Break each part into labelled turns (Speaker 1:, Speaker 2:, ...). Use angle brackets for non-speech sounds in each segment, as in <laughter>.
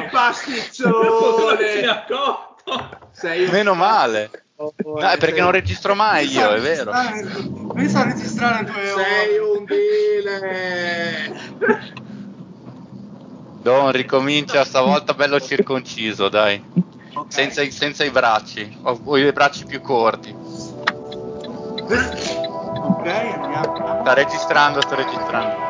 Speaker 1: che pasticcione!
Speaker 2: Sei Meno male. No, è perché non registro mai io, è vero.
Speaker 3: Pensa a registrare due ore.
Speaker 1: Sei un dile.
Speaker 2: Don, ricomincia stavolta bello circonciso, dai. Okay. Senza, senza, i bracci. Ho, ho i bracci più corti.
Speaker 3: Ok, andiamo.
Speaker 2: Sta registrando, sto registrando.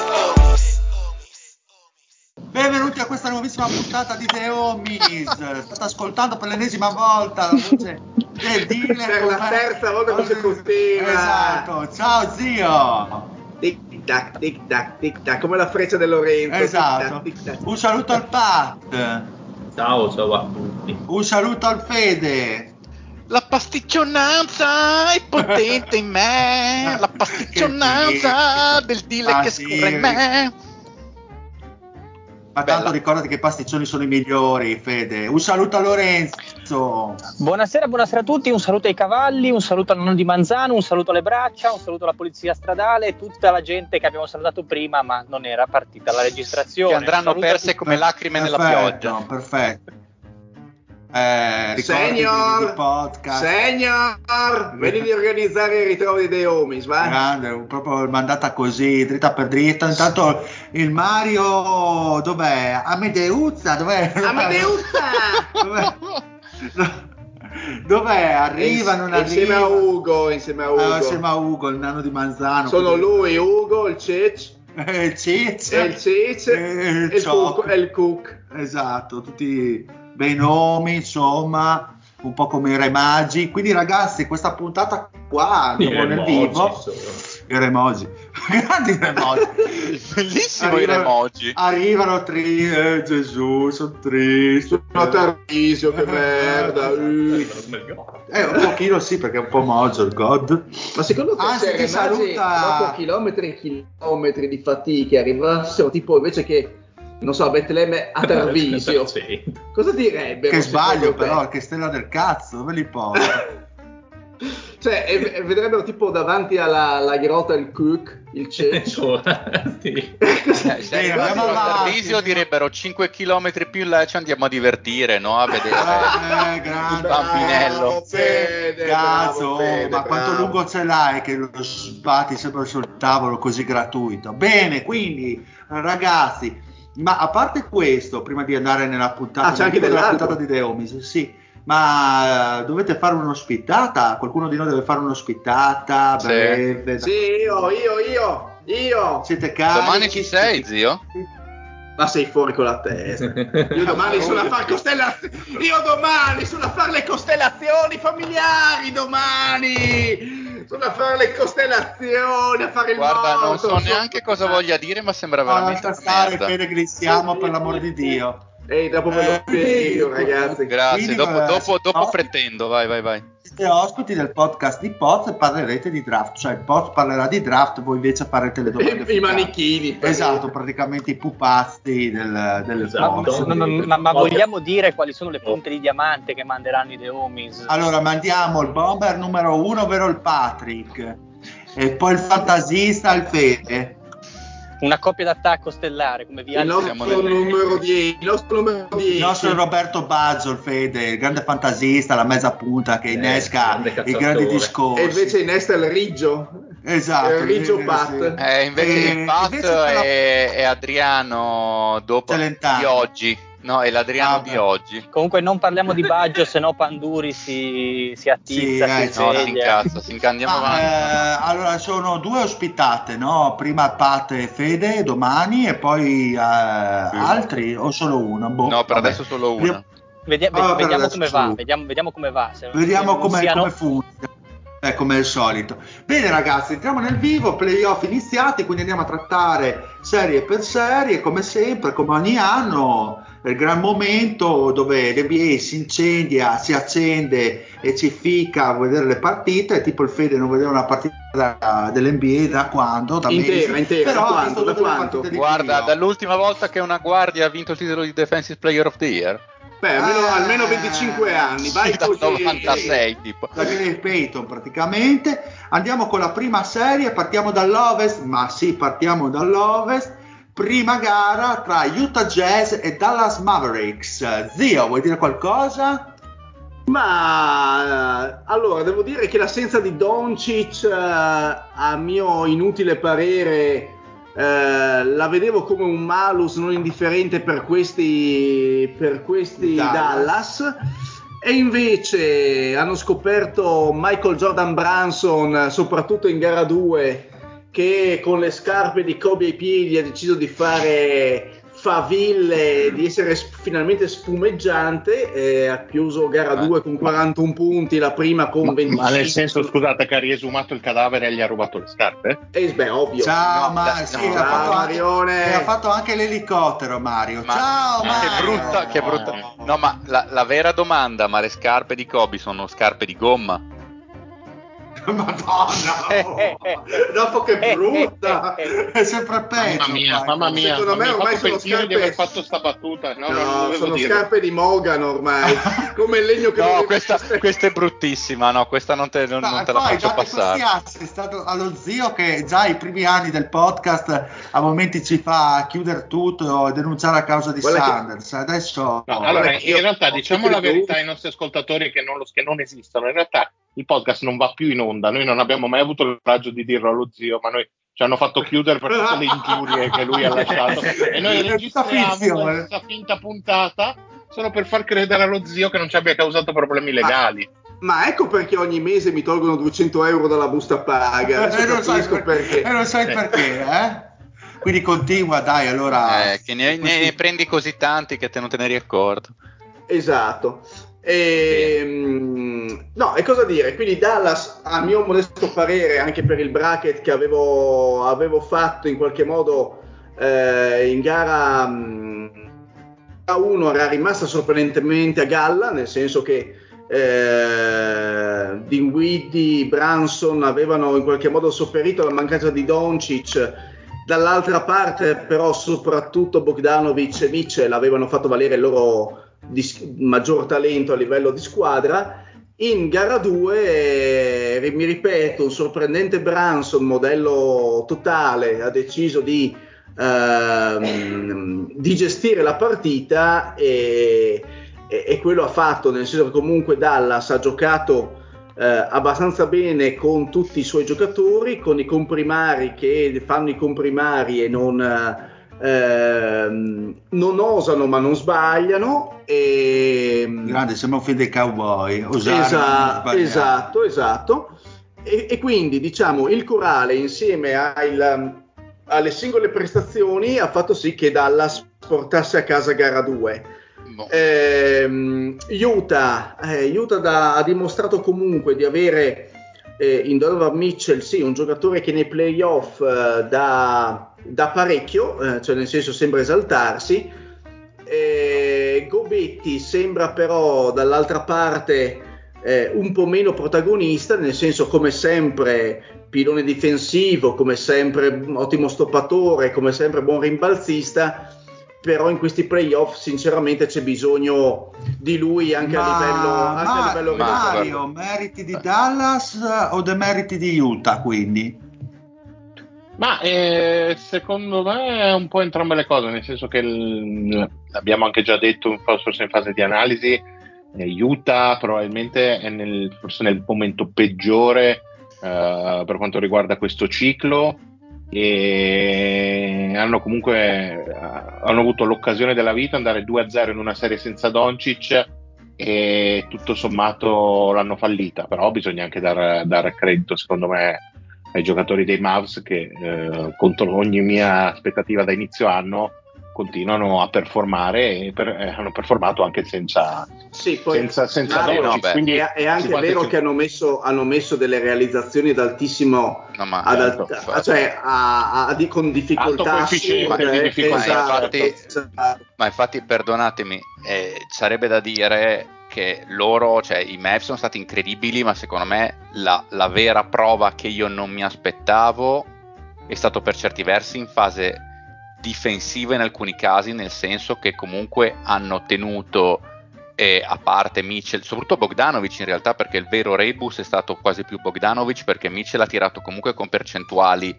Speaker 3: Benvenuti a questa nuovissima puntata di The Homies. State ascoltando per l'ennesima volta la voce del dealer.
Speaker 1: Per la terza volta consecutiva.
Speaker 3: Esatto. Ciao zio.
Speaker 1: Tic tac, tic tac, tic tac, come la freccia del Lorenzo.
Speaker 3: Esatto.
Speaker 1: Tic tac, tic tac.
Speaker 3: Un saluto al Pat.
Speaker 4: Ciao, ciao a tutti.
Speaker 3: Un saluto al Fede.
Speaker 2: La pasticcionanza è potente in me. <laughs> La pasticcionanza del dealer
Speaker 3: Ah,
Speaker 2: che
Speaker 3: sì.
Speaker 2: scorre in me.
Speaker 3: Ma
Speaker 2: Bella.
Speaker 3: tanto ricordati che i pasticcioni sono i migliori, Fede. Un saluto a Lorenzo.
Speaker 5: Buonasera, buonasera a tutti, un saluto ai cavalli, un saluto al nonno di Manzano, un saluto alle braccia, un saluto alla polizia stradale e tutta la gente che abbiamo salutato prima ma non era partita la registrazione.
Speaker 2: Che andranno perse come lacrime nella
Speaker 3: Perfetto,
Speaker 2: pioggia.
Speaker 3: perfetto. Eh,
Speaker 1: Signor,
Speaker 3: di- podcast.
Speaker 1: Signor, vedi di organizzare il ritrovo di The Homies, va?
Speaker 3: Grande, proprio mandata così, dritta per dritta. Intanto il Mario, dov'è? Amedeuzza, dov'è?
Speaker 1: Amedeuzza! <laughs>
Speaker 3: Dov'è? Dov'è? Arriva, non arriva?
Speaker 1: Insieme a Ugo, insieme a Ugo.
Speaker 3: Ah, insieme a Ugo, il nano di Manzano.
Speaker 1: Sono lui, Ugo, il Cec,
Speaker 3: Eh, il Cic.
Speaker 1: e il Cec,
Speaker 3: E
Speaker 1: e
Speaker 3: il
Speaker 1: il
Speaker 3: Cioc.
Speaker 1: Cook, e il Cook.
Speaker 3: Esatto, tutti bei nomi, insomma, un po' come i Re Magi. Quindi ragazzi, questa puntata qua, andiamo nel vivo. I Remoji. <laughs> Grandi Remoji.
Speaker 2: Bellissimo i remoji.
Speaker 3: Arrivano tri, eh, Gesù, sono triste.
Speaker 1: Sono Tarvisio, che merda. uh.
Speaker 3: Eh, un pochino sì, perché è un po' mogio il God.
Speaker 1: Ma secondo te
Speaker 3: Anzi,
Speaker 1: se
Speaker 3: saluta-
Speaker 1: dopo chilometri e chilometri di fatiche arrivassero tipo invece che, non so, Betlemme a <laughs> Tarvisio, cosa direbbero?
Speaker 3: Che sbaglio però, che stella del cazzo, dove li porta? <laughs>
Speaker 1: Cioè, e- e vedrebbero tipo davanti alla, alla grotta il Cook, il <laughs> Cec.
Speaker 4: Sì.
Speaker 2: Eh, se
Speaker 3: Sì, andiamo
Speaker 2: a. Tarvisio direbbero 5 km più in là ci andiamo a divertire, no? A vedere.
Speaker 3: Eh, grande.
Speaker 2: Bambinello.
Speaker 1: Bravo, Fede,
Speaker 3: Cazzo,
Speaker 1: bravo, Fede,
Speaker 3: ma quanto
Speaker 1: bravo.
Speaker 3: lungo ce l'hai che lo sbatti sempre sul tavolo così gratuito? Bene, quindi ragazzi, ma a parte questo, prima di andare nella puntata,
Speaker 1: Ah, c'è anche dell'altro?
Speaker 3: puntata di The Homies, sì, ma eh, dovete fare un'ospitata? Qualcuno di noi deve fare un'ospitata
Speaker 2: Sì.
Speaker 3: breve?
Speaker 1: Sì, io, io, io, io.
Speaker 3: Siete carichi?
Speaker 2: Domani ci sei, zio?
Speaker 1: Ma sei fuori con la testa. Io domani <laughs> sono a fare costellazioni. Io domani sono a fare le costellazioni familiari. Domani sono a fare le costellazioni, a fare il
Speaker 2: Guarda, non so neanche cosa voglia dire, ma sembra veramente una
Speaker 3: stare,
Speaker 2: merda.
Speaker 3: Fede, grissiamo per l'amor di Dio.
Speaker 1: Ehi, dopo ve lo
Speaker 3: Eh,
Speaker 1: spiego, ragazzi.
Speaker 2: Grazie,
Speaker 3: Quindi,
Speaker 2: dopo, dopo, dopo
Speaker 3: no.
Speaker 2: pretendo, vai, vai, vai.
Speaker 3: Siete ospiti del podcast di Poz e parlerete di draft, cioè il Poz parlerà di draft, voi invece farete le domande.
Speaker 1: I, i
Speaker 3: focali.
Speaker 1: manichini.
Speaker 3: Esatto, praticamente i pupazzi del, del
Speaker 4: Esatto.
Speaker 3: Poz.
Speaker 5: Ma, ma- ma- ma vogliamo dire quali sono le punte di diamante che manderanno i The Homies?
Speaker 3: Allora mandiamo il bomber numero uno, ovvero il Patrick, e poi il fantasista, il Fede.
Speaker 5: Una coppia d'attacco stellare come
Speaker 1: Il
Speaker 5: Vialli.
Speaker 1: nostro
Speaker 4: siamo nel-
Speaker 1: numero 10, il nostro numero 10.
Speaker 3: Il nostro Roberto Baggio, il Fede, il grande fantasista, la mezza punta che
Speaker 4: Eh,
Speaker 3: innesca i grandi discorsi.
Speaker 1: E invece innesta il Riggio.
Speaker 3: esatto,
Speaker 1: il Riggio
Speaker 3: sì,
Speaker 1: Pat.
Speaker 3: sì.
Speaker 2: Eh, invece
Speaker 3: Eh,
Speaker 2: il Pat
Speaker 3: invece te la-
Speaker 2: è, è Adriano dopo
Speaker 3: Celentano.
Speaker 2: di oggi. No, è l'Adriano
Speaker 3: Ah,
Speaker 2: di oggi.
Speaker 5: Comunque non parliamo di Baggio, <laughs> se no Panduri si, si attizza,
Speaker 3: Sì, eh,
Speaker 5: si
Speaker 2: No, si incazza, si inca- andiamo
Speaker 3: Ma,
Speaker 2: avanti.
Speaker 3: eh, allora sono due ospitate, no? Prima Pat e Fede domani e poi eh, altri o solo uno? Boh,
Speaker 2: no, per
Speaker 3: vabbè.
Speaker 2: adesso solo una.
Speaker 5: Vedia-
Speaker 3: Ah, per
Speaker 5: vediamo
Speaker 3: adesso
Speaker 5: come va,
Speaker 3: sì.
Speaker 5: vediamo, vediamo come va. Se-
Speaker 3: Vediamo
Speaker 5: se
Speaker 3: come,
Speaker 5: siano-
Speaker 3: come funziona. Eh, come al solito. Bene ragazzi, entriamo nel vivo, playoff iniziati, quindi andiamo a trattare serie per serie, come sempre, come ogni anno, il gran momento dove l'NBA si incendia, si accende e ci fica a vedere le partite, tipo il Fede non vedeva una partita da- dell'NBA da quando? Da
Speaker 1: Intera,
Speaker 3: mesi.
Speaker 1: intera,
Speaker 3: Però
Speaker 1: da quanto, da quanto?
Speaker 2: Guarda,
Speaker 3: playoff.
Speaker 2: dall'ultima volta che una guardia ha vinto il titolo di Defensive Player of the Year.
Speaker 1: Beh, almeno,
Speaker 3: Eh,
Speaker 1: almeno 25 anni. Vai
Speaker 2: dal
Speaker 1: così.
Speaker 2: 96 tipo.
Speaker 3: da Gary Payton praticamente. Andiamo con la prima serie, partiamo dall'Ovest, ma sì, partiamo dall'Ovest. Prima gara tra Utah Jazz e Dallas Mavericks. Zio, vuoi dire qualcosa?
Speaker 1: Ma allora devo dire che l'assenza di Doncic, eh, a mio inutile parere, eh, la vedevo come un malus non indifferente per questi, per questi
Speaker 3: Dallas.
Speaker 1: Dallas. E invece hanno scoperto Michael Jordan Branson, soprattutto in gara 2, che con le scarpe di Kobe ai piedi ha deciso di fare faville, di essere sp- finalmente spumeggiante. e ha chiuso gara
Speaker 2: Eh.
Speaker 1: 2 con 41 punti, la prima con
Speaker 6: Ma,
Speaker 1: 25.
Speaker 6: ma nel senso, scusate, che ha riesumato il cadavere e gli ha rubato le scarpe?
Speaker 1: Eh, beh, ovvio.
Speaker 3: Ciao,
Speaker 2: no,
Speaker 3: Mario.
Speaker 2: no,
Speaker 3: sì,
Speaker 2: no,
Speaker 3: ha, fatto anche,
Speaker 1: Marione.
Speaker 3: ha fatto anche l'elicottero, Mario.
Speaker 2: Ma-
Speaker 3: Ciao,
Speaker 2: ma che
Speaker 3: Mario.
Speaker 2: brutta, che brutta. No, ma la, la vera domanda, ma le scarpe di Kobe sono scarpe di gomma? <laughs>
Speaker 3: Madonna,
Speaker 5: Eh,
Speaker 3: oh.
Speaker 5: eh, eh.
Speaker 3: dopo che brutta, è sempre peggio.
Speaker 6: Mamma mia, mamma mia.
Speaker 1: Secondo me ormai sono
Speaker 6: pentire di
Speaker 1: scarpe-
Speaker 6: aver fatto sta battuta. No,
Speaker 1: No,
Speaker 6: dovevo
Speaker 1: sono
Speaker 6: dire.
Speaker 1: scarpe di Morgan ormai, <laughs> come il legno che
Speaker 2: No, questa, <laughs> questa è bruttissima, no, questa non te, non-
Speaker 3: Ma
Speaker 2: non te la
Speaker 3: poi,
Speaker 2: faccio
Speaker 3: date questi
Speaker 2: passare.
Speaker 3: è stato allo zio che già i primi anni del podcast a momenti ci fa chiudere tutto e denunciare a causa di
Speaker 1: Guarda che-
Speaker 3: Sanders. Adesso
Speaker 6: No, allora, in realtà diciamo la verità ai nostri ascoltatori che non, lo- che non esistono. In realtà il podcast non va più in onda. Noi non abbiamo mai avuto il coraggio di dirlo allo zio, ma noi ci hanno fatto chiudere per tutte le ingiurie che lui ha lasciato. E noi registriamo
Speaker 3: finzione.
Speaker 6: questa finta puntata solo per far credere allo zio che non ci abbia causato problemi legali.
Speaker 1: Ma ecco perché ogni mese mi tolgono 200 euro dalla busta paga.
Speaker 3: E non sai
Speaker 1: capisco
Speaker 3: per-
Speaker 1: perché.
Speaker 3: e non sai
Speaker 6: Eh.
Speaker 3: perché, eh? Quindi continua, dai, allora.
Speaker 2: Eh, che ne, ne- ne prendi così tanti che te non te ne eri accorto.
Speaker 1: Esatto. Ehm, no, e cosa dire? Quindi Dallas, a mio modesto parere, anche per il bracket che avevo, avevo fatto in qualche modo eh, in gara mm, a 1 era rimasta sorprendentemente a galla, nel senso che eh, Dinwiddie, Branson avevano in qualche modo sopperito alla mancanza di Doncic. Dall'altra parte, però, soprattutto Bogdanovic e Mitchell avevano fatto valere il loro dis- maggior talento a livello di squadra. In gara 2, eh, mi ripeto, un sorprendente Branson, modello totale, ha deciso di, ehm, di gestire la partita e, e- e quello ha fatto, nel senso che comunque Dallas ha giocato eh, abbastanza bene con tutti i suoi giocatori, con i comprimari che fanno i comprimari e non, eh, ehm, non osano ma non sbagliano. E,
Speaker 3: Grande, sembra un film dei cowboy. Osare,
Speaker 1: Esatto, esatto, esatto. E, e quindi diciamo il corale insieme ai- alle singole prestazioni ha fatto sì che Dallas portasse a casa gara 2.
Speaker 2: Boh.
Speaker 1: Ehm, Utah, eh, Utah da- ha dimostrato comunque di avere eh, in Donovan Mitchell sì, un giocatore che nei playoff eh, dà, dà parecchio, eh, cioè nel senso sembra esaltarsi. Eh, Gobetti sembra però dall'altra parte eh, un po' meno protagonista, nel senso come sempre pilone difensivo, come sempre ottimo stoppatore, come sempre buon rimbalzista, però in questi playoff sinceramente c'è bisogno di lui anche a
Speaker 3: Ma-
Speaker 1: livello, anche
Speaker 3: ma-
Speaker 1: a livello
Speaker 2: ma-
Speaker 3: Mario, meriti di Dallas o demeriti di Utah quindi?
Speaker 6: Ma eh, secondo me è un po' entrambe le cose, nel senso che il- l'abbiamo anche già detto forse in fase di analisi, eh, Utah probabilmente è nel, forse nel momento peggiore eh, per quanto riguarda questo ciclo e hanno comunque eh, hanno avuto l'occasione della vita andare 2-0 in una serie senza Doncic e tutto sommato l'hanno fallita, però bisogna anche dar, dare credito secondo me ai giocatori dei Mavs che eh, contro ogni mia aspettativa da inizio anno continuano a performare e per- eh, hanno performato anche senza,
Speaker 1: Sì, poi
Speaker 6: senza, senza Doncic,
Speaker 2: no,
Speaker 6: quindi
Speaker 1: è, è anche
Speaker 6: 50
Speaker 1: vero che hanno messo, hanno messo delle realizzazioni ad altissimo
Speaker 2: No, ma
Speaker 1: ad
Speaker 6: certo,
Speaker 1: alt-
Speaker 2: infatti.
Speaker 1: cioè a- a- di- con difficoltà
Speaker 6: coefficiente
Speaker 1: assurde,
Speaker 2: di
Speaker 6: difficoltà,
Speaker 1: esatto,
Speaker 2: infatti-
Speaker 1: esatto.
Speaker 2: Ma infatti, perdonatemi, eh, sarebbe da dire che loro, cioè i Mavs sono stati incredibili, ma secondo me la, la vera prova che io non mi aspettavo è stato per certi versi in fase difensiva in alcuni casi, nel senso che comunque hanno tenuto eh, a parte Mitchell, soprattutto Bogdanovic in realtà, perché il vero rebus è stato quasi più Bogdanovic, perché Mitchell ha tirato comunque con percentuali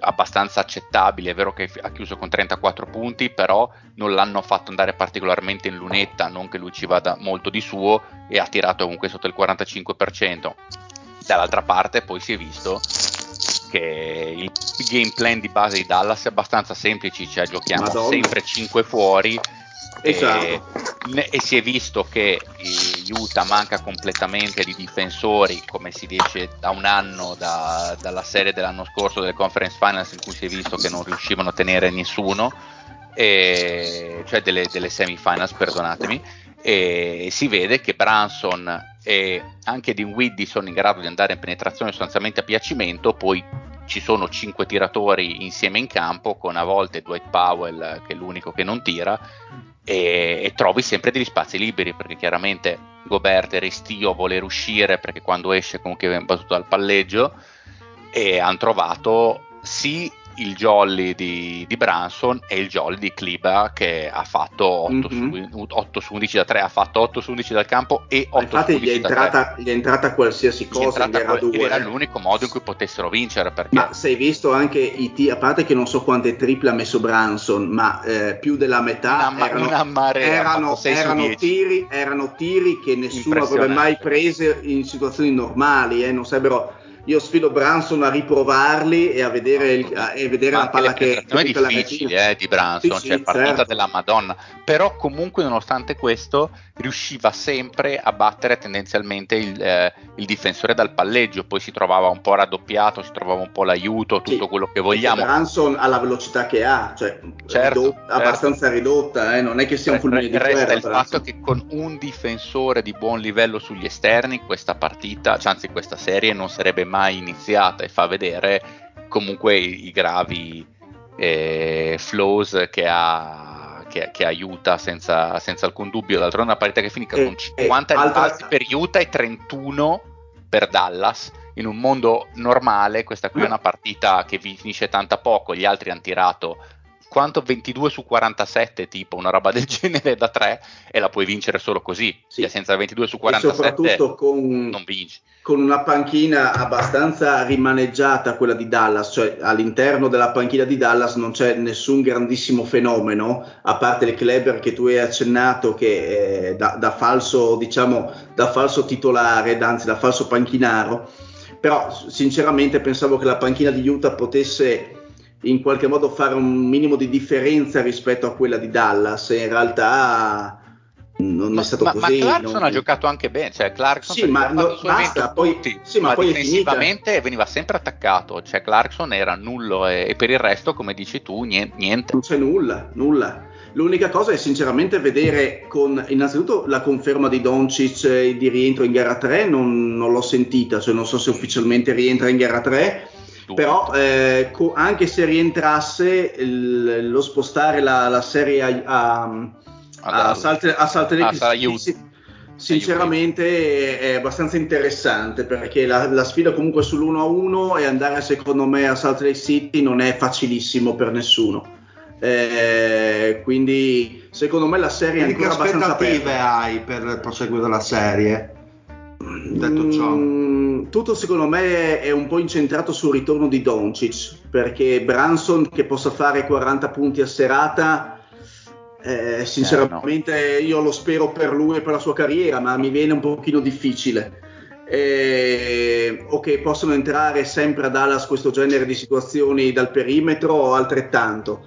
Speaker 2: abbastanza accettabili. È vero che ha chiuso con 34 punti, però non l'hanno fatto andare particolarmente in lunetta, non che lui ci vada molto di suo, e ha tirato comunque sotto il 45%. Dall'altra parte poi si è visto che il game plan di base di Dallas è abbastanza semplice, cioè giochiamo
Speaker 1: Madonna.
Speaker 2: sempre 5 fuori e,
Speaker 1: Esatto.
Speaker 2: ne- e si è visto che eh, Utah manca completamente di difensori, come si dice da un anno da- dalla serie dell'anno scorso delle conference finals in cui si è visto che non riuscivano a tenere nessuno, e- cioè delle, delle semifinals, perdonatemi, e si vede che Branson e anche Dinwiddie sono in grado di andare in penetrazione sostanzialmente a piacimento, poi ci sono cinque tiratori insieme in campo con a volte Dwight Powell che è l'unico che non tira e, e trovi sempre degli spazi liberi perché chiaramente Gobert è restio a voler uscire perché quando esce comunque viene battuto dal palleggio e hanno trovato sì il jolly di, di Branson e il jolly di Kliba che ha fatto 8,
Speaker 1: Mhm.
Speaker 2: su, 8 su 11 da 3 ha fatto 8 su 11 dal campo e 8
Speaker 1: Ma infatti
Speaker 2: su
Speaker 1: gli è
Speaker 2: 11 da 3
Speaker 1: entrata, gli è entrata qualsiasi
Speaker 2: Gli è
Speaker 1: cosa
Speaker 2: entrata ed
Speaker 1: 2
Speaker 2: era l'unico modo in cui potessero vincere perché
Speaker 1: Ma sei visto anche i tiri, a parte che non so quante triple ha messo Branson, ma eh, più della metà
Speaker 2: Una
Speaker 1: erano,
Speaker 2: una marea,
Speaker 1: erano, erano
Speaker 2: 10.
Speaker 1: tiri, erano tiri che nessuno avrebbe mai preso in situazioni normali, eh, non sarebbero... Io sfido Branson a riprovarli e a vedere, il- a- e vedere la palla che,
Speaker 2: difficili
Speaker 1: retina.
Speaker 2: eh, di Branson,
Speaker 1: Sì,
Speaker 2: cioè
Speaker 1: sì,
Speaker 2: partita
Speaker 1: certo.
Speaker 2: della Madonna, però comunque nonostante questo riusciva sempre a battere tendenzialmente il, eh, il difensore dal palleggio, poi si trovava un po' raddoppiato, si trovava un po' l'aiuto, tutto
Speaker 1: Sì.
Speaker 2: quello che vogliamo.
Speaker 1: Branson ha la velocità che ha, cioè
Speaker 2: Certo,
Speaker 1: ridot-
Speaker 2: certo.
Speaker 1: abbastanza ridotta, eh, non è che sia un fulmine di
Speaker 2: Resta
Speaker 1: guerra.
Speaker 2: il
Speaker 1: Branson.
Speaker 2: fatto che con un difensore di buon livello sugli esterni questa partita, cioè, anzi questa serie non sarebbe mai iniziata e fa vedere comunque i, i gravi eh, flows che ha che, che aiuta senza, senza alcun dubbio. D'altronde una partita che finisca
Speaker 1: Eh,
Speaker 2: con 50
Speaker 1: eh,
Speaker 2: rimbalzi per Utah e 31 per Dallas. In un mondo normale, questa qui è una partita che finisce tanto a poco. Gli altri hanno tirato quanto 22 su 47, tipo una roba del <laughs> genere da 3, e la puoi vincere solo così.
Speaker 1: Sì.
Speaker 2: Cioè, senza 22 su
Speaker 1: E
Speaker 2: 47
Speaker 1: soprattutto con,
Speaker 2: non vinci.
Speaker 1: con una panchina abbastanza rimaneggiata quella di Dallas, cioè all'interno della panchina di Dallas non c'è nessun grandissimo fenomeno, a parte il Kleber che tu hai accennato che eh, da, da falso, diciamo, da falso titolare, anzi da falso panchinaro, però sinceramente pensavo che la panchina di Utah potesse in qualche modo fare un minimo di differenza rispetto a quella di Dallas e in realtà non
Speaker 2: Ma,
Speaker 1: è stato
Speaker 2: ma- ma
Speaker 1: così.
Speaker 2: Clarkson
Speaker 1: non-
Speaker 2: ha giocato anche bene, cioè Clarkson
Speaker 1: Sì, ma no-
Speaker 2: i suoi 20
Speaker 1: basta, poi- sì, ma
Speaker 2: ma,
Speaker 1: poi
Speaker 2: difensivamente veniva sempre attaccato, cioè Clarkson era nullo e, e per il resto, come dici tu, niente. niente.
Speaker 1: Non c'è nulla, nulla. L'unica cosa è sinceramente vedere con innanzitutto la conferma di Doncic eh, di rientro in gara 3, non, non l'ho sentita, cioè non so se ufficialmente rientra in gara 3,
Speaker 2: Dubito.
Speaker 1: Però eh, co- anche se rientrasse il- lo spostare la, la serie a, a, a, a Salt Lake
Speaker 2: Ah,
Speaker 1: sinceramente è abbastanza interessante perché la, la sfida comunque sull'1-1 e andare secondo me a Salt Lake City non è facilissimo per nessuno. Eh, quindi secondo me la serie è
Speaker 3: Quindi che
Speaker 1: ancora abbastanza
Speaker 3: aspettative
Speaker 1: aperta.
Speaker 3: hai per proseguire la serie? Detto ciò.
Speaker 1: Mm, tutto secondo me è un po' incentrato sul ritorno di Doncic, perché Branson che possa fare 40 punti a serata, eh, sinceramente io lo spero per lui e per la sua carriera, ma mi viene un pochino difficile. Eh, o che possono entrare sempre a Dallas questo genere di situazioni dal perimetro o altrettanto.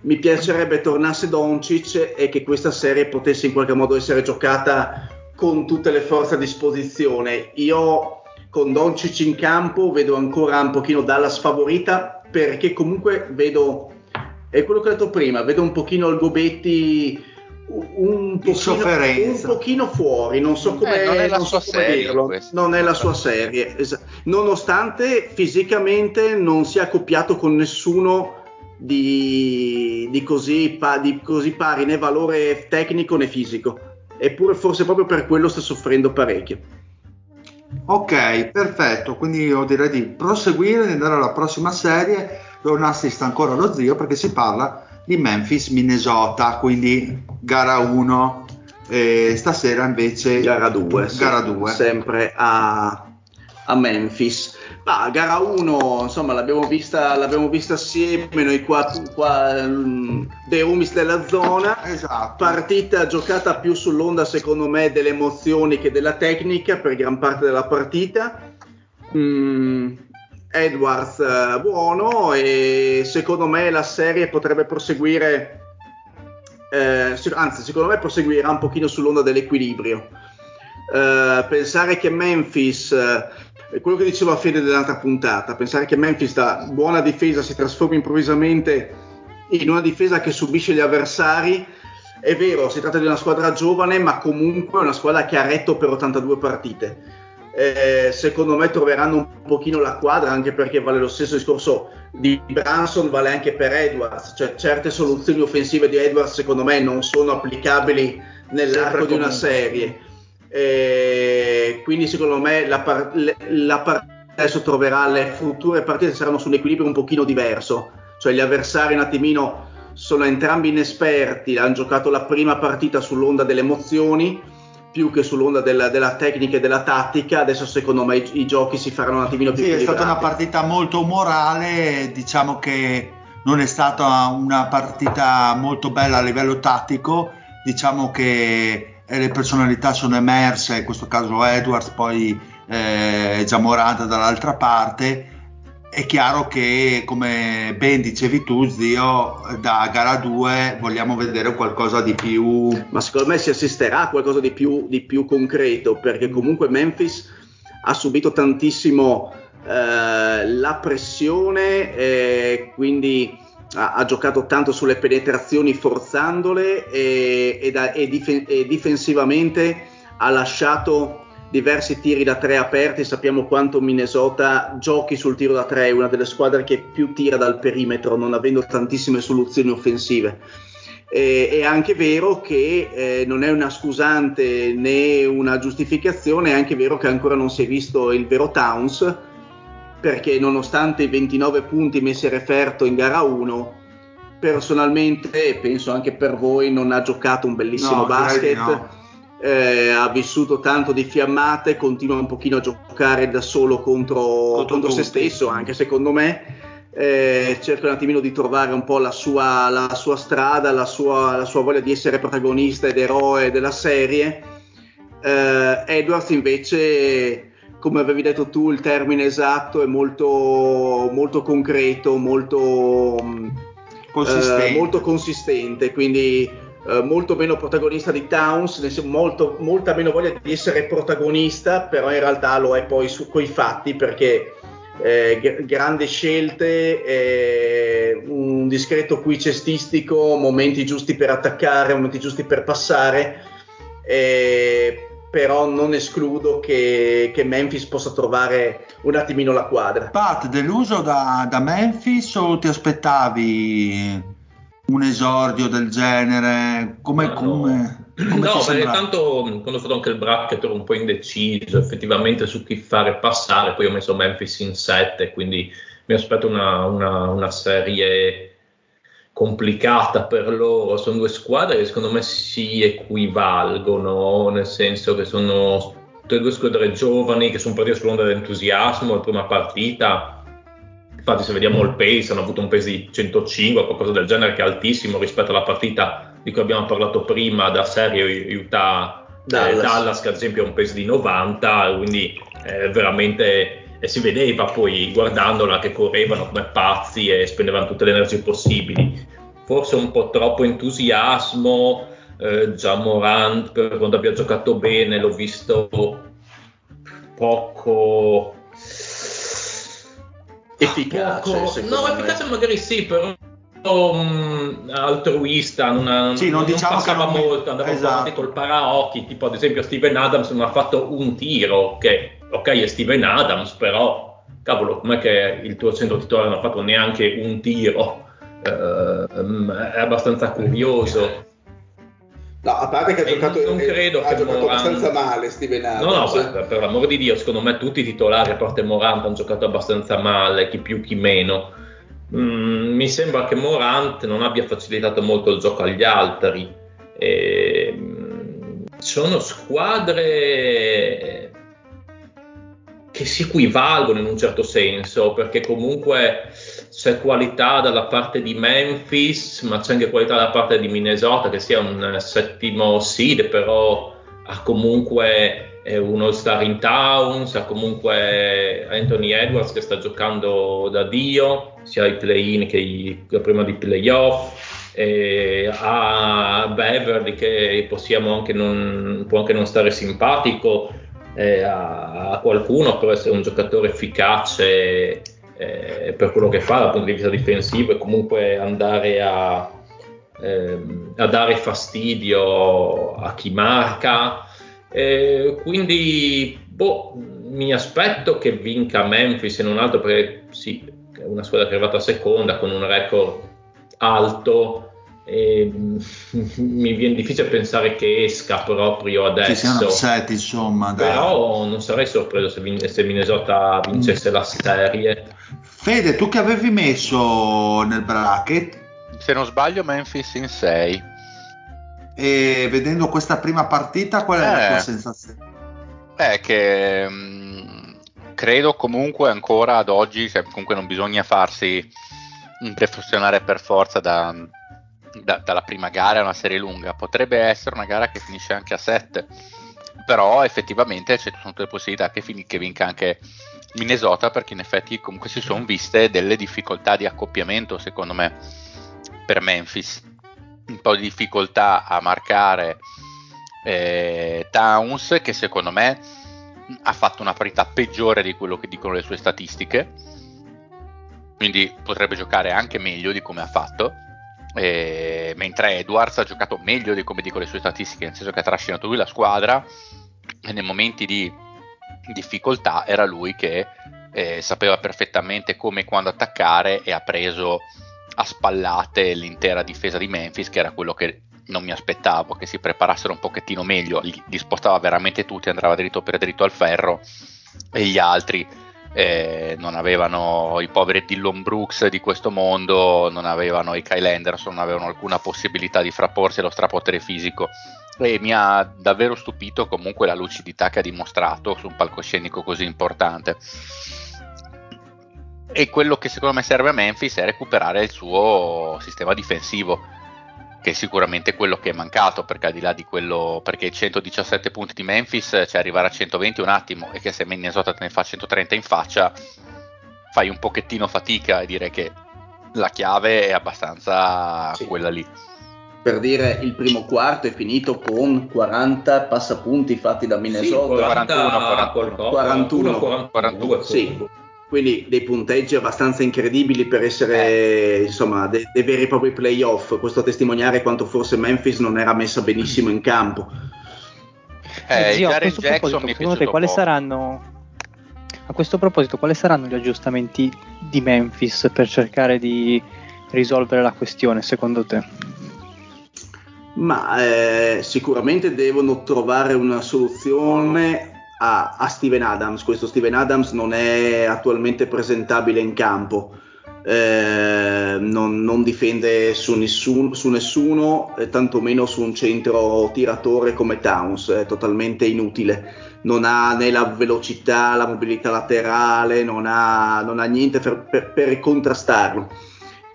Speaker 1: Mi piacerebbe tornasse Doncic e che questa serie potesse in qualche modo essere giocata con tutte le forze a disposizione. Io con Doncic in campo vedo ancora un pochino Dallas favorita perché comunque vedo, è quello che ho detto prima, vedo un pochino il Gobetti un pochino, un pochino, fuori, non so come,
Speaker 2: eh, non è la
Speaker 1: non
Speaker 2: sua
Speaker 1: so come
Speaker 2: serie,
Speaker 1: dirlo,
Speaker 2: questa.
Speaker 1: non è la sua serie, es- nonostante fisicamente non sia accoppiato con nessuno di, di così, pa- di così pari né valore tecnico né fisico, eppure forse proprio per quello sta soffrendo parecchio.
Speaker 3: Ok, perfetto. Quindi io direi di proseguire, di andare alla prossima serie dove non assist ancora lo zio perché si parla di Memphis, Minnesota, quindi gara 1. E stasera invece
Speaker 1: Gara 2,
Speaker 3: gara 2.
Speaker 1: sempre a, a Memphis. Ma gara 1, insomma, l'abbiamo vista, l'abbiamo vista assieme noi qua, qua mm, dei Umis della zona.
Speaker 3: Esatto.
Speaker 1: Partita giocata più sull'onda, secondo me, delle emozioni che della tecnica per gran parte della partita. Mm, Edwards eh, buono e secondo me la serie potrebbe proseguire, eh, anzi secondo me proseguirà un pochino sull'onda dell'equilibrio. Eh, pensare che Memphis, è quello che diceva Fede dell'altra puntata, pensare che Memphis da buona difesa si trasformi improvvisamente in una difesa che subisce gli avversari, è vero, si tratta di una squadra giovane, ma comunque una squadra che ha retto per 82 partite. Eh, secondo me troveranno un pochino la quadra anche perché vale lo stesso discorso di Branson vale anche per Edwards. Cioè certe soluzioni offensive di Edwards secondo me non sono applicabili nell'arco di una serie Eh, quindi secondo me la, par- la par- adesso troverà le future partite saranno su un equilibrio un pochino diverso. Cioè gli avversari un attimino sono entrambi inesperti hanno giocato la prima partita sull'onda delle emozioni più che sull'onda della, della tecnica e della tattica. Adesso, secondo me, i, i giochi si faranno un attimino più
Speaker 3: Sì, è stata una partita molto morale, diciamo che non è stata una partita molto bella a livello tattico, diciamo che eh, le personalità sono emerse, in questo caso Edwards, poi eh, Giamoranta dall'altra parte. È chiaro che, come ben dicevi tu, zio, da gara 2 vogliamo vedere qualcosa di più.
Speaker 1: Ma secondo me si assisterà a qualcosa di più, di più concreto, perché comunque Memphis ha subito tantissimo eh, la pressione, eh, quindi ha, ha giocato tanto sulle penetrazioni forzandole e, e da- e difen- e difensivamente ha lasciato diversi tiri da tre aperti. Sappiamo quanto Minnesota giochi sul tiro da tre, è una delle squadre che più tira dal perimetro, non avendo tantissime soluzioni offensive. Eh, è anche vero che eh, non è una scusante né una giustificazione, è anche vero che ancora non si è visto il vero Towns, perché nonostante i 29 punti messi a referto in gara 1, personalmente, penso anche per voi, non ha giocato un bellissimo
Speaker 3: No,
Speaker 1: basket.
Speaker 3: no.
Speaker 1: eh, ha vissuto tanto di fiammate, continua un pochino a giocare da solo contro,
Speaker 3: Contro
Speaker 1: contro se stesso, anche secondo me. Eh, cerca un attimino di trovare un po' la sua, la sua strada, la sua, la sua voglia di essere protagonista ed eroe della serie. Eh, Edwards invece, come avevi detto tu, il termine esatto è molto, molto concreto, molto, mh,
Speaker 3: Consistente.
Speaker 1: eh, molto consistente, quindi eh, molto meno protagonista di Towns, molto, molta meno voglia di essere protagonista, però in realtà lo è poi su, coi fatti perché eh, gr- grandi scelte, eh, un discreto qui cestistico, momenti giusti per attaccare, momenti giusti per passare, eh, però non escludo che, che Memphis possa trovare un attimino la quadra.
Speaker 3: Pat, deluso da, da Memphis o ti aspettavi un esordio del genere? Come,
Speaker 4: no.
Speaker 3: come, come
Speaker 4: no, perché tanto quando ho fatto anche il bracket ero un po' indeciso effettivamente su chi fare passare, poi ho messo Memphis in 7, quindi mi aspetto una, una- una serie complicata per loro. Sono due squadre che secondo me si equivalgono, nel senso che sono tutte e due squadre giovani che sono partite sull'onda dell'entusiasmo la prima partita. Infatti, se vediamo il pace, hanno avuto un pace di 105, qualcosa del genere, che è altissimo rispetto alla partita di cui abbiamo parlato prima da serie Utah Dallas, eh, Dallas che ad esempio ha un pace di 90, quindi eh, veramente e si vedeva poi guardandola che correvano come pazzi e spendevano tutte le energie possibili. Forse un po' troppo entusiasmo, eh, già Morant per quando abbia giocato bene l'ho visto poco
Speaker 1: efficace. Poco,
Speaker 4: no, efficace magari sì, però um, altruista, non, ha,
Speaker 3: sì, non, non diciamo
Speaker 4: passava non... molto, andava esatto. avanti col paraocchi, tipo ad esempio Steven Adams non ha fatto un tiro, che ok è Steven Adams, però cavolo, com'è che il tuo centro titolare non ha fatto neanche un tiro? Uh, è abbastanza curioso.
Speaker 1: No, a parte che ha giocato,
Speaker 4: non credo
Speaker 1: ha
Speaker 4: che
Speaker 1: giocato
Speaker 4: Morant...
Speaker 1: abbastanza male Steven Adams.
Speaker 4: No, no, per, per l'amore di Dio, secondo me tutti i titolari, a parte Morant, hanno giocato abbastanza male, chi più chi meno. Mm, mi sembra che Morant non abbia facilitato molto il gioco agli altri. E, mm, sono squadre che si equivalgono in un certo senso, perché comunque c'è qualità dalla parte di Memphis, ma c'è anche qualità dalla parte di Minnesota, che sia un settimo seed, però ha comunque un all-star in Towns, ha comunque Anthony Edwards che sta giocando da Dio, sia ai play-in che i, prima di playoff, e ha Beverly che possiamo anche non, può anche non stare simpatico, eh, a, qualcuno, però essere un giocatore efficace eh, per quello che fa dal punto di vista difensivo e comunque andare a, ehm, a dare fastidio a chi marca. Eh, quindi boh, mi aspetto che vinca Memphis e non altro perché sì, è una squadra che è arrivata seconda con un record alto e <laughs> mi viene difficile pensare che esca proprio adesso. Ci
Speaker 3: siano upset, insomma.
Speaker 4: Dai. Però non sarei sorpreso se, vin- se Minnesota vincesse mm. la serie.
Speaker 3: Fede, tu che avevi messo nel bracket?
Speaker 2: Se non sbaglio, Memphis in 6.
Speaker 3: E vedendo questa prima partita, qual è eh, la tua sensazione?
Speaker 2: È che mh, mm, credo comunque ancora ad oggi, cioè, comunque non bisogna farsi impressionare per forza da da, dalla prima gara è una serie lunga, potrebbe essere una gara che finisce anche a 7, però effettivamente c'è tutte le possibilità che, fin- che vinca anche Minnesota perché in effetti comunque si sono viste delle difficoltà di accoppiamento secondo me per Memphis, un po' di difficoltà a marcare eh, Towns che secondo me ha fatto una parità peggiore di quello che dicono le sue statistiche. Quindi potrebbe giocare anche meglio di come ha fatto. Eh, mentre Edwards ha giocato meglio di come dico le sue statistiche, nel senso che ha trascinato lui la squadra e nei momenti di difficoltà era lui che eh, sapeva perfettamente come e quando attaccare e ha preso a spallate l'intera difesa di Memphis, che era quello che non mi aspettavo, che si preparassero un pochettino meglio, li, li spostava veramente tutti, andava dritto per dritto al ferro e gli altri eh, non avevano i poveri Dillon Brooks di questo mondo, non avevano i Kyle Anderson, non avevano alcuna possibilità di frapporsi allo strapotere fisico e mi ha davvero stupito comunque la lucidità che ha dimostrato su un palcoscenico così importante. E quello che secondo me serve a Memphis è recuperare il suo sistema difensivo che è sicuramente quello che è mancato, perché al di là di quello, perché 117 punti di Memphis, cioè arrivare a 120 un attimo, e che se Minnesota te ne fa 130 in faccia, fai un pochettino fatica e dire che la chiave è abbastanza sì. quella lì.
Speaker 1: Per dire, il primo quarto è finito con 40 passapunti fatti da Minnesota.
Speaker 2: Sì, 41,
Speaker 1: 41, 41, 41, 42, sì quindi dei punteggi abbastanza incredibili per essere insomma dei, dei veri e propri playoff. Questo a testimoniare quanto forse Memphis non era messa benissimo in campo.
Speaker 5: Eh, Zio, a questo proposito, secondo te quali saranno a questo proposito quali saranno gli aggiustamenti di Memphis per cercare di risolvere la questione secondo te?
Speaker 1: Ma eh, sicuramente devono trovare una soluzione a, a, Steven Adams. Questo Steven Adams non è attualmente presentabile in campo. eh, non, non, difende su, nessun, su nessuno, eh, tantomeno su un centro tiratore come Towns, è totalmente inutile. Non ha né la velocità, la mobilità laterale, non ha, non ha niente per, per, per contrastarlo.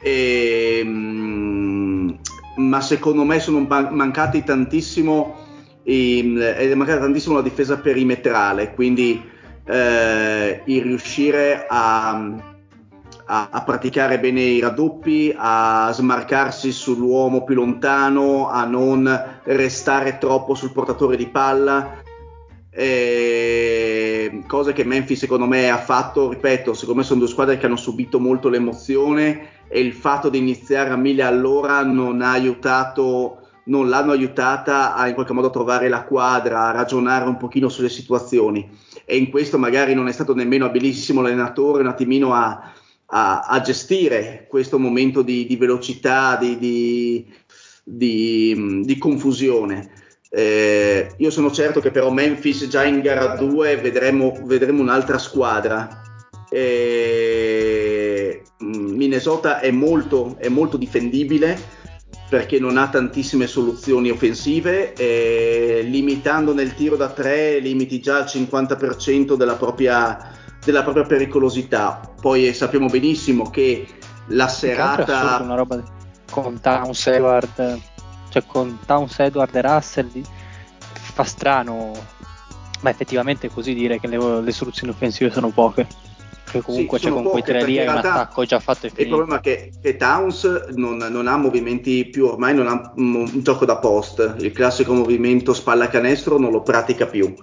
Speaker 1: E, mh, ma secondo me sono mancati tantissimo, è mancata tantissimo la difesa perimetrale, quindi eh, il riuscire a a, a, praticare bene i raddoppi, a smarcarsi sull'uomo più lontano, a non restare troppo sul portatore di palla. Eh, cose che Memphis secondo me ha fatto, ripeto, secondo me sono due squadre che hanno subito molto l'emozione e il fatto di iniziare a mille all'ora non ha aiutato non l'hanno aiutata a in qualche modo trovare la quadra, a ragionare un pochino sulle situazioni e in questo magari non è stato nemmeno abilissimo l'allenatore un attimino a, a, a gestire questo momento di, di velocità, di, di, di confusione. Eh, io sono certo che però Memphis già in gara 2 vedremo, vedremo un'altra squadra. Eh, Minnesota è molto, è molto, difendibile perché non ha tantissime soluzioni offensive, eh, limitando nel tiro da 3 limiti già il 50% della propria, della propria pericolosità. Poi sappiamo benissimo che la serata...
Speaker 5: Una roba con Towns Edward, cioè con Towns Edward e Russell fa strano, ma effettivamente è così dire che le, le soluzioni offensive sono poche. Perché comunque sì, c'è con quei tre lì hai un attacco già fatto e finito.
Speaker 1: Il problema è che, che Towns non, non, ha movimenti più, ormai non ha un, gioco da post, il classico movimento spalla canestro non lo pratica più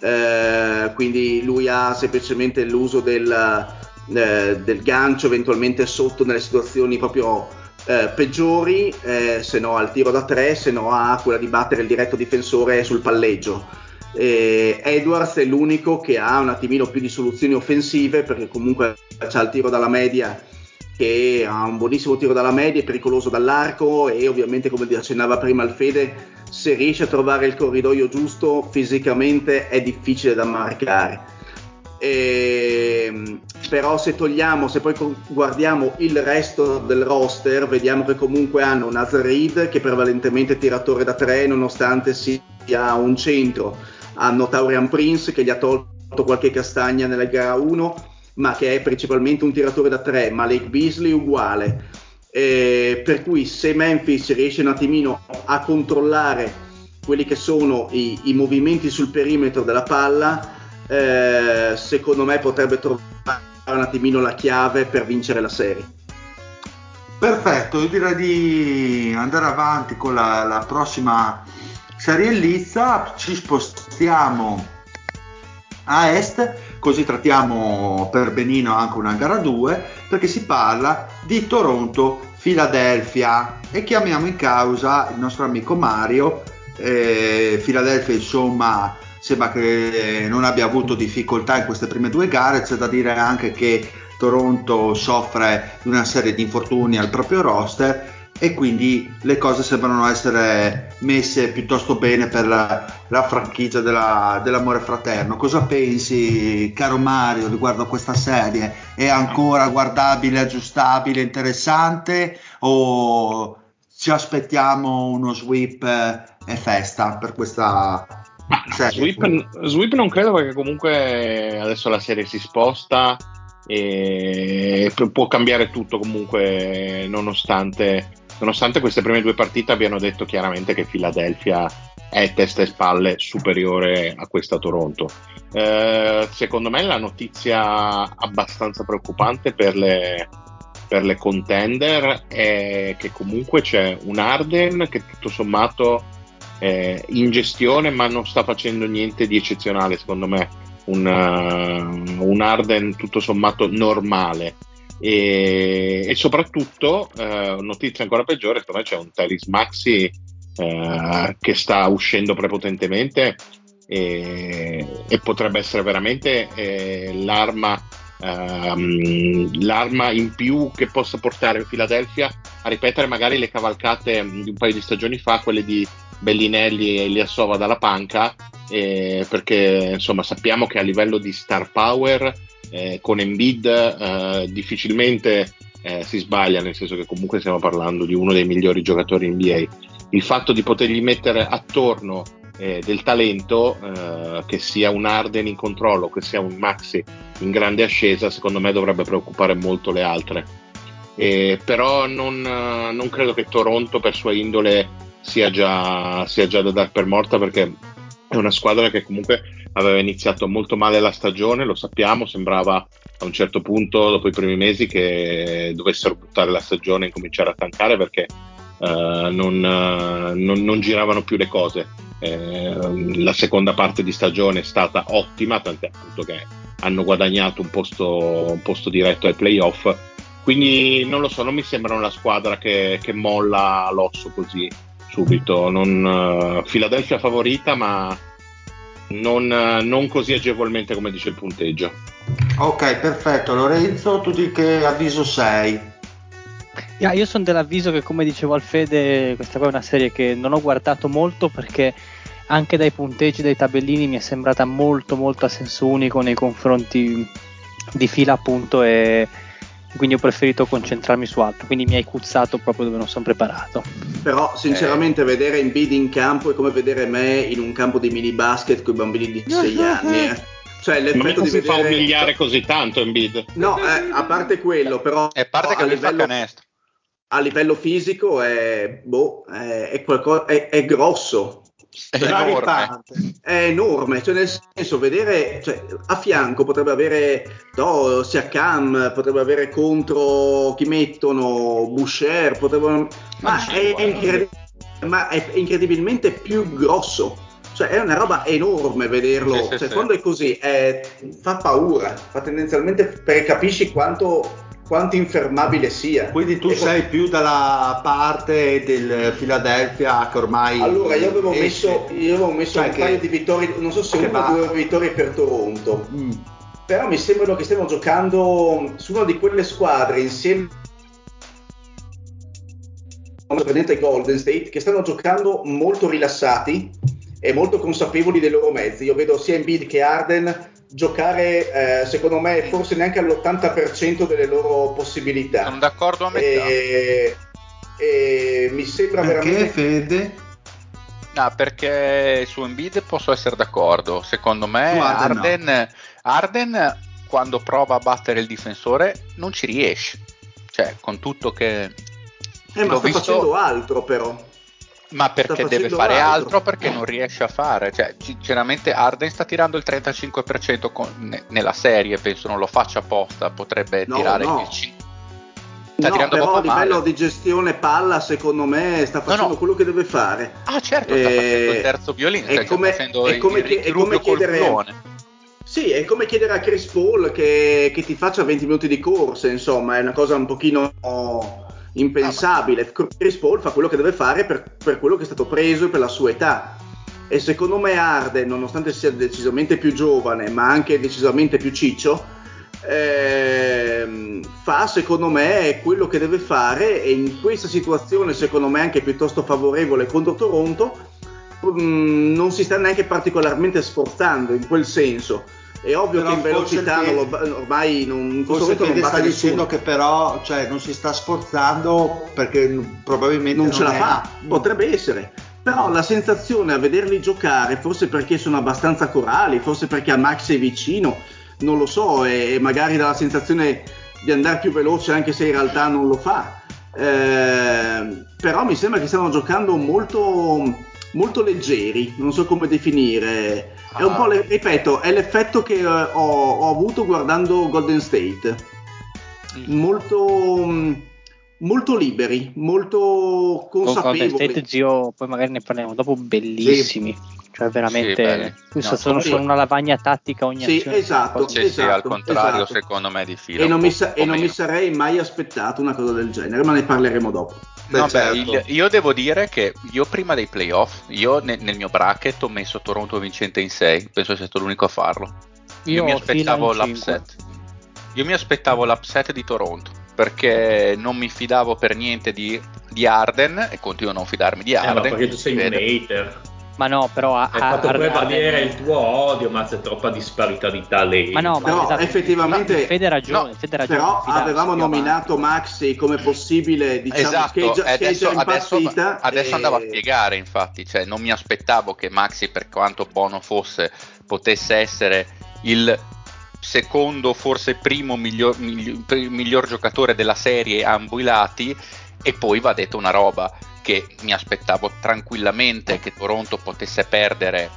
Speaker 1: eh, quindi lui ha semplicemente l'uso del, eh, del, gancio eventualmente sotto nelle situazioni proprio eh, peggiori, eh, se no al tiro da tre, se no ha quella di battere il diretto difensore sul palleggio. Edwards è l'unico che ha un attimino più di soluzioni offensive perché comunque c'ha il tiro dalla media che ha un buonissimo tiro dalla media, è pericoloso dall'arco e ovviamente come accennava prima il Fede, se riesce a trovare il corridoio giusto fisicamente è difficile da marcare. E, ehm, però se togliamo, se poi guardiamo il resto del roster, vediamo che comunque hanno Nazarid che prevalentemente è tiratore da tre nonostante sia un centro, hanno Taurian Prince che gli ha tolto qualche castagna nella gara 1 ma che è principalmente un tiratore da tre, ma Lake Beasley uguale. Eh, per cui se Memphis riesce un attimino a controllare quelli che sono i, i movimenti sul perimetro della palla, eh, secondo me potrebbe trovare un attimino la chiave per vincere la serie.
Speaker 3: Perfetto, io direi di andare avanti con la, la prossima serie lizza, ci spostiamo a est, così trattiamo per benino anche una gara 2, perché si parla di Toronto Philadelphia e chiamiamo in causa il nostro amico Mario. Eh, Philadelphia insomma sembra che non abbia avuto difficoltà in queste prime due gare, c'è da dire anche che Toronto soffre di una serie di infortuni al proprio roster e quindi le cose sembrano essere messe piuttosto bene per la, la franchigia della, dell'amore fraterno. Cosa pensi, caro Mario, riguardo a questa serie? È ancora guardabile, aggiustabile, interessante o ci aspettiamo uno sweep e festa per questa
Speaker 6: serie? Sweep, sweep non credo perché comunque adesso la serie si sposta e può cambiare tutto comunque nonostante nonostante queste prime due partite abbiano detto chiaramente che Philadelphia è testa e spalle superiore a questa Toronto. Eh, secondo me la notizia abbastanza preoccupante per le, per le contender è che comunque c'è un Arden che tutto sommato è in gestione ma non sta facendo niente di eccezionale secondo me un, uh, un Arden tutto sommato normale e, e soprattutto, eh, notizia ancora peggiore, secondo me c'è un Telis Maxi eh, che sta uscendo prepotentemente e, e potrebbe essere veramente eh, l'arma, ehm, l'arma in più che possa portare Philadelphia a ripetere magari le cavalcate di un paio di stagioni fa, quelle di Bellinelli e Eliassova dalla panca, eh, perché insomma sappiamo che a livello di star power eh, con Embiid eh, difficilmente eh, si sbaglia, nel senso che comunque stiamo parlando di uno dei migliori giocatori NBA. Il fatto di potergli mettere attorno eh, del talento, eh, che sia un Arden in controllo, che sia un Maxi in grande ascesa, secondo me dovrebbe preoccupare molto le altre. Eh, però non, non, credo che Toronto per sua indole sia già, sia già da dar per morta perché è una squadra che comunque aveva iniziato molto male la stagione, lo sappiamo, sembrava a un certo punto dopo i primi mesi che dovessero buttare la stagione e cominciare a tankare perché uh, non, uh, non, non, giravano più le cose. Eh, la seconda parte di stagione è stata ottima, tant'è appunto che hanno guadagnato un posto, un posto diretto ai playoff. Quindi non lo so, non mi sembra una squadra che, che molla l'osso così subito. Non, uh, Philadelphia favorita, ma non, non, così agevolmente come dice il punteggio.
Speaker 3: Ok, perfetto. Lorenzo, tu di che avviso sei?
Speaker 5: Yeah, io sono dell'avviso che, come dicevo al Fede, questa qua è una serie che non ho guardato molto perché anche dai punteggi, dai tabellini mi è sembrata molto, molto a senso unico nei confronti di fila, appunto, e quindi ho preferito concentrarmi su altro. Quindi mi hai cuzzato proprio dove non sono preparato.
Speaker 1: Però, sinceramente, eh. vedere Embiid in campo è come vedere me in un campo di mini basket con i bambini di 6 anni. Eh.
Speaker 6: Cioè, l'effetto di si vedere... fa umiliare così tanto Embiid.
Speaker 1: No, eh, a parte quello, però...
Speaker 2: È parte che a livello... fa canestro
Speaker 1: a livello fisico è, boh, è, è, qualcosa, è, è grosso.
Speaker 2: È enorme.
Speaker 1: è enorme, cioè nel senso vedere cioè, a fianco potrebbe avere no, Siakam, potrebbe avere contro chi mettono Boucher, potrebbe, ma, è, incredi- ma è incredibilmente più grosso. Cioè è una roba enorme vederlo, sì, sì, cioè, sì. quando è così è, fa paura, fa tendenzialmente perché capisci quanto quanto infermabile sia.
Speaker 3: Quindi tu ecco. sei più dalla parte del Philadelphia che ormai.
Speaker 1: Allora, io avevo messo, io avevo messo cioè un che, paio di vittorie, non so se una o due vittorie per Toronto. Mm. Però mi sembrano che stiamo giocando su una di quelle squadre insieme prendente Golden State che stanno giocando molto rilassati e molto consapevoli dei loro mezzi. Io vedo sia Embiid che Arden giocare, eh, secondo me, forse neanche all'80% delle loro possibilità.
Speaker 2: Sono d'accordo a metà.
Speaker 1: E, e mi sembra
Speaker 3: perché,
Speaker 1: veramente...
Speaker 3: Fede?
Speaker 2: No, perché su Embiid posso essere d'accordo. Secondo me Arden, no. Arden, quando prova a battere il difensore non ci riesce. Cioè, con tutto che...
Speaker 1: Eh, ma sta visto... facendo altro però.
Speaker 2: Ma perché deve fare altro. altro. perché non riesce a fare. Cioè, sinceramente, Arden sta tirando il 35% con, ne, nella serie. Penso non lo faccia apposta. Potrebbe no, tirare no. il 5%.
Speaker 1: Sta no, però a livello male. di gestione palla, secondo me, sta facendo no, no. quello che deve fare.
Speaker 2: Ah, certo, sta facendo il eh, terzo violino. È
Speaker 1: come, è come, il, è come chiedere. Sì, è come chiedere a Chris Paul che, che ti faccia 20 minuti di corsa, insomma, è una cosa un pochino impensabile. Ah, Chris Paul fa quello che deve fare per, per, quello che è stato preso e per la sua età. E secondo me Arden, nonostante sia decisamente più giovane, ma anche decisamente più ciccio, ehm, fa secondo me quello che deve fare e in questa situazione secondo me anche piuttosto favorevole contro Toronto mh, mm, non si sta neanche particolarmente sforzando in quel senso è ovvio però che in velocità che, lo, ormai non,
Speaker 3: forse Fede sta dicendo che però cioè, non si sta sforzando perché probabilmente
Speaker 1: non, non ce la fa. Potrebbe essere. Però la sensazione a vederli giocare, forse perché sono abbastanza corali, forse perché a Max è vicino, non lo so, e, magari dà la sensazione di andare più veloce anche se in realtà non lo fa. Eh, però mi sembra che stiano giocando molto, molto leggeri, non so come definire. È un po', le, ripeto, è l'effetto che uh, ho, ho, avuto guardando Golden State. Mm. Molto, molto liberi, molto consapevoli. Golden
Speaker 5: State, zio, poi magari ne parliamo dopo, bellissimi. Sì. Cioè, veramente, sì, no, sono, sono, una lavagna tattica ogni
Speaker 1: sì,
Speaker 5: azione.
Speaker 1: Esatto,
Speaker 2: sì,
Speaker 1: esatto,
Speaker 2: sì, al contrario, esatto. secondo me, di fila.
Speaker 1: E, non mi, sa- e non mi sarei mai aspettato una cosa del genere, ma ne parleremo dopo.
Speaker 2: Beh, no, certo. beh, il, io devo dire che io prima dei playoff, io ne, nel mio bracket ho messo Toronto vincente in 6, penso sia stato l'unico a farlo. Io, io mi aspettavo l'upset. Io mi aspettavo l'upset di Toronto perché non mi fidavo per niente di, di Arden e continuo a non fidarmi di Arden. Eh, ma
Speaker 4: perché tu sei un hater.
Speaker 5: Ma no, però
Speaker 4: ha, fatto prevalere il tuo odio, ma c'è troppa disparità di talenti.
Speaker 1: Ma no, ma però esatto, effettivamente
Speaker 5: Fede ragione, no, Fede ragione
Speaker 1: però avevamo nominato Maxi come possibile diciamo
Speaker 2: esatto,
Speaker 1: scheggia,
Speaker 2: adesso,
Speaker 1: scheggia
Speaker 2: adesso, adesso
Speaker 1: e...
Speaker 2: andavo a spiegare, infatti, cioè non mi aspettavo che Maxi per quanto buono fosse potesse essere il secondo, forse primo miglior, miglior, miglior giocatore della serie a ambo i lati e poi va detto una roba che mi aspettavo tranquillamente che Toronto potesse perdere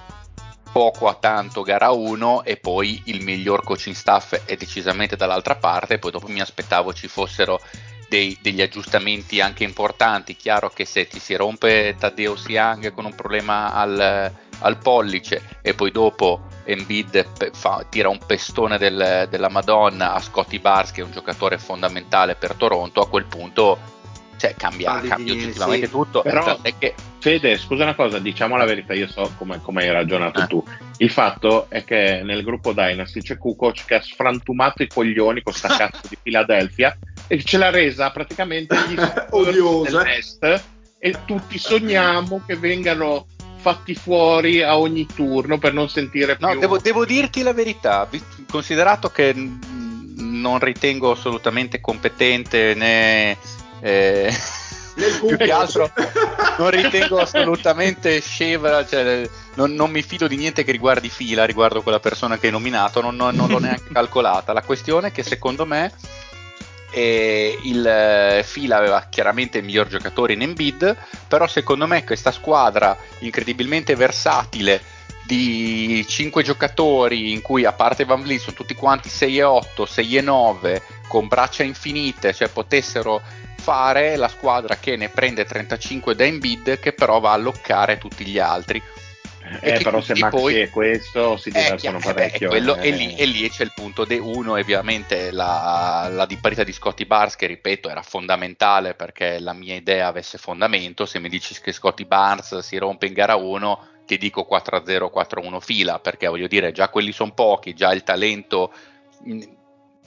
Speaker 2: poco a tanto gara 1 e poi il miglior coaching staff è decisamente dall'altra parte. Poi dopo mi aspettavo ci fossero dei, degli aggiustamenti anche importanti. Chiaro che se ti si rompe Taddeo Siang con un problema al, al pollice e poi dopo Embiid fa, tira un pestone del, della Madonna a Scotty Bars che è un giocatore fondamentale per Toronto a quel punto cioè cambia, cambia oggettivamente sì. tutto.
Speaker 6: Però, che... Fede, scusa una cosa, diciamo la verità, io so come, come hai ragionato eh. tu. Il fatto è che nel gruppo Dynasty c'è Kukoc che ha sfrantumato i coglioni con sta <laughs> cazzo di Philadelphia e ce l'ha resa praticamente gli <laughs>
Speaker 1: odiosa
Speaker 6: e tutti sogniamo che vengano fatti fuori a ogni turno per non sentire più.
Speaker 2: No, devo, devo dirti la verità, considerato che non ritengo assolutamente competente né eh, <laughs> più che altro <laughs> non ritengo assolutamente scevra, cioè, non, non, mi fido di niente che riguardi fila riguardo quella persona che hai nominato, non, non, non l'ho neanche calcolata. La questione è che secondo me eh, il eh, fila aveva chiaramente il miglior giocatore in Embiid, però secondo me questa squadra incredibilmente versatile di 5 giocatori in cui a parte Van Vliet sono tutti quanti 6 e 8, 6 e 9 con braccia infinite, cioè potessero fare la squadra che ne prende 35 da Embiid che però va a loccare tutti gli altri.
Speaker 6: Eh, e però se Maxi poi, è questo si divertono parecchio.
Speaker 2: Eh, quello, eh. e, lì, e, lì, c'è il punto di uno, ovviamente la, la diparita di Scotty Barnes che ripeto era fondamentale perché la mia idea avesse fondamento, se mi dici che Scotty Barnes si rompe in gara 1 ti dico 4-0, 4-1 fila perché voglio dire già quelli sono pochi, già il talento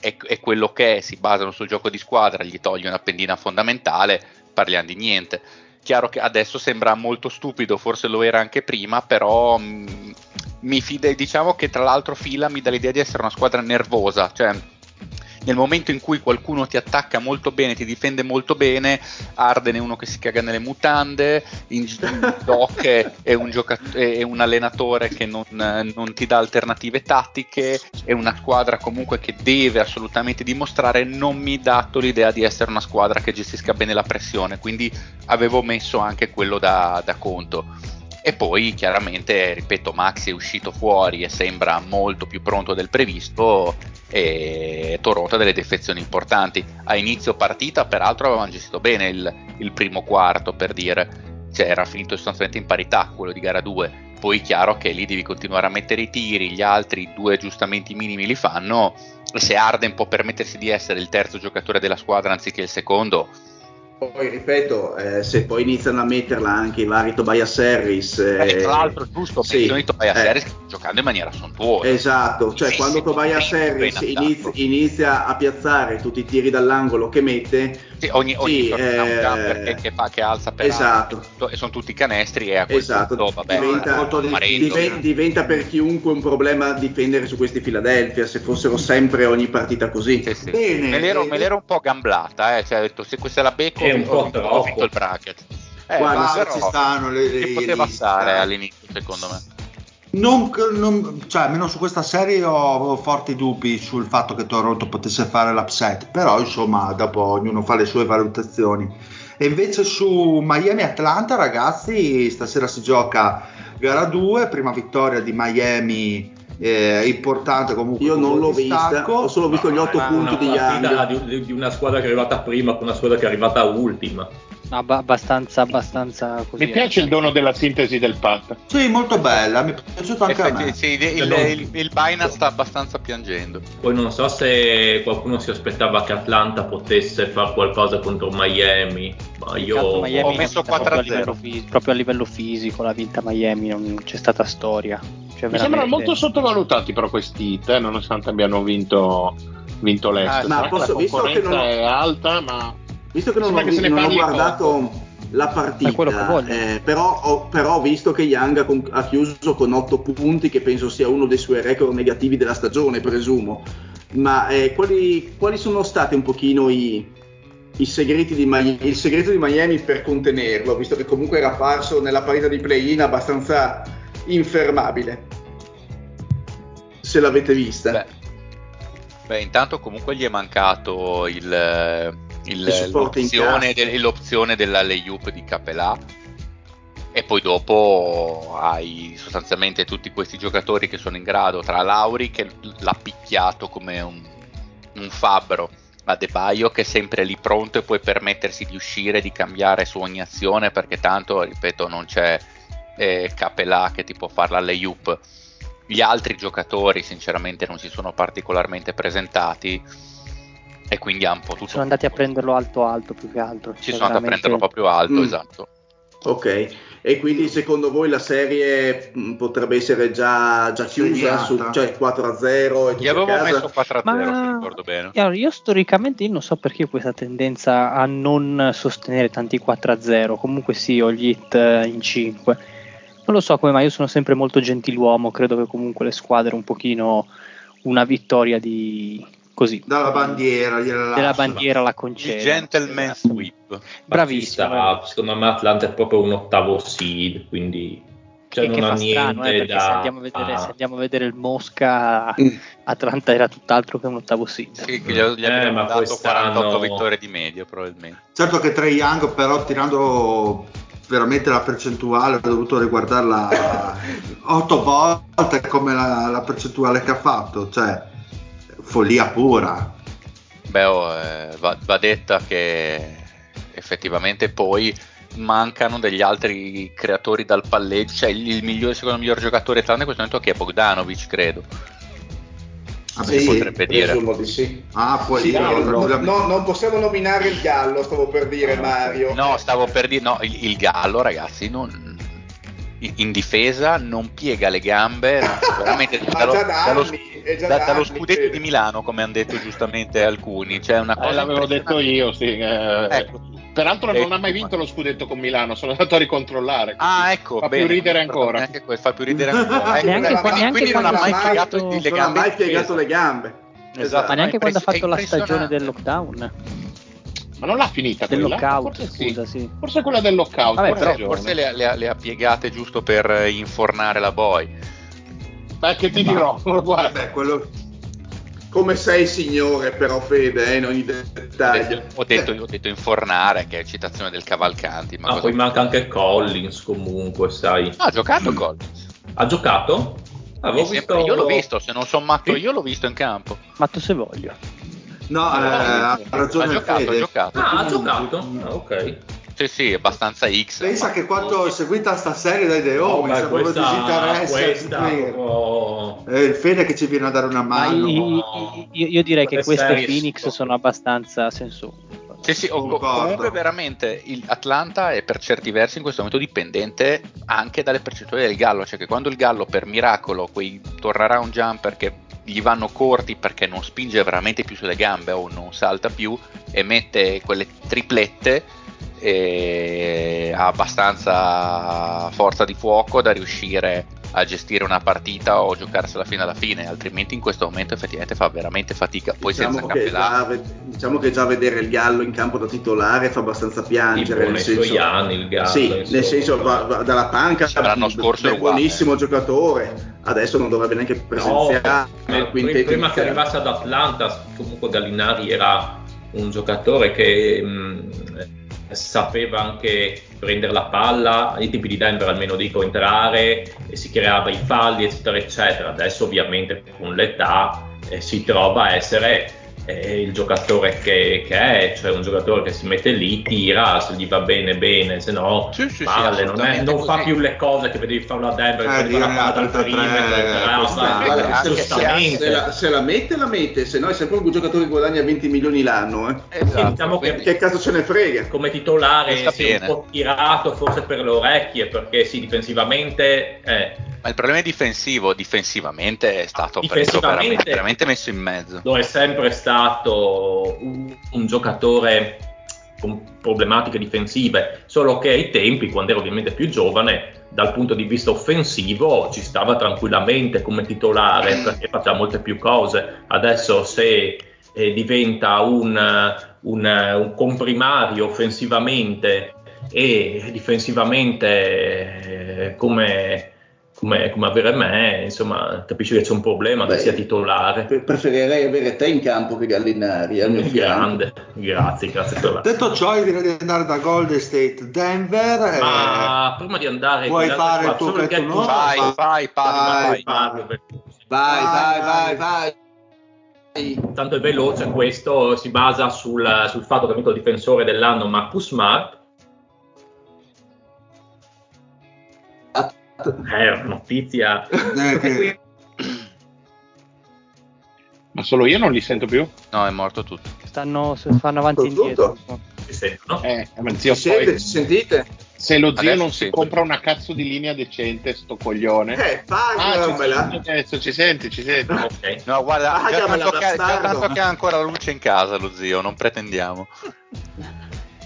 Speaker 2: è, è, quello che è, si basano sul gioco di squadra, gli togli una pendina fondamentale, parliamo di niente. Chiaro che adesso sembra molto stupido, forse lo era anche prima, però mh, mm, mi fide, diciamo che tra l'altro Fila mi dà l'idea di essere una squadra nervosa, cioè nel momento in cui qualcuno ti attacca molto bene, ti difende molto bene, Arden è uno che si caga nelle mutande, <laughs> Doc è un, giocat- è un allenatore che non, non, ti dà alternative tattiche, è una squadra comunque che deve assolutamente dimostrare, non mi dato l'idea di essere una squadra che gestisca bene la pressione, quindi avevo messo anche quello da, da conto. E poi chiaramente, ripeto, Max è uscito fuori e sembra molto più pronto del previsto e Toronto delle defezioni importanti. A inizio partita, peraltro, avevano gestito bene il, il primo quarto, per dire, cioè era finito sostanzialmente in parità quello di gara 2. Poi chiaro che lì devi continuare a mettere i tiri, gli altri due aggiustamenti minimi li fanno. Se Arden può permettersi di essere il terzo giocatore della squadra anziché il secondo,
Speaker 1: poi ripeto, eh, se poi iniziano a metterla anche i vari Tobias Harris. Eh,
Speaker 2: eh, tra l'altro, giusto, sì, menzioni Tobias eh, Harris giocando in maniera sontuosa.
Speaker 1: Esatto, cioè quando Tobias Harris inizia, inizia, a piazzare tutti i tiri dall'angolo che mette,
Speaker 2: sì, ogni, ogni sì, eh, che, che, fa, che alza per
Speaker 1: esatto.
Speaker 2: alto, e sono tutti canestri e a quel
Speaker 1: esatto.
Speaker 2: punto, vabbè,
Speaker 1: diventa, diventa, diventa, per chiunque un problema difendere su questi Philadelphia se fossero sempre ogni partita così.
Speaker 2: Sì, sì. Bene, me, l'ero, me l'ero un po' gamblata, eh, cioè, ho detto se questa è la becco
Speaker 4: è un po'
Speaker 2: ho, ho vinto il bracket.
Speaker 1: Eh, Guarda, però, ci stanno le, le,
Speaker 2: poteva stare all'inizio secondo me.
Speaker 3: Non, non, cioè, almeno su questa serie ho forti dubbi sul fatto che Toronto potesse fare l'upset, però insomma dopo ognuno fa le sue valutazioni. E invece su Miami-Atlanta ragazzi, stasera si gioca gara 2, prima vittoria di Miami eh, importante comunque.
Speaker 1: Io non l'ho vista, ho solo visto gli 8 punti di Young.
Speaker 4: Di, di una squadra che è arrivata prima con una squadra che è arrivata ultima
Speaker 5: abbastanza, abbastanza così.
Speaker 6: Mi piace il dono della sintesi del pat.
Speaker 3: Sì, molto bella, mi è piaciuto anche Effetti, a me.
Speaker 2: Sì, il, il, il, il Binance sta abbastanza piangendo.
Speaker 4: Poi non so se qualcuno si aspettava che Atlanta potesse fare qualcosa contro Miami, ma io
Speaker 5: Miami ho messo 4 a 0. Proprio a livello fisico la vinta Miami non c'è stata storia.
Speaker 6: Cioè, Mi sembrano molto sottovalutati però questi hit, eh, nonostante abbiano vinto, vinto l'Est. Ah,
Speaker 1: ma posso,
Speaker 6: la concorrenza
Speaker 1: non...
Speaker 6: è alta, ma
Speaker 1: Visto che non, ho, non ho, guardato, la partita. Eh, però, ho, però, ho, visto che Young ha, con, ha, chiuso con 8 punti, che penso sia uno dei suoi record negativi della stagione, presumo. Ma eh, quali, quali, sono stati un pochino i, i segreti di Miami, il segreto di Miami per contenerlo, visto che comunque era apparso nella partita di play-in abbastanza infermabile? Se l'avete vista.
Speaker 2: Beh, beh intanto comunque gli è mancato il il, l'opzione, del, l'opzione della layup di Capelà. E poi dopo hai sostanzialmente tutti questi giocatori che sono in grado tra Lauri che l'ha picchiato come un, un fabbro a De Baio che è sempre lì pronto e puoi permettersi di uscire di cambiare su ogni azione perché tanto ripeto non c'è eh, Capelà che ti può fare la layup gli altri giocatori sinceramente non si sono particolarmente presentati e quindi ha un po' tutto.
Speaker 5: Sono andati a prenderlo alto alto più che altro.
Speaker 2: Ci sono andati veramente... a prenderlo proprio alto, mm. esatto.
Speaker 1: Ok, e quindi secondo voi la serie mm, potrebbe essere già, già chiusa, su, cioè 4-0?
Speaker 2: Gli avevo casa? messo 4-0 Ma... se ricordo bene.
Speaker 5: Allora, io storicamente io non so perché ho questa tendenza a non sostenere tanti 4-0, comunque sì, ho gli hit eh, in 5. Non lo so come mai, io sono sempre molto gentiluomo, credo che comunque le squadre un pochino una vittoria di così.
Speaker 1: Dalla bandiera,
Speaker 5: della bandiera la concede.
Speaker 2: Il gentleman sweep.
Speaker 4: Bravissimo. Secondo me Atlanta è proprio un ottavo seed, quindi cioè non ha niente strano, eh, da...
Speaker 5: Se andiamo, vedere, ah. se andiamo, a vedere, il Mosca, mm. Atlanta era tutt'altro che un ottavo seed.
Speaker 2: Sì, che gli, gli eh, dato quest'anno... 48 vittorie di media probabilmente.
Speaker 3: Certo che Trey Young però tirando veramente la percentuale ho dovuto riguardarla 8 volte come la, la percentuale che ha fatto, cioè follia pura.
Speaker 2: Beh, oh, eh, va, va, detta che effettivamente poi mancano degli altri creatori dal palleggio, cioè il, il migliore, secondo me, il miglior giocatore tranne in questo momento che è Bogdanovic, credo.
Speaker 1: Ah, sì, potrebbe dire. Di sì. Ah, poi sì, no, no, no, non possiamo nominare il Gallo, stavo per dire Mario.
Speaker 2: No, stavo per dire, no, il, il Gallo, ragazzi, non, in difesa non piega le gambe, veramente <laughs> dallo, dallo, da, dallo scudetto di Milano, come hanno detto giustamente alcuni. Cioè una cosa
Speaker 6: eh, l'avevo detto io, sì. Eh, ecco. Peraltro ecco. non ha mai vinto lo scudetto con Milano, sono andato a ricontrollare.
Speaker 2: Ah, ecco.
Speaker 6: Fa bene, più ridere ancora.
Speaker 2: Neanche fa più ridere ancora. <laughs> ecco, neanche, quindi, quindi non ha mai piegato le gambe. Non ha
Speaker 1: mai piegato le gambe.
Speaker 5: Esatto, ma neanche quando ha fatto la stagione del lockdown.
Speaker 6: Ma non l'ha finita
Speaker 5: del
Speaker 6: quella?
Speaker 5: lockout, forse, scusa, sì.
Speaker 6: forse quella del lockout.
Speaker 2: Vabbè, però forse le, le, le, ha piegate giusto per infornare la boy.
Speaker 6: Beh, che ti dirò, <laughs> guarda.
Speaker 1: Beh, quello, come sei signore però Fede eh, in ogni dettaglio
Speaker 2: ho detto, ho detto infornare che è citazione del Cavalcanti
Speaker 4: ma ah, poi manca anche Collins comunque sai
Speaker 2: ah, ha giocato Collins
Speaker 4: ha giocato?
Speaker 2: Visto... io l'ho visto se non sono matto io l'ho visto in campo
Speaker 5: matto se voglio
Speaker 1: No, eh, ha ragione
Speaker 2: ha giocato,
Speaker 1: Fede.
Speaker 2: ha giocato.
Speaker 4: Ah, ha giocato? Ah, ok.
Speaker 2: Sì, sì, abbastanza X.
Speaker 3: Pensa che quanto ho seguito sta serie dai The oh, mi proprio disinteresse.
Speaker 4: Proprio...
Speaker 3: È il Fede che ci viene a dare una mano.
Speaker 5: Io, io, io direi che queste Phoenix sono abbastanza sensuali.
Speaker 2: Sì, sì, comunque veramente il Atlanta è per certi versi in questo momento dipendente anche dalle percentuali del Gallo, cioè che quando il Gallo per miracolo quei turnaround jumper che gli vanno corti perché non spinge veramente più sulle gambe o non salta più e mette quelle triplette ha abbastanza forza di fuoco da riuscire a gestire una partita o giocarsela fino alla fine, altrimenti in questo momento effettivamente fa veramente fatica. Poi diciamo senza campionato.
Speaker 1: Diciamo che già vedere il Gallo in campo da titolare fa abbastanza piangere.
Speaker 4: Nel senso, anni il Gallo.
Speaker 1: Sì, insomma. nel senso va, va dalla panca,
Speaker 2: l'anno scorso è
Speaker 1: buonissimo giocatore, adesso non dovrebbe neanche presenziare
Speaker 4: no, quintetto. Prima che arrivasse ad Atlanta, comunque Gallinari era un giocatore che mh, sapeva anche prendere la palla, ai tempi di Denver almeno dico entrare e si creava i falli eccetera eccetera, adesso ovviamente con l'età eh, si trova a essere è il giocatore che, che, è, cioè un giocatore che si mette lì, tira, se gli va bene bene, se no sì, sì, palle, sì, non, è, non fa più le cose che vedevi farlo a Denver, eh,
Speaker 1: che la palla dal perimetro, se, la, se la mette la mette, se no è sempre un giocatore che guadagna 20 milioni l'anno. Eh.
Speaker 4: Esatto. Diciamo che,
Speaker 1: che cazzo ce ne frega?
Speaker 4: Come titolare si è un po' tirato forse per le orecchie, perché sì, difensivamente... Eh,
Speaker 2: ma il problema è difensivo, difensivamente è stato difensivamente, veramente, veramente, messo in mezzo.
Speaker 4: Lo è sempre stato un, un giocatore problematiche difensive, solo che ai tempi, quando ero ovviamente più giovane, dal punto di vista offensivo ci stava tranquillamente come titolare perché faceva molte più cose. Adesso se eh, diventa un, un, un comprimario offensivamente e difensivamente eh, come come, come, avere me, insomma, capisci che c'è un problema Beh, che sia titolare.
Speaker 1: Preferirei avere te in campo che Gallinari.
Speaker 4: Grande, grazie, grazie per la.
Speaker 3: Detto ciò, io direi di andare da Golden State Denver.
Speaker 4: Eh, Ma eh, prima di andare,
Speaker 3: vuoi fare il tuo
Speaker 2: petto? No? Vai, vai, vai, vai,
Speaker 1: vai, vai, vai, vai, vai, vai.
Speaker 4: Tanto è veloce questo, si basa sul, sul fatto che ha vinto il difensore dell'anno Marcus Smart Una notizia. Eh,
Speaker 6: Ma solo io non li sento più?
Speaker 2: No, è morto tutto.
Speaker 5: Stanno, fanno avanti e indietro.
Speaker 4: Si sentono?
Speaker 6: Eh, ma zio,
Speaker 1: ci, poi, ci sentite?
Speaker 6: Se lo zio adesso non si compra una cazzo di linea decente, sto coglione.
Speaker 1: Eh, pagamela.
Speaker 6: Ah, adesso ci senti, ci senti.
Speaker 2: Okay. No, guarda, già tanto, che, già tanto che ha ancora la luce in casa lo zio, non pretendiamo <laughs>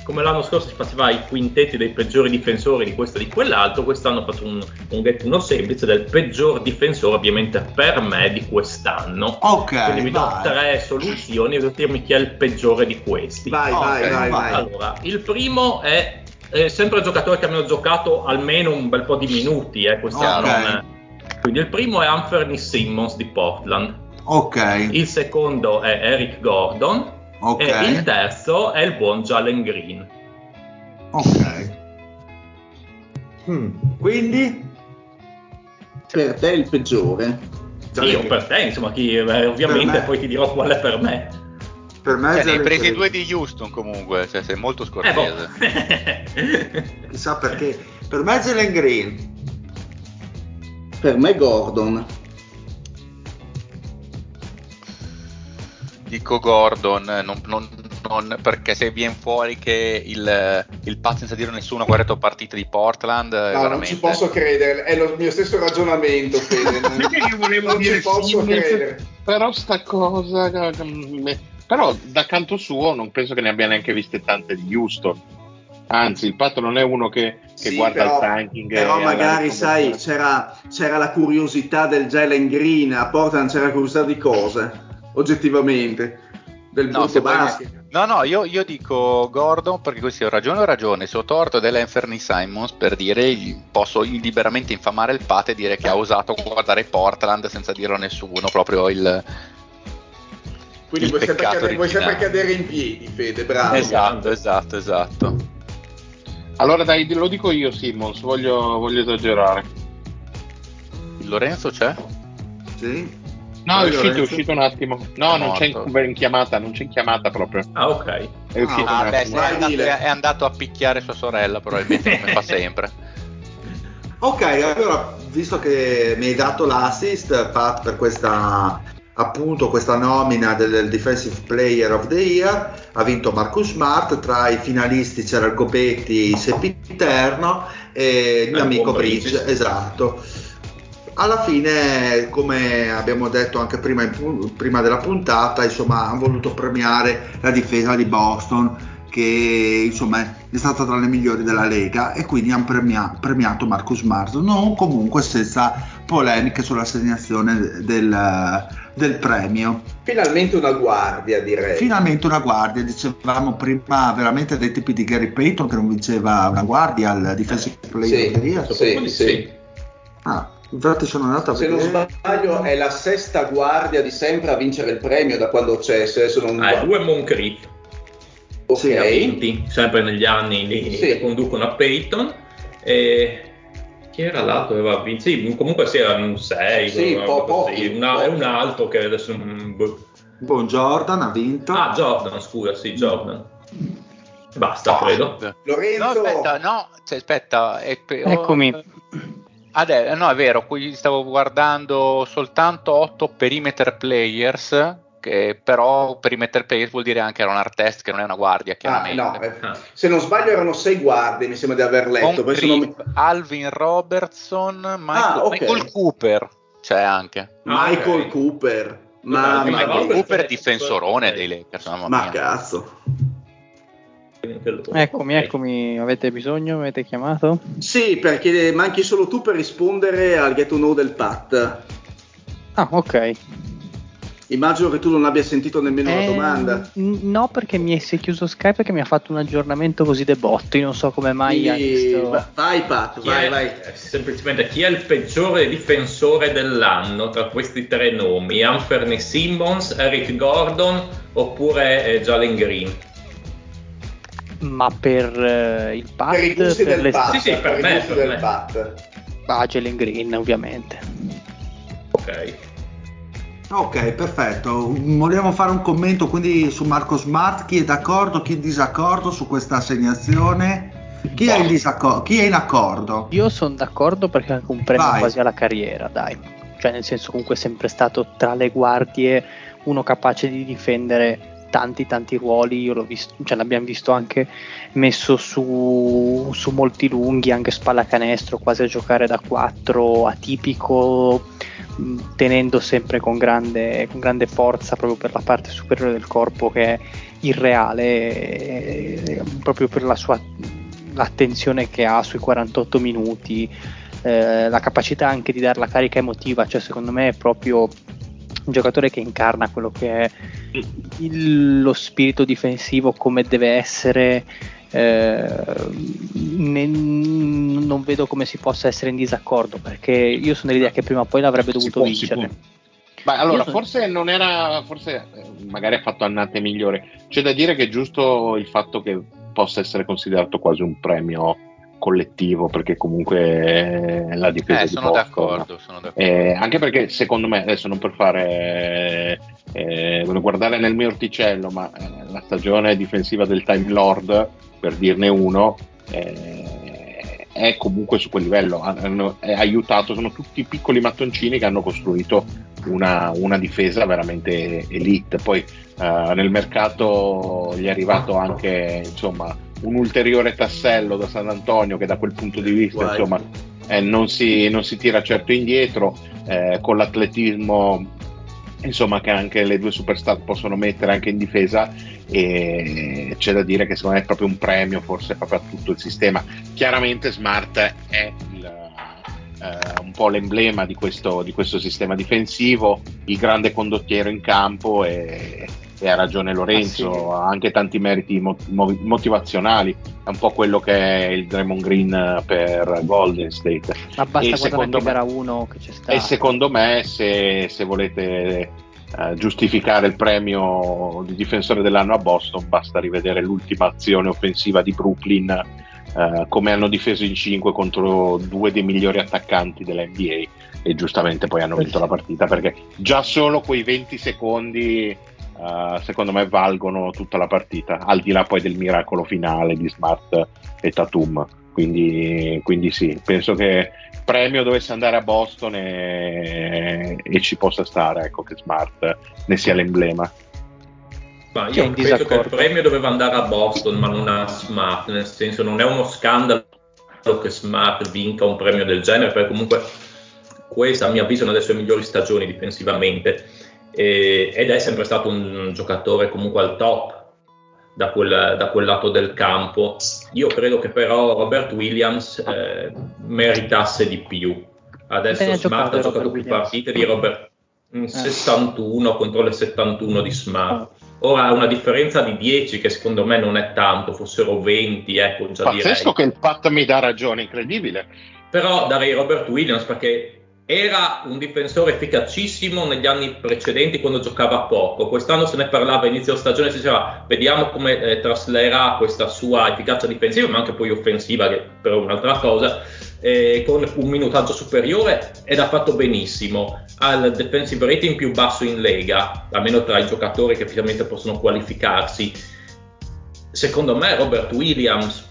Speaker 4: come l'anno scorso si faceva i quintetti dei peggiori difensori di questo e di quell'altro, quest'anno ho fatto un, un gettuno semplice del peggior difensore ovviamente per me di quest'anno.
Speaker 3: Ok.
Speaker 4: Quindi vi do tre soluzioni e devo dirmi chi è il peggiore di questi.
Speaker 1: Vai, okay, vai, vai, vai.
Speaker 4: Allora, il primo è, è sempre il giocatore che abbiamo giocato almeno un bel po' di minuti eh, quest'anno. Okay. Quindi il primo è Anthony Simmons di Portland.
Speaker 3: Ok.
Speaker 4: Il secondo è Eric Gordon. Okay. E il terzo è il buon Jalen Green.
Speaker 3: Ok. Hmm. Quindi?
Speaker 1: Per te è il peggiore?
Speaker 4: Sì, o per te, insomma, chi, eh, ovviamente poi ti dirò qual è per me.
Speaker 2: Per me cioè, ne hai presi due di Houston comunque, cioè sei molto scortese.
Speaker 3: Eh, boh. Chissà perché. Per me è Jalen Green.
Speaker 1: Per me Gordon.
Speaker 2: Dico Gordon, non, non, non, perché se viene fuori che il, il Paz senza dire nessuno ha guardato partite di Portland.
Speaker 1: No,
Speaker 2: veramente...
Speaker 1: non ci posso credere, è lo mio stesso ragionamento, Fede. non, <laughs>
Speaker 6: io volevo non dire ci posso sì, credere. Però sta cosa. Però da canto suo non penso che ne abbia neanche viste tante di Houston. Anzi, il patto non è uno che, che sì, guarda però, il ranking.
Speaker 1: Però magari, sai, c'era, c'era, la curiosità del Jalen Green, a Portland c'era la curiosità di cose oggettivamente del no, basket.
Speaker 2: No, no, io, io, dico Gordon perché così ho ragione ho ragione. Se ho torto dell'Anferny Simons per dire posso liberamente infamare il Pate e dire che ha osato guardare Portland senza dirlo a nessuno. Proprio il.
Speaker 1: Quindi il vuoi, sempre cadere, vuoi, sempre cadere, in piedi, Fede, bravo.
Speaker 2: Esatto, esatto, esatto.
Speaker 6: Allora dai, lo dico io, Simons, voglio, voglio esagerare.
Speaker 2: Lorenzo c'è?
Speaker 3: Sì.
Speaker 6: No, è uscito, è uscito un attimo. No, non c'è in, chiamata, non c'è in chiamata proprio.
Speaker 4: Ah, ok.
Speaker 2: È uscito ah, un beh, attimo. È andato, è andato, a picchiare sua sorella, probabilmente, come fa <laughs> sempre.
Speaker 3: Ok, allora, visto che mi hai dato l'assist, Pat, per questa appunto questa nomina del Defensive Player of the Year ha vinto Marcus Smart tra i finalisti c'era il Gobetti Sepiterno e il mio amico Bridge esatto alla fine, come abbiamo detto anche prima, in, prima della puntata, insomma, hanno voluto premiare la difesa di Boston, che insomma è stata tra le migliori della Lega, e quindi hanno premia, premiato Marcus Smart, non comunque senza polemiche sull'assegnazione del, del premio.
Speaker 1: Finalmente una guardia, direi.
Speaker 3: Finalmente una guardia, dicevamo prima veramente dei tipi di Gary Payton che non vinceva una guardia al Defensive Player
Speaker 1: sì, sì, sì.
Speaker 3: Ah, Infatti sono andato a
Speaker 1: Se
Speaker 3: vedere.
Speaker 1: Se non sbaglio è la sesta guardia di sempre a vincere il premio da quando c'è. Se non
Speaker 4: ah, due Moncrief. Ok. Sì, vinti, sempre negli anni lì sì. che conducono a Peyton. E chi era l'altro che aveva vinto? Sì, comunque sì, era un 6.
Speaker 1: Sì, po- po-
Speaker 4: una, è un altro che adesso...
Speaker 3: Buon Jordan ha vinto.
Speaker 4: Ah, Jordan, scusa, sì, Jordan. Basta, oh, credo.
Speaker 1: Lorenzo.
Speaker 2: No, aspetta, no, cioè, aspetta. È,
Speaker 5: Eccomi. Oh,
Speaker 2: Adesso, no, è vero, qui stavo guardando soltanto 8 perimeter players, che però perimeter players vuol dire anche erano un art test che non è una guardia, chiaramente.
Speaker 1: Ah, no, eh, ah. Se non sbaglio erano 6 guardie, mi sembra di aver letto.
Speaker 2: Creep, non... Alvin Robertson, Michael, ah, okay. Michael Cooper c'è anche.
Speaker 1: Michael okay. Cooper.
Speaker 2: Ma, Michael Cooper è difensorone dei Lakers.
Speaker 1: Ma cazzo.
Speaker 5: Eccomi, eccomi, avete bisogno? Avete chiamato?
Speaker 1: Sì, perché manchi solo tu per rispondere al get to know del Pat.
Speaker 5: Ah, ok.
Speaker 1: Immagino che tu non abbia sentito nemmeno eh, la domanda.
Speaker 5: No, perché mi si è chiuso Skype perché mi ha fatto un aggiornamento così de botto. Io non so come mai.
Speaker 1: E... Visto... Vai, Pat, vai,
Speaker 4: è,
Speaker 1: vai.
Speaker 4: Semplicemente chi è il peggiore difensore dell'anno tra questi tre nomi? Anthony Simmons, Eric Gordon oppure eh, Jalen Green?
Speaker 5: Ma per eh, il Pat?
Speaker 1: Per i gusti per del
Speaker 4: le... Pat. Sì, sì, per, per me. Per del me.
Speaker 5: Pat. Ah, Jalen Green, ovviamente.
Speaker 4: Ok.
Speaker 3: Ok, perfetto. Vogliamo fare un commento quindi su Marco Smart, chi è d'accordo, chi è in disaccordo su questa assegnazione? Chi, è in, disaccordo? chi è in accordo?
Speaker 5: Io sono d'accordo perché è anche un premio Vai. quasi alla carriera, dai. Cioè nel senso comunque è sempre stato tra le guardie uno capace di difendere tanti tanti ruoli, io l'ho visto, cioè l'abbiamo visto anche messo su, su molti lunghi, anche spallacanestro, quasi a giocare da 4, atipico tenendo sempre con grande, con grande, forza proprio per la parte superiore del corpo che è irreale, eh, proprio per la sua l'attenzione che ha sui 48 minuti, eh, la capacità anche di dare la carica emotiva, cioè secondo me è proprio un giocatore che incarna quello che è il, lo spirito difensivo come deve essere eh, ne, non vedo come si possa essere in disaccordo perché io sono dell'idea che prima o poi l'avrebbe dovuto può, vincere.
Speaker 6: Ma allora, sono... forse non era, forse eh, magari ha fatto annate migliore. C'è da dire che è giusto il fatto che possa essere considerato quasi un premio collettivo perché comunque la difesa
Speaker 2: eh, sono, d'accordo, sono d'accordo.
Speaker 6: Eh, anche perché secondo me adesso non per fare eh, guardare nel mio orticello ma eh, la stagione difensiva del Time Lord per dirne uno, eh, è comunque su quel livello, hanno, è aiutato, sono tutti piccoli mattoncini che hanno costruito una, una difesa veramente elite. Poi eh, nel mercato gli è arrivato anche insomma, un ulteriore tassello da San Antonio che da quel punto di vista insomma, eh, non, si, non, si, tira certo indietro, eh, con l'atletismo insomma, che anche le due superstar possono mettere anche in difesa e c'è da dire che secondo me è proprio un premio forse proprio a tutto il sistema. Chiaramente Smart è il, eh, un po' l'emblema di questo, di questo, sistema difensivo, il grande condottiero in campo e, e ha ragione Lorenzo, ah, sì. ha anche tanti meriti motivazionali, è un po' quello che è il Draymond Green per Golden State.
Speaker 5: Ma basta e secondo me, uno che c'è stato.
Speaker 6: E secondo me se, se volete eh, giustificare il premio di difensore dell'anno a Boston, basta rivedere l'ultima azione offensiva di Brooklyn, eh, come hanno difeso in 5 contro due dei migliori attaccanti della NBA e giustamente poi hanno vinto la partita perché già solo quei 20 secondi uh, secondo me valgono tutta la partita, al di là poi del miracolo finale di Smart e Tatum. Quindi, quindi sì, penso che premio dovesse andare a Boston e, e ci possa stare, ecco che Smart ne sia l'emblema.
Speaker 4: Ma io penso che il premio doveva andare a Boston, ma non a Smart, nel senso non è uno scandalo che Smart vinca un premio del genere, perché comunque questa a mio avviso è una delle sue migliori stagioni difensivamente eh, ed è sempre stato un giocatore comunque al top da quel, da quel, lato del campo. Io credo che però Robert Williams eh, meritasse di più. Adesso Smart ha giocato più partite di Robert mm, eh. 61 contro le 71 di Smart. Ora ha una differenza di 10 che secondo me non è tanto, fossero 20, ecco già
Speaker 6: Pazzesco direi. che il Pat mi dà ragione, incredibile.
Speaker 4: Però darei Robert Williams perché era un difensore efficacissimo negli anni precedenti quando giocava poco. Quest'anno se ne parlava inizio stagione, si diceva vediamo come eh, traslerà questa sua efficacia difensiva, ma anche poi offensiva, che però è un'altra cosa, eh, con un minutaggio superiore ed ha fatto benissimo. Ha il defensive rating più basso in Lega, almeno tra i giocatori che effettivamente possono qualificarsi. Secondo me Robert Williams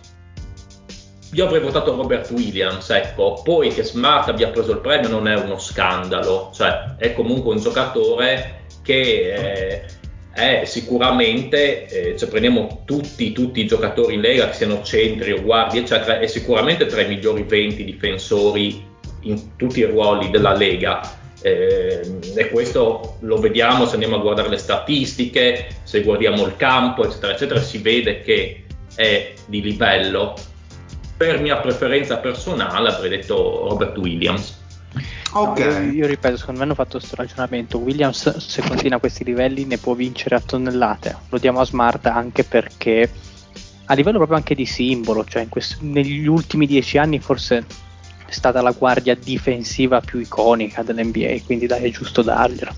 Speaker 4: io avrei votato Robert Williams, ecco, poi che Smart abbia preso il premio non è uno scandalo, cioè è comunque un giocatore che eh, è sicuramente, eh, cioè prendiamo tutti, tutti, i giocatori in Lega, che siano centri o guardie, eccetera, è sicuramente tra i migliori 20 difensori in tutti i ruoli della Lega. Eh, e questo lo vediamo se andiamo a guardare le statistiche, se guardiamo il campo, eccetera, eccetera, si vede che e di livello, per mia preferenza personale avrei detto Robert Williams.
Speaker 5: Ok. No, io, io, ripeto, secondo me hanno fatto questo ragionamento. Williams, se continua a questi livelli, ne può vincere a tonnellate. Lo diamo a Smart anche perché a livello proprio anche di simbolo, cioè quest- negli ultimi dieci anni forse è stata la guardia difensiva più iconica dell'NBA, quindi dai, è giusto darglielo.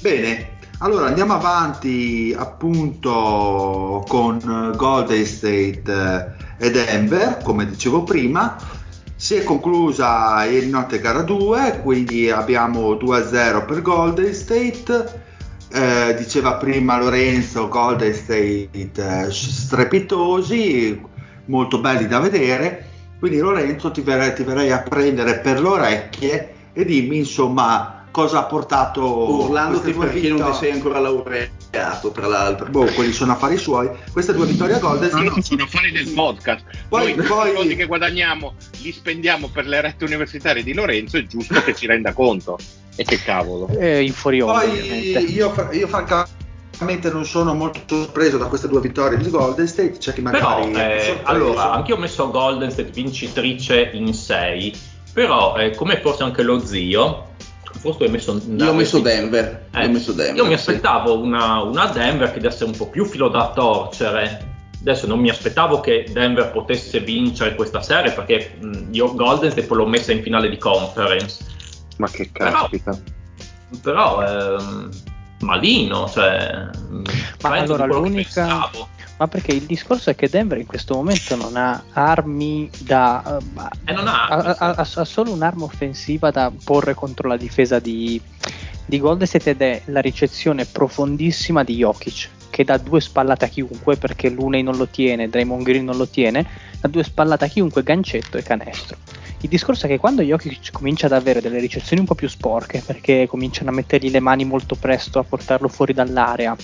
Speaker 3: Bene, allora andiamo avanti appunto con Golden State e Denver, come dicevo prima. Si è conclusa ieri notte gara 2, quindi abbiamo 2-0 per Golden State. Eh, diceva prima Lorenzo, Golden State eh, strepitosi, molto belli da vedere. Quindi Lorenzo ti verrei, ti verrei a prendere per le orecchie e dimmi insomma cosa ha portato
Speaker 1: urlandoti perché non ti sei ancora laureato tra l'altro.
Speaker 3: Boh quelli sono affari suoi. Queste due vittorie a Golden
Speaker 6: no, no, sono affari del podcast. Poi, Noi poi... i soldi che guadagniamo li spendiamo per le rette universitarie di Lorenzo è giusto che ci renda conto. E che cavolo.
Speaker 5: Eh, in fuori
Speaker 3: poi io, io francamente non sono molto sorpreso da queste due vittorie di Golden State c'è chi magari
Speaker 4: però, eh, allora anche io ho messo Golden State vincitrice in 6 però eh, come forse anche lo zio forse hai messo
Speaker 1: io ho messo Denver,
Speaker 4: eh,
Speaker 1: io, messo Denver
Speaker 4: io mi aspettavo sì. una, una, Denver che desse un po' più filo da torcere. Adesso non mi aspettavo che Denver potesse vincere questa serie perché mh, io Golden State l'ho messa in finale di conference.
Speaker 6: Ma che caspita.
Speaker 4: però, però ehm, malino cioè
Speaker 5: ma allora l'unica ma perché il discorso è che Denver in questo momento non ha armi da.
Speaker 4: Eh, non ha,
Speaker 5: ha, ha, ha, solo un'arma offensiva da porre contro la difesa di, di Golden State ed è la ricezione profondissima di Jokic che dà due spallate a chiunque perché Luney non lo tiene, Draymond Green non lo tiene, dà due spallate a chiunque, gancetto e canestro. Il discorso è che quando Jokic comincia ad avere delle ricezioni un po' più sporche perché cominciano a mettergli le mani molto presto a portarlo fuori dall'area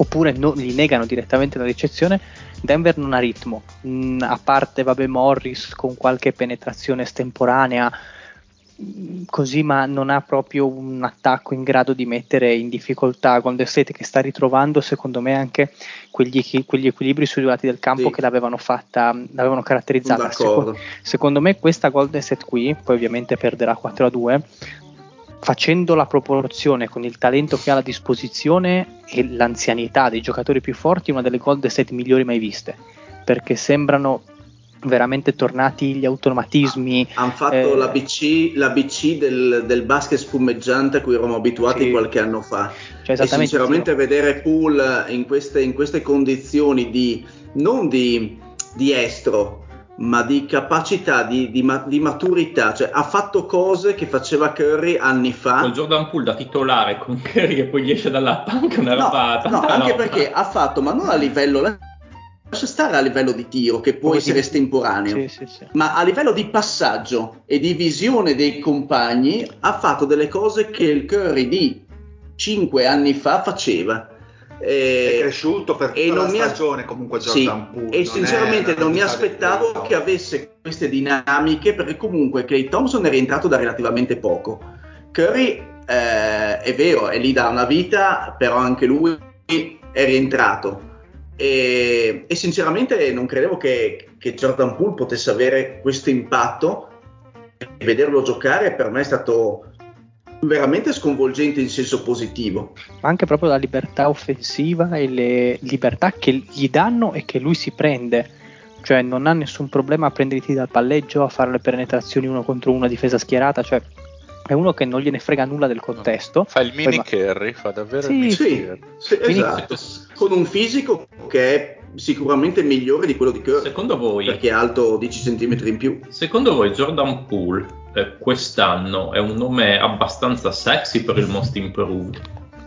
Speaker 5: oppure no, gli negano direttamente la ricezione, Denver non ha ritmo, mm, a parte vabbè, Morris con qualche penetrazione estemporanea, mm, così ma non ha proprio un attacco in grado di mettere in difficoltà Golden State che sta ritrovando secondo me anche quegli, quegli equilibri sui due lati del campo sì. che l'avevano fatta l'avevano caratterizzata. Secondo, secondo me questa Golden State qui poi ovviamente perderà 4 a 2 facendo la proporzione con il talento che ha a disposizione e l'anzianità dei giocatori più forti, una delle Golden State migliori mai viste, perché sembrano veramente tornati gli automatismi.
Speaker 1: Hanno fatto eh, l'ABC, l'ABC del, del, basket spumeggiante a cui eravamo abituati sì. qualche anno fa. Cioè, e sinceramente sì. vedere Pool in queste, in queste condizioni di, non di, di estro, ma di capacità, di, di, di, maturità, cioè ha fatto cose che faceva Curry anni fa.
Speaker 4: Con Jordan Poole da titolare con <laughs> Curry che poi esce dalla panca una
Speaker 1: no,
Speaker 4: rapata.
Speaker 1: No, anche perché ha fatto, ma non a livello, lascia stare a livello di tiro che può essere estemporaneo, sì, sì, sì. ma a livello di passaggio e di visione dei compagni ha fatto delle cose che il Curry di 5 anni fa faceva
Speaker 3: è cresciuto per tutta la stagione comunque Jordan sì, Poole.
Speaker 1: E sinceramente non mi aspettavo che avesse queste dinamiche perché comunque Clay Thompson è rientrato da relativamente poco. Curry eh, è vero, è lì da una vita, però anche lui è rientrato. E, e sinceramente non credevo che, che Jordan Poole potesse avere questo impatto. Vederlo giocare per me è stato veramente sconvolgente in senso positivo.
Speaker 5: Ma anche proprio la libertà offensiva e le libertà che gli danno e che lui si prende. Cioè non ha nessun problema a prendere i tiri dal palleggio, a fare le penetrazioni uno contro uno a difesa schierata, cioè è uno che non gliene frega nulla del contesto.
Speaker 6: Fa il mini Poi, carry, fa davvero
Speaker 1: sì,
Speaker 6: il mini
Speaker 1: sì, carry. Sì, esatto. Con un fisico che è sicuramente migliore di quello di Curry.
Speaker 4: Secondo voi?
Speaker 1: Perché è alto 10 cm in più.
Speaker 4: Secondo voi Jordan Poole eh, quest'anno è un nome abbastanza sexy per il Most Improved?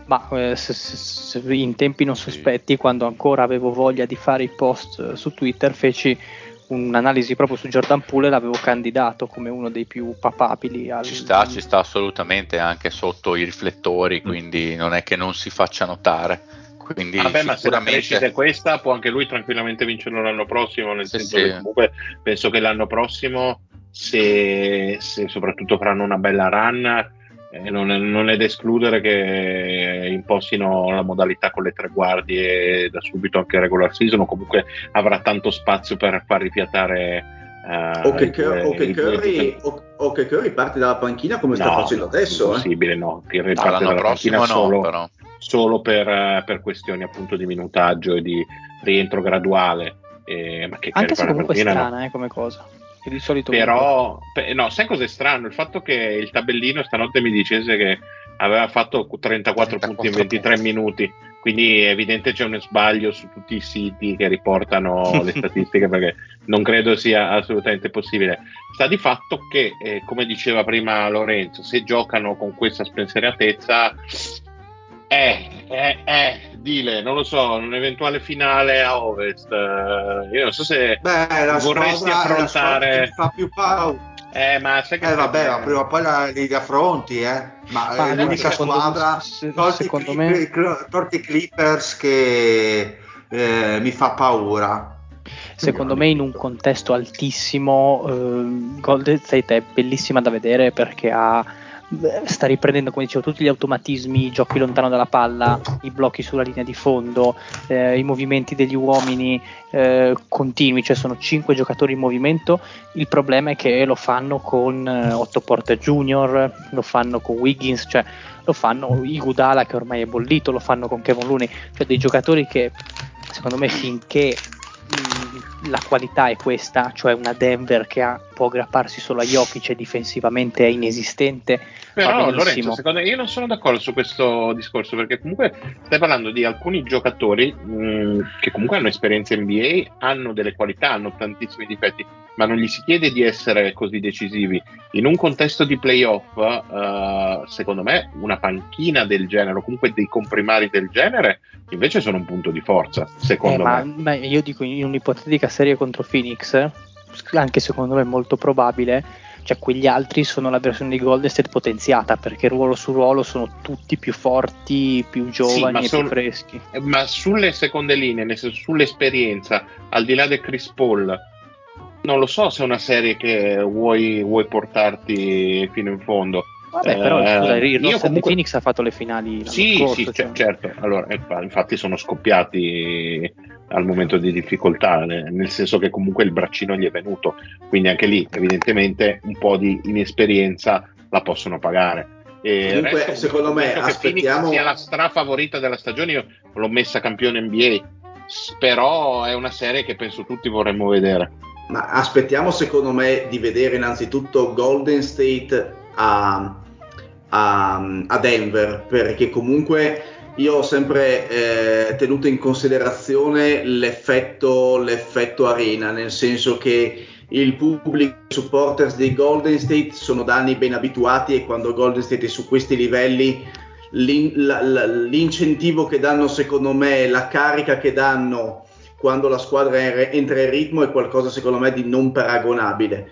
Speaker 5: Ma eh, se, se, se in tempi non sospetti, quando ancora avevo voglia di fare i post eh, su Twitter, feci un'analisi proprio su Jordan Poole e l'avevo candidato come uno dei più papabili. Al...
Speaker 2: Ci sta, ci sta assolutamente anche sotto i riflettori, mm. quindi non è che non si faccia notare. Quindi
Speaker 6: Vabbè, ma se la crescita è questa, può anche lui tranquillamente vincerlo l'anno prossimo. Nel sì, senso sì. che comunque penso che l'anno prossimo, se, se, soprattutto faranno una bella run, eh, non, è, non, è, da escludere che impostino la modalità con le tre guardie da subito anche regular season o comunque avrà tanto spazio per far rifiatare
Speaker 1: Uh, o, che, due, o, che Curry, o, o, che Curry, parte dalla panchina come no, sta facendo adesso.
Speaker 6: È impossibile,
Speaker 1: eh?
Speaker 6: no. Curry no, parte dalla panchina no, solo, però. Solo per, per, questioni appunto di minutaggio e di rientro graduale. Eh, ma che
Speaker 5: Anche se comunque è strana no. eh, come cosa. Che di solito
Speaker 6: però, pe, no, sai cos'è strano? Il fatto che il tabellino stanotte mi dicesse che aveva fatto 34, 34 punti in 23 punti. minuti quindi è evidente c'è uno sbaglio su tutti i siti che riportano <laughs> le statistiche perché non credo sia assolutamente possibile. Sta di fatto che, eh, come diceva prima Lorenzo, se giocano con questa spensieratezza, eh, eh, eh, dile, non lo so, un'eventuale finale a Ovest. Eh, io non so se
Speaker 3: Beh,
Speaker 6: vorresti affrontare...
Speaker 3: fa più paura
Speaker 6: eh, ma sai che
Speaker 3: eh, vabbè, ma prima o poi la, li affronti, eh. Ma ah, è l'unica squadra, se, tolti, secondo me... tolti Clippers, che eh, mi fa paura.
Speaker 5: Secondo me in un contesto altissimo eh, Golden State è bellissima da vedere perché ha sta riprendendo, come dicevo, tutti gli automatismi, i giochi lontano dalla palla, i blocchi sulla linea di fondo, eh, i movimenti degli uomini eh, continui, cioè sono 5 giocatori in movimento. Il problema è che lo fanno con eh, Otto Porter Jr., lo fanno con Wiggins, cioè lo fanno Igudala che ormai è bollito, lo fanno con Kevin Looney, cioè dei giocatori che secondo me finché la qualità è questa, cioè una Denver che ha, può aggrapparsi solo a Jokic e difensivamente è inesistente.
Speaker 6: Però Lorenzo, secondo me io non sono d'accordo su questo discorso perché comunque stai parlando di alcuni giocatori mh, che comunque hanno esperienza NBA, hanno delle qualità, hanno tantissimi difetti, ma non gli si chiede di essere così decisivi. In un contesto di playoff, uh, secondo me, una panchina del genere, o comunque dei comprimari del genere, invece sono un punto di forza. Secondo
Speaker 5: eh,
Speaker 6: me.
Speaker 5: Ma, ma io dico in un'ipotetica serie contro Phoenix, anche secondo me molto probabile, cioè quegli altri sono la versione di Golden State potenziata perché ruolo su ruolo sono tutti più forti, più giovani sì, e son, più freschi.
Speaker 6: Ma sulle seconde linee, nel senso, sull'esperienza, al di là del Chris Paul, non lo so se è una serie che vuoi, vuoi portarti fino in fondo.
Speaker 5: Vabbè, però eh, scusa, il roster comunque... Phoenix ha fatto le finali
Speaker 6: sì,
Speaker 5: scorso,
Speaker 6: sì, cioè... certo. Allora, eh, infatti sono scoppiati al momento di difficoltà, nel senso che comunque il braccino gli è venuto, quindi anche lì evidentemente un po' di inesperienza la possono pagare.
Speaker 1: E Comunque, resto, secondo me, aspettiamo...
Speaker 6: sia la strafavorita della stagione, io l'ho messa campione NBA, però è una serie che penso tutti vorremmo vedere.
Speaker 1: Ma aspettiamo, secondo me, di vedere innanzitutto Golden State a, a, a Denver, perché comunque io ho sempre eh, tenuto in considerazione l'effetto, l'effetto, arena, nel senso che il pubblico, i supporters di Golden State sono da anni ben abituati e quando Golden State è su questi livelli l'in, la, la, l'incentivo che danno secondo me, la carica che danno quando la squadra entra in ritmo è qualcosa secondo me di non paragonabile.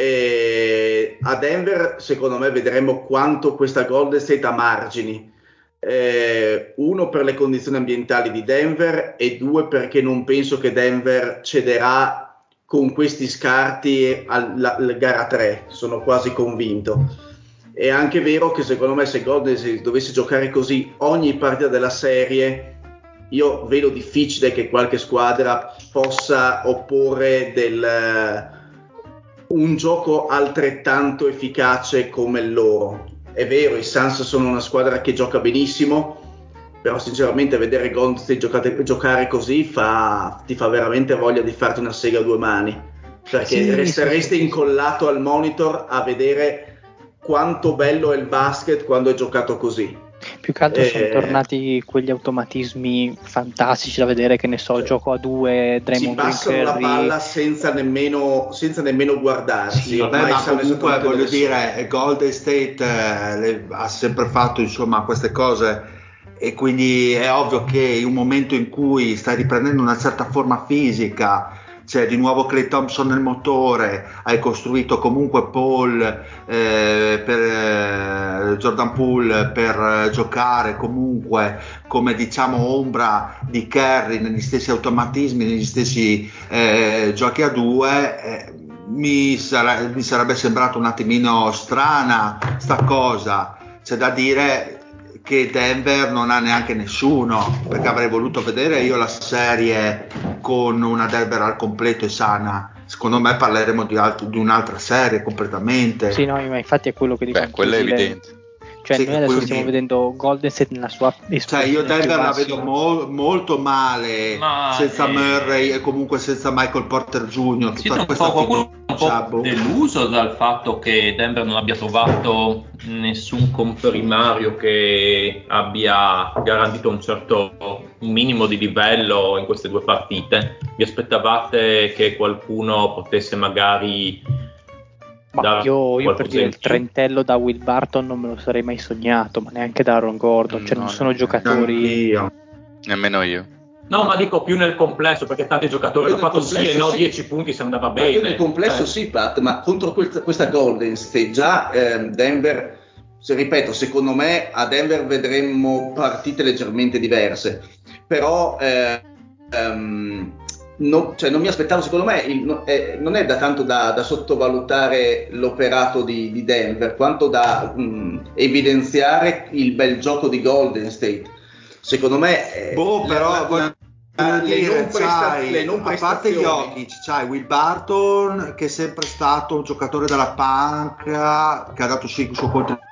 Speaker 1: E a Denver secondo me vedremo quanto questa Golden State ha margini eh, uno per le condizioni ambientali di Denver e due perché non penso che Denver cederà con questi scarti alla, gara 3, sono quasi convinto. È anche vero che secondo me se Golden dovesse giocare così ogni partita della serie, io vedo difficile che qualche squadra possa opporre del, un gioco altrettanto efficace come il loro. È vero, i Suns sono una squadra che gioca benissimo, però sinceramente vedere Golden State giocate, giocare così fa, ti fa veramente voglia di farti una sega a due mani, perché sì, resteresti sì, incollato al monitor a vedere quanto bello è il basket quando è giocato così.
Speaker 5: Più che altro eh, sono tornati quegli automatismi fantastici da vedere, che ne so, gioco a due, Draymond
Speaker 1: si passano la palla senza nemmeno, senza nemmeno guardarsi.
Speaker 3: Sì, vabbè, ma comunque voglio dire, Golden State eh, le, ha sempre fatto insomma queste cose. E quindi è ovvio che in un momento in cui stai riprendendo una certa forma fisica c'è di nuovo Clay Thompson nel motore, hai costruito comunque Paul eh, per eh, Jordan Poole per eh, giocare comunque come diciamo ombra di Kerry negli stessi automatismi, negli stessi eh, giochi a due. Eh, mi, sare- mi, sarebbe sembrato un attimino strana sta cosa c'è da dire che Denver non ha neanche nessuno, perché avrei voluto vedere io la serie con una Denver al completo e sana. Secondo me parleremo di, alt- di un'altra serie completamente.
Speaker 5: Sì, no, ma infatti è quello che dico.
Speaker 2: Beh, quello è evidente.
Speaker 5: Cioè, sì, noi adesso stiamo vedendo Golden State nella sua
Speaker 3: Cioè, io Denver la vedo mo- molto male Ma senza è... Murray e comunque senza Michael Porter Jr.
Speaker 4: Siete un po' qualcuno un po' deluso dal fatto che Denver non abbia trovato nessun comprimario che abbia garantito un certo un minimo di livello in queste due partite. Vi aspettavate che qualcuno potesse magari
Speaker 5: ma io, io per dire il trentello da Will Barton non me lo sarei mai sognato, ma neanche da Aaron Gordon, cioè no, non sono giocatori.
Speaker 2: Io. Nemmeno io.
Speaker 4: No, ma dico più nel complesso, perché tanti giocatori hanno fatto sì e no 10 punti se andava bene. Io
Speaker 1: nel complesso eh. sì, Pat, ma contro questa, questa Golden State già eh, Denver, se ripeto, secondo me a Denver vedremmo partite leggermente diverse, però eh, um, non, cioè non mi aspettavo, secondo me il, no, eh, non è da tanto da, da sottovalutare l'operato di, di, Denver, quanto da mh, evidenziare il bel gioco di Golden State. Secondo me...
Speaker 3: Eh, boh, però... La, la, dire, le non c'hai, le non a parte Jokic, c'hai Will Barton che è sempre stato un giocatore della panca che ha dato sì, il suo contributo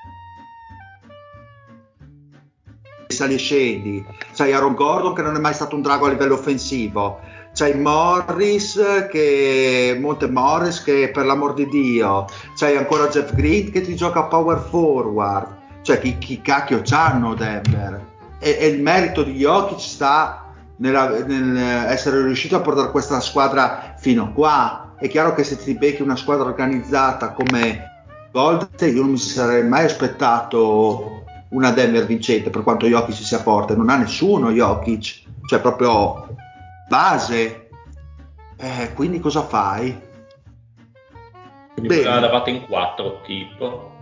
Speaker 3: sali e scendi. C'hai Aaron Gordon che non è mai stato un drago a livello offensivo c'hai Morris che Monte Morris che per l'amor di Dio c'hai ancora Jeff Green che ti gioca power forward. Cioè chi, chi cacchio c'hanno Denver? E, e, il merito di Jokic sta nella, nel essere riuscito a portare questa squadra fino qua. È chiaro che se ti becchi una squadra organizzata come Gold io non mi sarei mai aspettato una Denver vincente per quanto Jokic sia forte. Non ha nessuno Jokic cioè proprio base. Eh, quindi cosa fai?
Speaker 4: Quindi Bene. l'avevate in 4 tipo.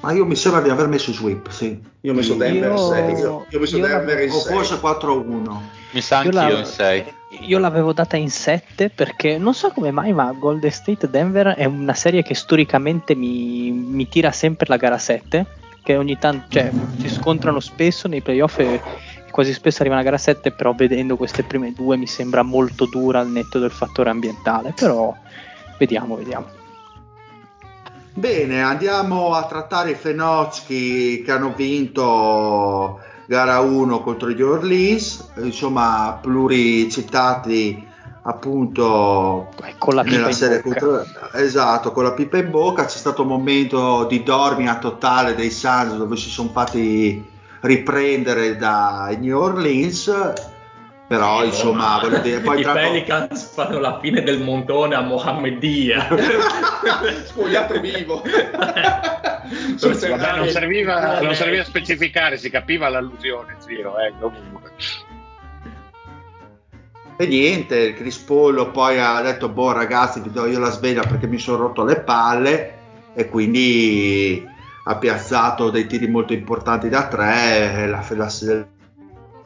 Speaker 3: Ma io mi sembra di aver messo sweep, sì.
Speaker 1: Io ho messo Denver io... 6. Io, io ho messo Denver in 6.
Speaker 3: O forse 4-1.
Speaker 2: Mi sa anch'io in 6.
Speaker 5: Io l'avevo data in 7 perché non so come mai, ma Golden State Denver è una serie che storicamente mi, mi tira sempre la gara 7. Che ogni tanto cioè, si scontrano spesso nei playoff e quasi spesso arriva una gara 7, però vedendo queste prime due mi sembra molto dura al netto del fattore ambientale, però vediamo, vediamo.
Speaker 3: Bene, andiamo a trattare i Fenocchi che hanno vinto gara 1 contro gli Orleans, insomma pluricitati appunto
Speaker 5: con la pipa in
Speaker 3: contro... esatto con la pipa in bocca c'è stato un momento di dormia totale dei Suns dove si sono fatti riprendere da New Orleans però eh, insomma voglio dire poi
Speaker 4: i tra... Pelicans fanno la fine del montone a Mohammedia <laughs>
Speaker 1: spogliato vivo. <laughs>
Speaker 6: Vabbè, non, serviva, non serviva specificare si capiva l'allusione zio eh, comunque.
Speaker 3: E niente, il Crispollo poi ha detto, boh ragazzi vi do io la sveglia perché mi sono rotto le palle e quindi ha piazzato dei tiri molto importanti da tre, la, la,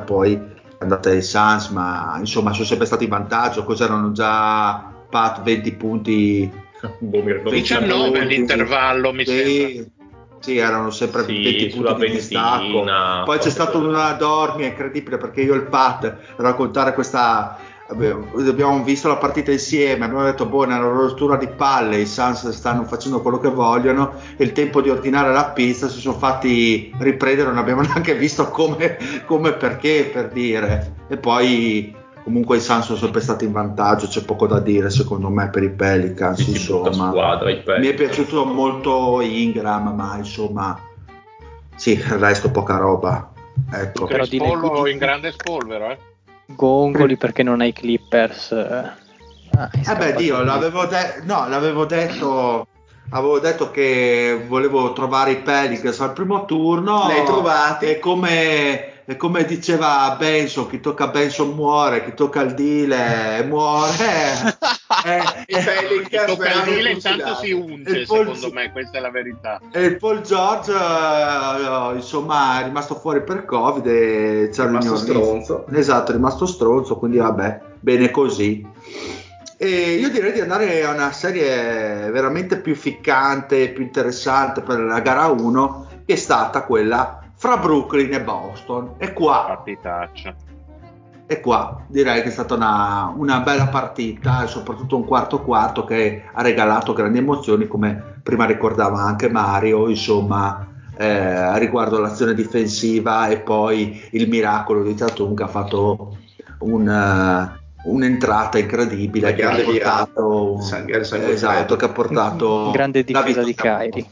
Speaker 3: poi è andata ai Suns, ma insomma sono sempre stati in vantaggio, cos'erano già Pat 20 punti?
Speaker 6: 19 <laughs> boh, all'intervallo mi sì, sembra.
Speaker 3: Sì, erano sempre sì, 20 punti di distacco. Poi c'è stata una dormia incredibile perché io e il Pat raccontare questa abbiamo visto la partita insieme, abbiamo detto boh, nella rottura di palle i Suns stanno facendo quello che vogliono e il tempo di ordinare la pista si sono fatti riprendere, non abbiamo <laughs> neanche visto come, come perché per dire e poi comunque i Suns sono sempre stati in vantaggio, c'è poco da dire secondo me per i Pelicans, insomma.
Speaker 4: Squadra, i Pelicans.
Speaker 3: Mi è piaciuto molto Ingram, ma insomma sì, il resto poca roba. Ecco.
Speaker 6: Però Pollo in grande spolvero, eh?
Speaker 5: Gongoli perché non hai Clippers. Ah,
Speaker 3: eh beh, Dio, l'avevo, de- no, l'avevo detto. Avevo detto che volevo trovare i Pelicans al primo turno.
Speaker 1: Li hai trovati?
Speaker 3: E come, e come diceva Benson, chi tocca Benson muore, chi tocca il Dile muore. <laughs>
Speaker 6: Pelicans il intanto si unge, Paul, secondo me, questa è la verità.
Speaker 3: E il Paul George, uh, insomma, è rimasto fuori per Covid e
Speaker 1: c'è è rimasto stronzo.
Speaker 3: Esatto, è rimasto stronzo, quindi vabbè, bene così. E io direi di andare a una serie veramente più ficcante, più interessante per la gara 1, che è stata quella fra Brooklyn e Boston. E qua,
Speaker 6: partitaccia.
Speaker 3: E qua direi che è stata una, una bella partita e soprattutto un quarto quarto che ha regalato grandi emozioni, come prima ricordava anche Mario, insomma, eh, riguardo l'azione difensiva e poi il miracolo di Tatum che ha fatto un, uh, un'entrata incredibile che ha portato, un, sangue, sangue esatto, che ha portato <laughs>
Speaker 5: grande difesa di Kyrie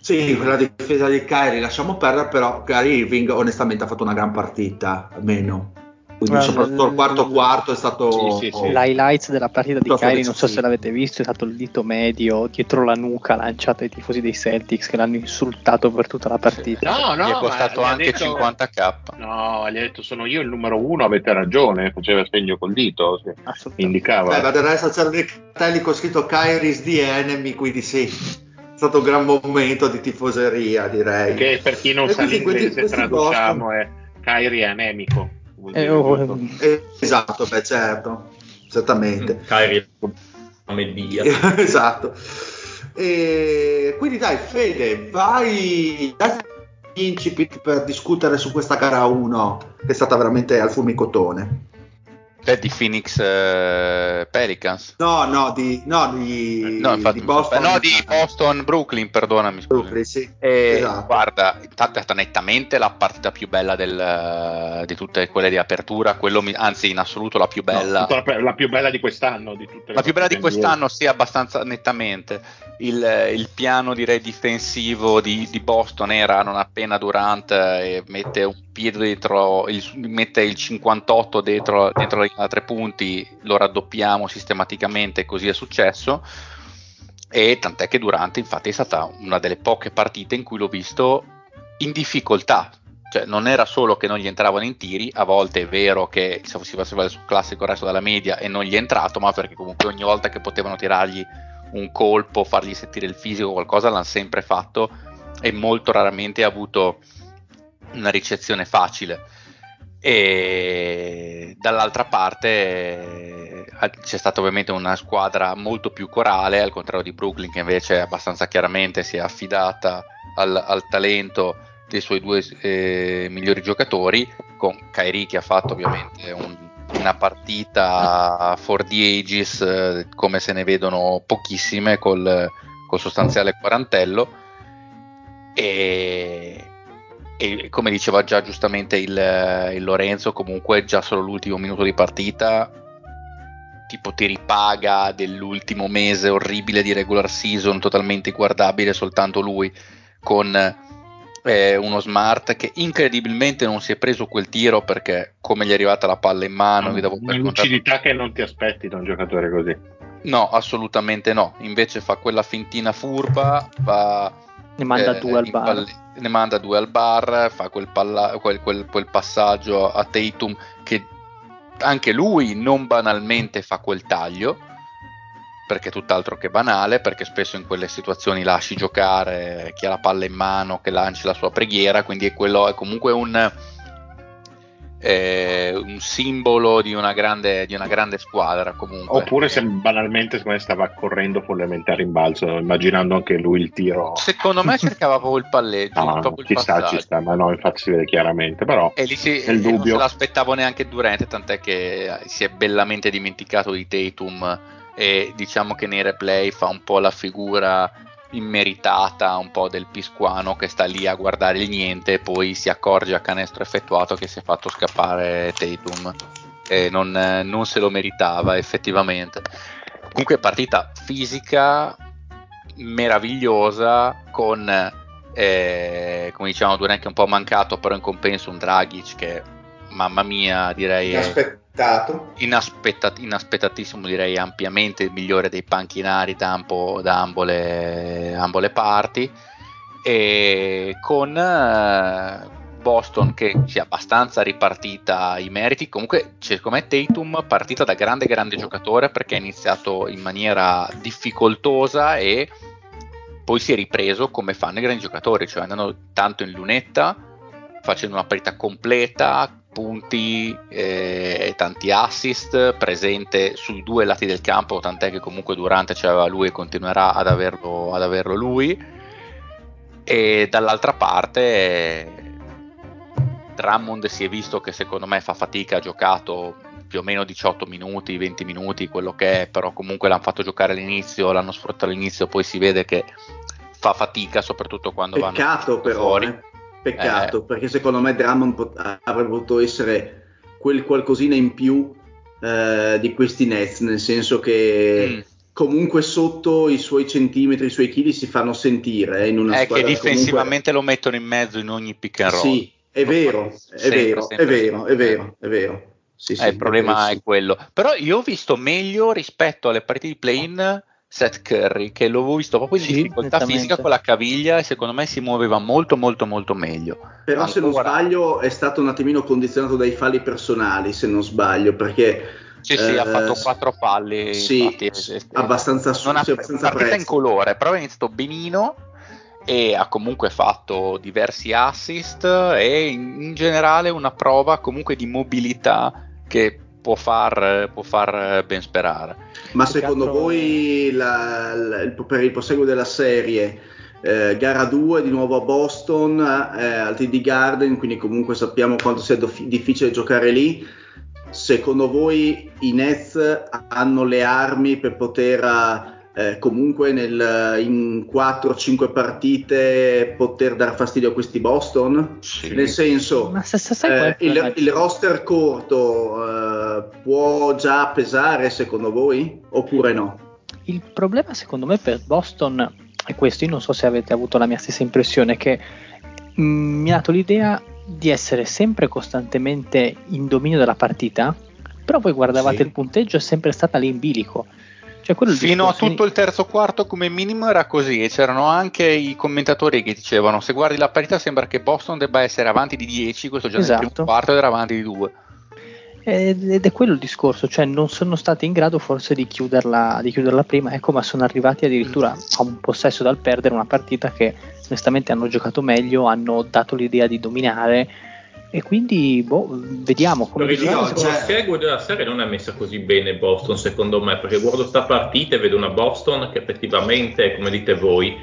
Speaker 3: sì, la difesa di Kyrie lasciamo perdere, però Kyrie Irving onestamente ha fatto una gran partita, almeno. Quindi uh, soprattutto il quarto quarto è stato...
Speaker 5: Sì, sì, sì. L'highlights della partita di Kyrie, non so se l'avete visto, è stato il dito medio dietro la nuca lanciato ai tifosi dei Celtics che l'hanno insultato per tutta la partita.
Speaker 2: No, no, gli è costato anche
Speaker 6: detto,
Speaker 2: 50k.
Speaker 6: No, gli ha detto sono io il numero uno, avete ragione, faceva segno col dito, indicava.
Speaker 3: Beh, ma del resto dei cartelli con scritto Kyrie's the enemy, quindi sì stato un gran momento di tifoseria, direi.
Speaker 6: Che per chi non e sa l'inglese traduciamo Boston... è Kyrie anemico.
Speaker 3: Eh, oh, eh, esatto, beh certo, certamente.
Speaker 4: Mm, Kyrie <laughs>
Speaker 3: esatto. E quindi dai, Fede, vai incipit per discutere su questa gara 1 che è stata veramente al fumicotone.
Speaker 2: Cioè di Phoenix eh, Pelicans?
Speaker 3: No, no, di, no, di,
Speaker 2: no, infatti, di Boston. No, di Boston, Brooklyn, perdonami. Scusi. Brooklyn,
Speaker 3: sì.
Speaker 2: E, esatto. Guarda, intanto è stata nettamente la partita più bella del, di tutte quelle di apertura, mi, anzi in assoluto la più bella.
Speaker 6: No, la, la, più bella di quest'anno. Di tutte
Speaker 2: la più bella di quest'anno, sì, abbastanza nettamente. Il, il piano direi difensivo di, di, Boston era non appena Durant eh, mette un piede dietro, il, mette il 58 dentro, dentro a tre punti, lo raddoppiamo sistematicamente, così è successo. E tant'è che Durante, infatti, è stata una delle poche partite in cui l'ho visto in difficoltà. Cioè, non era solo che non gli entravano in tiri, a volte è vero che si faceva il classico resto della media e non gli è entrato, ma perché comunque ogni volta che potevano tirargli un colpo, fargli sentire il fisico, qualcosa l'hanno sempre fatto e molto raramente ha avuto una ricezione facile. E dall'altra parte eh, c'è stata ovviamente una squadra molto più corale al contrario di Brooklyn che invece abbastanza chiaramente si è affidata al, al talento dei suoi due eh, migliori giocatori con Kairi che ha fatto ovviamente un, una partita for the ages eh, come se ne vedono pochissime col, col sostanziale quarantello. E, e come diceva già giustamente il, il, Lorenzo, comunque già solo l'ultimo minuto di partita tipo ti ripaga dell'ultimo mese orribile di regular season, totalmente guardabile soltanto lui, con eh, uno smart che incredibilmente non si è preso quel tiro perché come gli è arrivata la palla in mano,
Speaker 6: una lucidità che non ti aspetti da un giocatore così.
Speaker 2: No, assolutamente no. Invece fa quella fintina furba, va
Speaker 5: ne manda eh, due al bar. Palle-
Speaker 2: ne manda due al bar, fa quel, palla- quel, quel, quel passaggio a Tatum che anche lui non banalmente fa quel taglio perché è tutt'altro che banale, perché spesso in quelle situazioni lasci giocare chi ha la palla in mano, che lanci la sua preghiera, quindi è, quello, è comunque un, eh, un simbolo di una, grande, di una grande squadra comunque.
Speaker 6: Oppure se banalmente secondo me stava correndo follemente a rimbalzo, immaginando anche lui il tiro.
Speaker 2: Secondo me cercava proprio il palleggio.
Speaker 6: No,
Speaker 2: proprio
Speaker 6: ci sta, ci sta, ma no, infatti si vede chiaramente, però
Speaker 2: e lì si, il dubbio. non se l'aspettavo neanche Durante, tant'è che si è bellamente dimenticato di Tatum e diciamo che nei replay fa un po' la figura immeritata un po' del pisquano che sta lì a guardare il niente e poi si accorge a canestro effettuato che si è fatto scappare Tatum. E non, non se lo meritava effettivamente. Comunque partita fisica meravigliosa con eh, come diciamo Durant un po' mancato però in compenso un Dragic che mamma mia direi
Speaker 3: Aspetta Inaspettato.
Speaker 2: Inaspettat- inaspettatissimo, direi ampiamente il migliore dei panchinari da, ambo, da ambole, ambole, parti. E con eh, Boston che si è abbastanza ripartita i meriti. Comunque, secondo me, Tatum partita da grande, grande giocatore perché ha iniziato in maniera difficoltosa e poi si è ripreso come fanno i grandi giocatori, cioè andando tanto in lunetta, facendo una partita completa, punti e eh, tanti assist, presente sui due lati del campo, tant'è che comunque Durante c'aveva lui e continuerà ad averlo, ad averlo lui. E, e dall'altra parte Drummond si è visto che secondo me fa fatica, ha giocato più o meno 18 minuti, 20 minuti, quello che è, però comunque l'hanno fatto giocare all'inizio, l'hanno sfruttato all'inizio, poi si vede che fa fatica soprattutto quando
Speaker 1: Peccato
Speaker 2: vanno
Speaker 1: però,
Speaker 2: fuori.
Speaker 1: Eh. Peccato, eh. perché secondo me Drummond pot- avrebbe potuto essere quel qualcosina in più eh, di questi Nets, nel senso che... Mm comunque sotto i suoi centimetri, i suoi chili si fanno sentire. Eh, in una
Speaker 2: è che difensivamente comunque... lo mettono in mezzo in ogni pick and roll.
Speaker 1: Sì, è vero, è sempre, vero, sempre, è vero, è vero, è vero. Sì,
Speaker 2: sì, eh, il problema è quello. Però io ho visto meglio rispetto alle partite di play-in Seth Curry, che l'avevo visto proprio in sì, difficoltà fisica con la caviglia e secondo me si muoveva molto molto molto meglio.
Speaker 1: Però Ancora... se non sbaglio è stato un attimino condizionato dai falli personali, se non sbaglio, perché
Speaker 2: sì, sì, eh, ha fatto quattro palle.
Speaker 1: Sì, infatti, è, abbastanza su,
Speaker 2: non ha,
Speaker 1: abbastanza
Speaker 2: partita in colore, però ha iniziato benino e ha comunque fatto diversi assist e in, in generale una prova comunque di mobilità che può far, può far ben sperare.
Speaker 1: Ma secondo altro... voi la, la, il, per il proseguo della serie eh, gara 2 di nuovo a Boston eh, al TD Garden, quindi comunque sappiamo quanto sia dof- difficile giocare lì secondo voi i Nets hanno le armi per poter eh, comunque nel, in 4-5 partite poter dar fastidio a questi Boston? Sì. Nel senso, se, se eh, il, il, roster corto eh, può già pesare secondo voi oppure no?
Speaker 5: Il problema secondo me per Boston è questo, io non so se avete avuto la mia stessa impressione, che mh, mm, mi ha dato l'idea di essere sempre costantemente in dominio della partita, però poi guardavate sì. il punteggio è sempre stata lì in bilico.
Speaker 2: Cioè Fino a tutto il terzo quarto come minimo era così e c'erano anche i commentatori che dicevano se guardi la partita sembra che Boston debba essere avanti di 10, questo già esatto. nel primo quarto era avanti di 2.
Speaker 5: Ed è quello il discorso, cioè non sono stati in grado forse di chiuderla, di chiuderla prima, ecco, ma sono arrivati addirittura a un possesso dal perdere una partita che onestamente hanno giocato meglio, hanno dato l'idea di dominare e quindi boh, vediamo come
Speaker 4: per il no, cioè... schedule della serie non è messa così bene Boston secondo me perché guardo sta partita e vedo una Boston che effettivamente come dite voi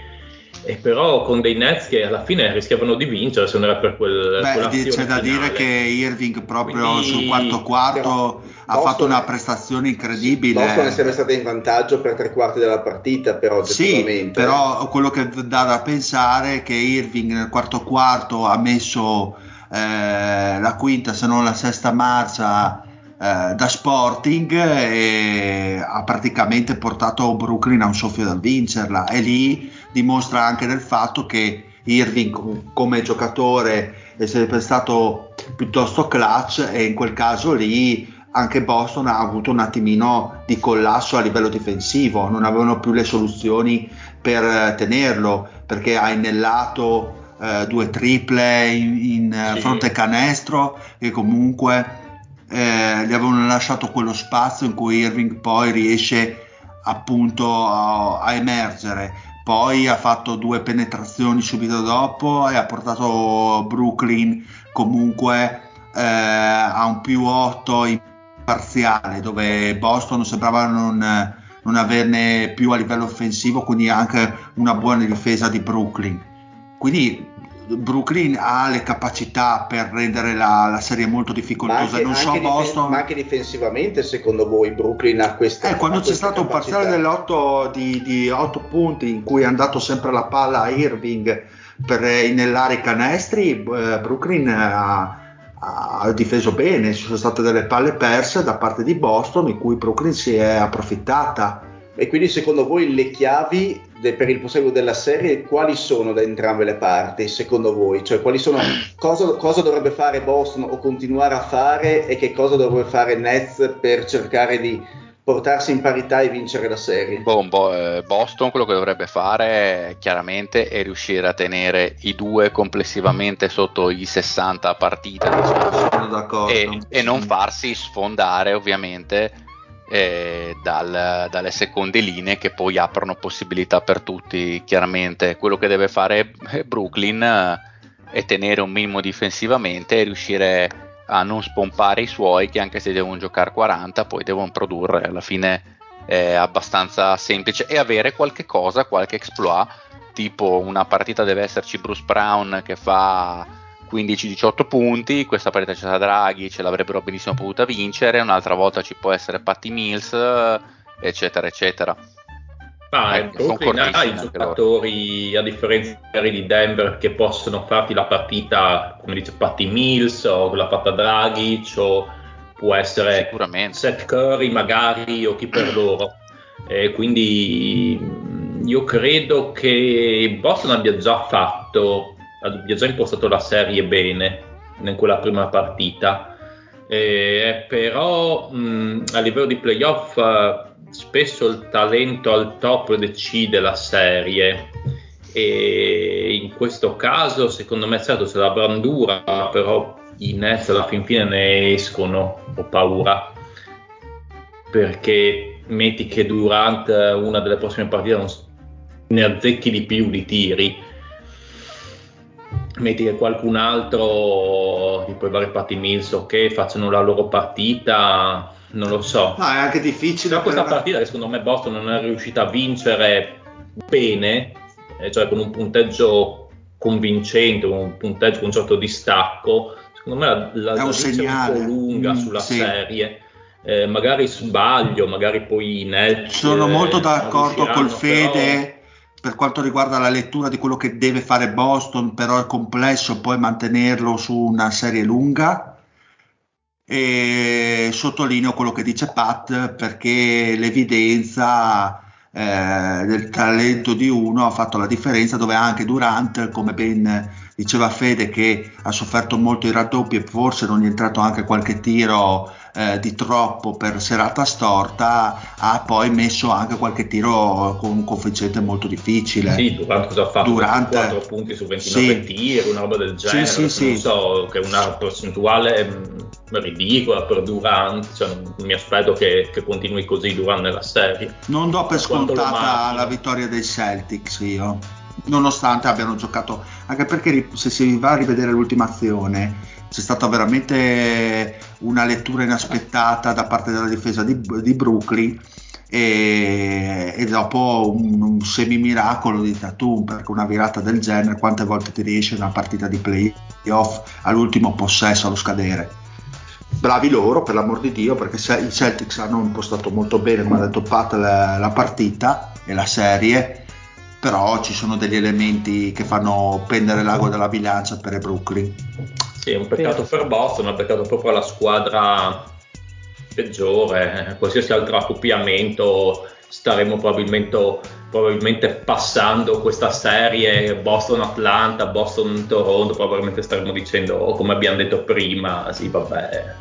Speaker 4: e però con dei Nets che alla fine rischiavano di vincere se non era per quel
Speaker 3: Beh, c'è da finale. dire che Irving proprio Quindi, sul quarto quarto ha Boston fatto una prestazione incredibile.
Speaker 1: Boston è sempre stata in vantaggio per tre quarti della partita però
Speaker 3: sì, però quello che dà da pensare è che Irving nel quarto quarto ha messo eh, la quinta se non la sesta marcia eh, da Sporting e ha praticamente portato Brooklyn a un soffio da vincerla. E lì dimostra anche del fatto che Irving come giocatore è sempre stato piuttosto clutch e in quel caso lì anche Boston ha avuto un attimino di collasso a livello difensivo, non avevano più le soluzioni per tenerlo perché ha innellato eh, due triple in, in sì. fronte canestro e comunque eh, gli avevano lasciato quello spazio in cui Irving poi riesce appunto a, a emergere. Poi ha fatto due penetrazioni subito dopo e ha portato Brooklyn comunque eh, a un più 8 in parziale dove Boston sembrava non, non averne più a livello offensivo, quindi anche una buona difesa di Brooklyn. Quindi Brooklyn ha le capacità per rendere la, la serie molto difficoltosa. Anche, non so
Speaker 1: anche
Speaker 3: Boston.
Speaker 1: Difen- ma anche difensivamente, secondo voi, Brooklyn ha queste.
Speaker 3: Eh, quando c'è stato capacità. un parziale dell'otto di, di 8 punti in cui è andato sempre la palla a Irving per inellare i canestri, eh, Brooklyn ha, ha difeso bene. Ci sono state delle palle perse da parte di Boston in cui Brooklyn si è approfittata
Speaker 1: e quindi secondo voi le chiavi de, per il proseguo della serie quali sono da entrambe le parti, secondo voi? Cioè quali sono, <clears throat> cosa, cosa, dovrebbe fare Boston o continuare a fare e che cosa dovrebbe fare Nets per cercare di portarsi in parità e vincere la serie?
Speaker 2: Bon, bo, eh, Boston quello che dovrebbe fare chiaramente è riuscire a tenere i due complessivamente sotto i 60 partite diciamo, e, e non farsi sfondare ovviamente eh, dal, dalle seconde linee che poi aprono possibilità per tutti. Chiaramente quello che deve fare Brooklyn eh, è tenere un minimo difensivamente e riuscire a non spompare i suoi che anche se devono giocare 40 poi devono produrre alla fine è abbastanza semplice e avere qualche cosa, qualche exploit tipo una partita deve esserci Bruce Brown che fa 15-18 punti, questa partita c'è la Draghi, ce l'avrebbero benissimo potuta vincere, un'altra volta ci può essere Patty Mills, eccetera, eccetera.
Speaker 4: Ah, eh, Brooklyn ha i giocatori, a differenza di Denver, che possono farti la partita, come dice Patty Mills, o la fatta Dragic, o può essere Seth Curry magari, o chi per loro. E quindi io credo che Boston abbia già fatto, abbia già impostato la serie bene in quella prima partita, eh, però mh, a livello di playoff eh, spesso il talento al top decide la serie. E in questo caso secondo me certo c'è la brandura però i Nets alla fin fine ne escono ho paura. Perché metti che durante una delle prossime partite non ne azzecchi di più di tiri metti che qualcun altro tipo i vari Patti Mills ok facciano la loro partita non lo so.
Speaker 3: No, è anche difficile.
Speaker 4: Da questa per... partita che secondo me Boston non è riuscita a vincere bene, eh, cioè con un punteggio convincente, un punteggio con un certo distacco, secondo me la, la,
Speaker 3: è un,
Speaker 4: segnale. un po' lunga mm, sulla sì. serie. Eh, magari sbaglio, magari poi net.
Speaker 3: Sono eh, molto d'accordo col Fede. Però... Per quanto riguarda la lettura di quello che deve fare Boston, però è complesso poi mantenerlo su una serie lunga. E sottolineo quello che dice Pat perché l'evidenza eh, del talento di uno ha fatto la differenza dove anche Durant come ben diceva Fede che ha sofferto molto i raddoppi e forse non gli è entrato anche qualche tiro eh, di troppo per serata storta ha poi messo anche qualche tiro con un coefficiente molto difficile.
Speaker 4: Sì Durant cosa ha fatto? Durant, 4 punti su 29 sì. tiri una roba del genere sì, sì, non so che è una percentuale mm, ridicola per Durant cioè, mi aspetto che, che, continui così Durant nella serie.
Speaker 3: Non do per scontata la vittoria dei Celtics io. Nonostante abbiano giocato anche perché se si va a rivedere l'ultima azione c'è stata veramente una lettura inaspettata da parte della difesa di, di Brooklyn e, e, dopo un, un semi-miracolo di Tatum perché una virata del genere quante volte ti riesce una partita di playoff all'ultimo possesso allo scadere? Bravi loro per l'amor di Dio perché i Celtics hanno impostato molto bene come ha detto Pat la, la partita e la serie però ci sono degli elementi che fanno pendere l'ago della bilancia per i Brooklyn
Speaker 4: sì, è un peccato per Boston, è un peccato proprio alla squadra peggiore. Qualsiasi altro accoppiamento staremo probabilmente, probabilmente passando questa serie Boston-Atlanta, Boston-Toronto, probabilmente staremo dicendo, oh, come abbiamo detto prima, sì vabbè,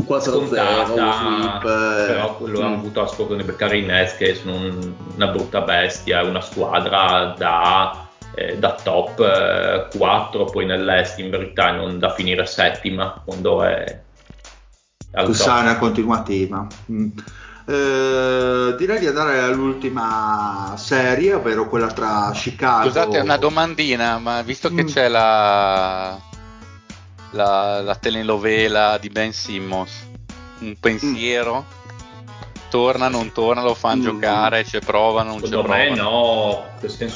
Speaker 4: 4-0, scontata, però quello mm. hanno avuto la sfortuna di beccare i Nets che sono un, una brutta bestia, una squadra da eh, da top eh, 4 poi nell'est in verità non da finire settima quando è
Speaker 3: al sana continuativa mm. eh, direi di andare all'ultima serie ovvero quella tra Chicago
Speaker 2: scusate una domandina ma visto che mm. c'è la, la la telenovela di Ben Simmons un pensiero mm torna, non torna, lo fanno mm. giocare, ci provano, non ci provano.
Speaker 4: me no,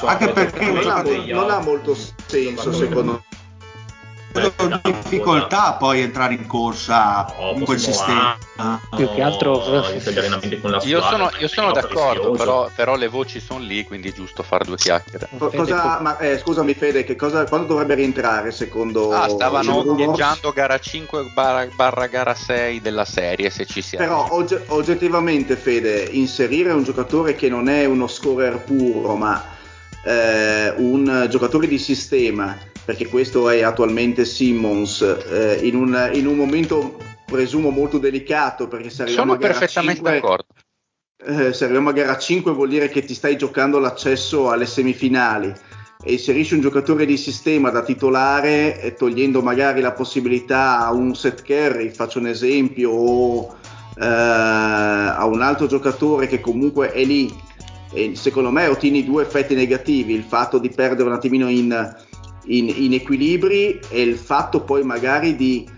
Speaker 3: anche perché non ha, non ha molto senso secondo me vedo difficoltà poi entrare in corsa no, in quel sistema.
Speaker 5: Ah, Più che altro
Speaker 2: io sono, io sono d'accordo, però, però, le voci sono lì, quindi è giusto fare due chiacchiere.
Speaker 3: Cosa, ma, eh, scusami Fede, che cosa, quando dovrebbe rientrare secondo...
Speaker 2: Ah, stavano viaggiando gara 5 barra, barra, gara 6 della serie, se ci siamo.
Speaker 3: Però ogge- oggettivamente Fede, inserire un giocatore che non è uno scorer puro, ma eh, un giocatore di sistema perché questo è attualmente Simmons, eh, in, un, in, un, momento presumo molto delicato, perché se arriviamo
Speaker 2: Sono
Speaker 3: a
Speaker 2: perfettamente 5, d'accordo.
Speaker 3: Eh, se arriviamo a gara 5 vuol dire che ti stai giocando l'accesso alle semifinali e inserisci un giocatore di sistema da titolare e togliendo magari la possibilità a un set carry, faccio un esempio, o eh, a un altro giocatore che comunque è lì e secondo me ottieni due effetti negativi, il fatto di perdere un attimino in, in, in equilibri e il fatto poi magari di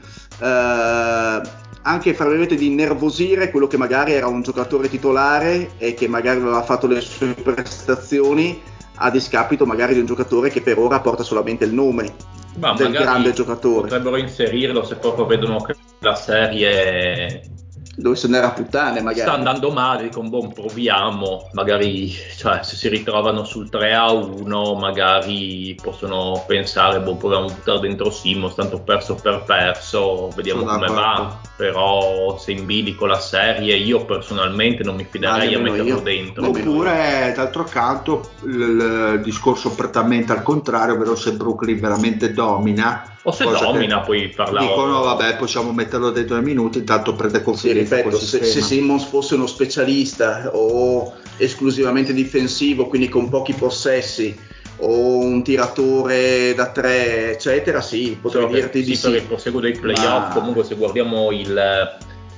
Speaker 3: eh, anche fra virgolette di innervosire quello che magari era un giocatore titolare e che magari aveva fatto le sue prestazioni
Speaker 1: a discapito magari di un giocatore che per ora porta solamente il nome Ma del grande giocatore.
Speaker 4: Potrebbero inserirlo se proprio vedono che la serie
Speaker 1: dove se n'era puttane magari.
Speaker 4: Sta andando male, dicono, boh, proviamo, magari cioè, se si ritrovano sul 3 a 1 magari possono pensare, boh, proviamo a buttare dentro Simmons, tanto perso per perso, vediamo Sono come va, però se in bilico la serie io personalmente non mi fiderei a metterlo io. dentro.
Speaker 3: Oppure d'altro canto il, il discorso prettamente al contrario, ovvero se Brooklyn veramente domina
Speaker 4: o se domina puoi parlare.
Speaker 3: Dicono, vabbè, possiamo metterlo dentro nei minuti, intanto prende confidenza.
Speaker 1: Sì, ripeto, se, se Simmons fosse uno specialista o esclusivamente difensivo, quindi con pochi possessi, o un tiratore da tre, eccetera, sì, potrei
Speaker 4: sì,
Speaker 1: dirti
Speaker 4: sì,
Speaker 1: di sì.
Speaker 4: Per il proseguo dei playoff, Ma... comunque se guardiamo il,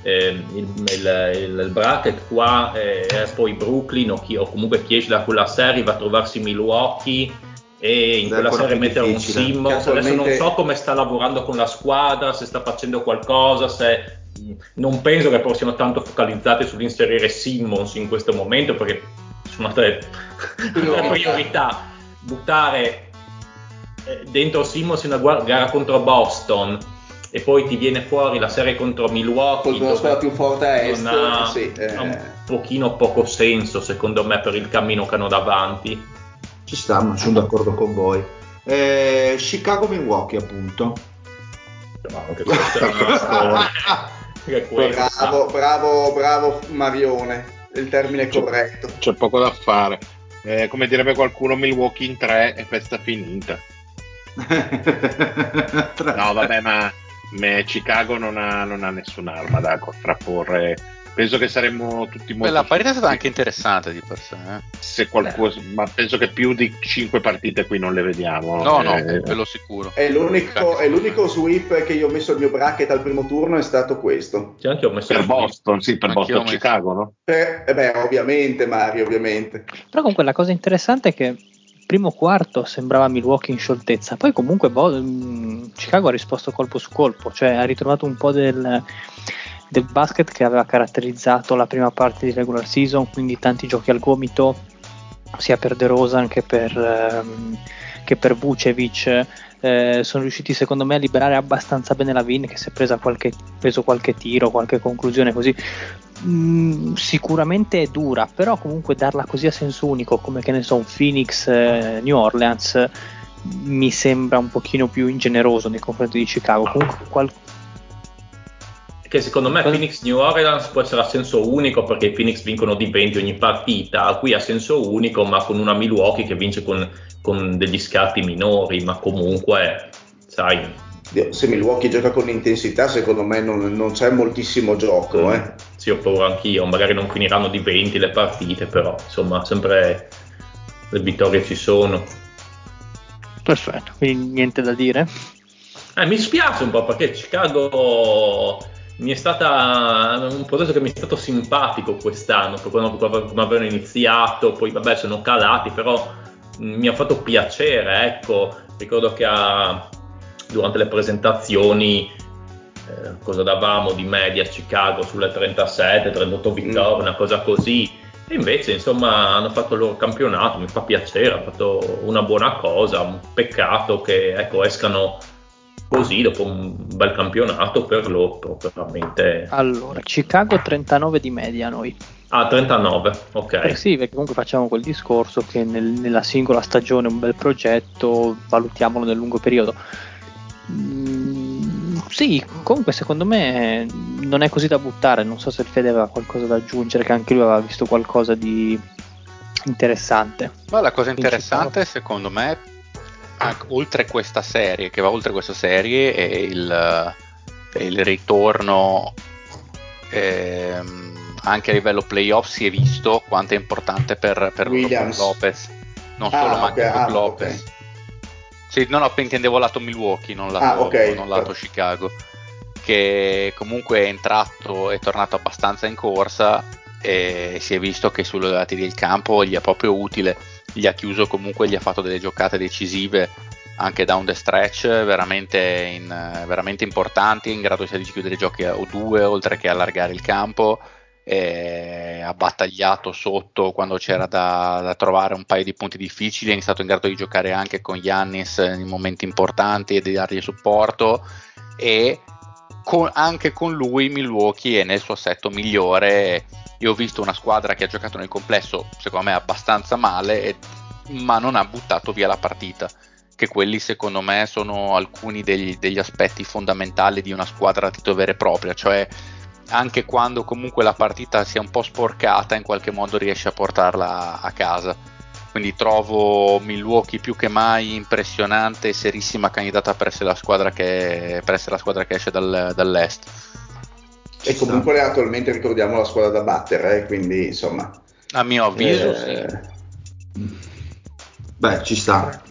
Speaker 4: eh, il, il, il, bracket qua, eh, poi Brooklyn o, chi, o comunque chi esce da quella serie va a trovarsi Milwaukee e in quella serie mettere un Simmons. Adesso non so come sta lavorando con la squadra se sta facendo qualcosa se non penso che siano tanto focalizzate sull'inserire Simmons in questo momento perché sono state le priorità <laughs> buttare eh, dentro Simmons in una gara contro Boston e poi ti viene fuori la serie contro Milwaukee
Speaker 1: contro la squadra più forte a est
Speaker 4: ha,
Speaker 1: sì,
Speaker 4: eh. ha un pochino poco senso secondo me per il cammino che hanno davanti
Speaker 3: ci sta, ma sono d'accordo con voi. Eh, Chicago-Milwaukee, appunto.
Speaker 4: No, che <laughs>
Speaker 1: bravo, bravo, bravo Marione, il termine
Speaker 6: c'è,
Speaker 1: corretto.
Speaker 6: C'è poco da fare. Eh, come direbbe qualcuno, Milwaukee in tre e festa finita. <laughs> no, vabbè, ma, ma Chicago non ha, non ha nessun'arma da contrapporre penso che saremmo tutti molto.
Speaker 2: la parità è stata anche interessante di per sé. Eh?
Speaker 6: Se qualcosa, ma penso che più di 5 partite qui non le vediamo.
Speaker 2: No, no, eh, ve lo sicuro.
Speaker 1: È l'unico, è l'unico, sweep che io ho messo al mio bracket al primo turno è stato questo.
Speaker 4: Sì, anche ho messo
Speaker 6: per Boston, sì, per Boston Chicago, no?
Speaker 1: Per, eh beh, ovviamente, Mario, ovviamente.
Speaker 5: Però comunque la cosa interessante è che primo quarto sembrava Milwaukee in scioltezza, poi comunque Bo- mm, Chicago ha risposto colpo su colpo, cioè ha ritrovato un po' del, del basket che aveva caratterizzato la prima parte di regular season, quindi tanti giochi al gomito, sia per De Rosa che per, ehm, che per Vucevic. Eh, sono riusciti secondo me a liberare abbastanza bene la Vin che si è qualche, preso qualche tiro, qualche conclusione così. Mm, sicuramente è dura, però comunque darla così a senso unico come che ne so un Phoenix eh, New Orleans mi sembra un pochino più ingeneroso nei confronti di Chicago. Comunque qual-
Speaker 4: che secondo me Phoenix New Orleans può essere a senso unico perché i Phoenix vincono di 20 ogni partita, qui a senso unico ma con una Milwaukee che vince con, con degli scarti minori, ma comunque, sai...
Speaker 1: Se Milwaukee gioca con intensità, secondo me non, non c'è moltissimo gioco. Mm. Eh.
Speaker 4: Sì, ho paura anch'io. Magari non finiranno di 20 le partite, però insomma, sempre le vittorie ci sono.
Speaker 5: Perfetto, quindi niente da dire.
Speaker 4: Eh, mi spiace un po' perché Chicago mi è stata un processo che mi è stato simpatico quest'anno, come, come avevano iniziato, poi vabbè sono calati, però mi ha fatto piacere, ecco, ricordo che a, durante le presentazioni eh, cosa davamo di media a Chicago sulle 37, 38 vittorie, mm. una cosa così, e invece insomma hanno fatto il loro campionato, mi fa piacere, hanno fatto una buona cosa, un peccato che ecco, escano così dopo un bel campionato per loro veramente
Speaker 5: allora Chicago 39 di media noi.
Speaker 4: Ah 39 ok.
Speaker 5: Eh sì perché comunque facciamo quel discorso che nel, nella singola stagione un bel progetto valutiamolo nel lungo periodo. Mm, sì comunque secondo me non è così da buttare non so se il Fede aveva qualcosa da aggiungere che anche lui aveva visto qualcosa di interessante.
Speaker 2: Ma la cosa interessante secondo me oltre questa serie, che va oltre questa serie, è il, è il ritorno ehm, anche a livello playoff si è visto quanto è importante per, per Lopez. Non ah, solo, ma anche okay, ah, Lopez. Okay. Sì, no, no, intendevo lato Milwaukee, non lato, ah, okay. non lato Chicago. Che comunque è entrato, è tornato abbastanza in corsa e si è visto che sulle lati del campo gli è proprio utile gli ha chiuso comunque, gli ha fatto delle giocate decisive anche down the stretch veramente, in, veramente importanti, in grado sia di chiudere giochi o due oltre che allargare il campo ha battagliato sotto quando c'era da, da, trovare un paio di punti difficili, è stato in grado di giocare anche con Giannis in momenti importanti e di dargli supporto e con, anche con lui Milwaukee è nel suo assetto migliore. Io ho visto una squadra che ha giocato nel complesso, secondo me, abbastanza male, e, ma non ha buttato via la partita. Che quelli, secondo me, sono alcuni degli, degli aspetti fondamentali di una squadra a titolo vera e propria, cioè anche quando comunque la partita sia un po' sporcata, in qualche modo riesce a portarla a casa quindi trovo Milwaukee più che mai impressionante e serissima candidata per essere la squadra che, la squadra che esce dal, dall'est.
Speaker 1: E comunque è attualmente ricordiamo la squadra da battere, eh, quindi insomma.
Speaker 2: A mio avviso, eh...
Speaker 3: sì. Beh, ci sta.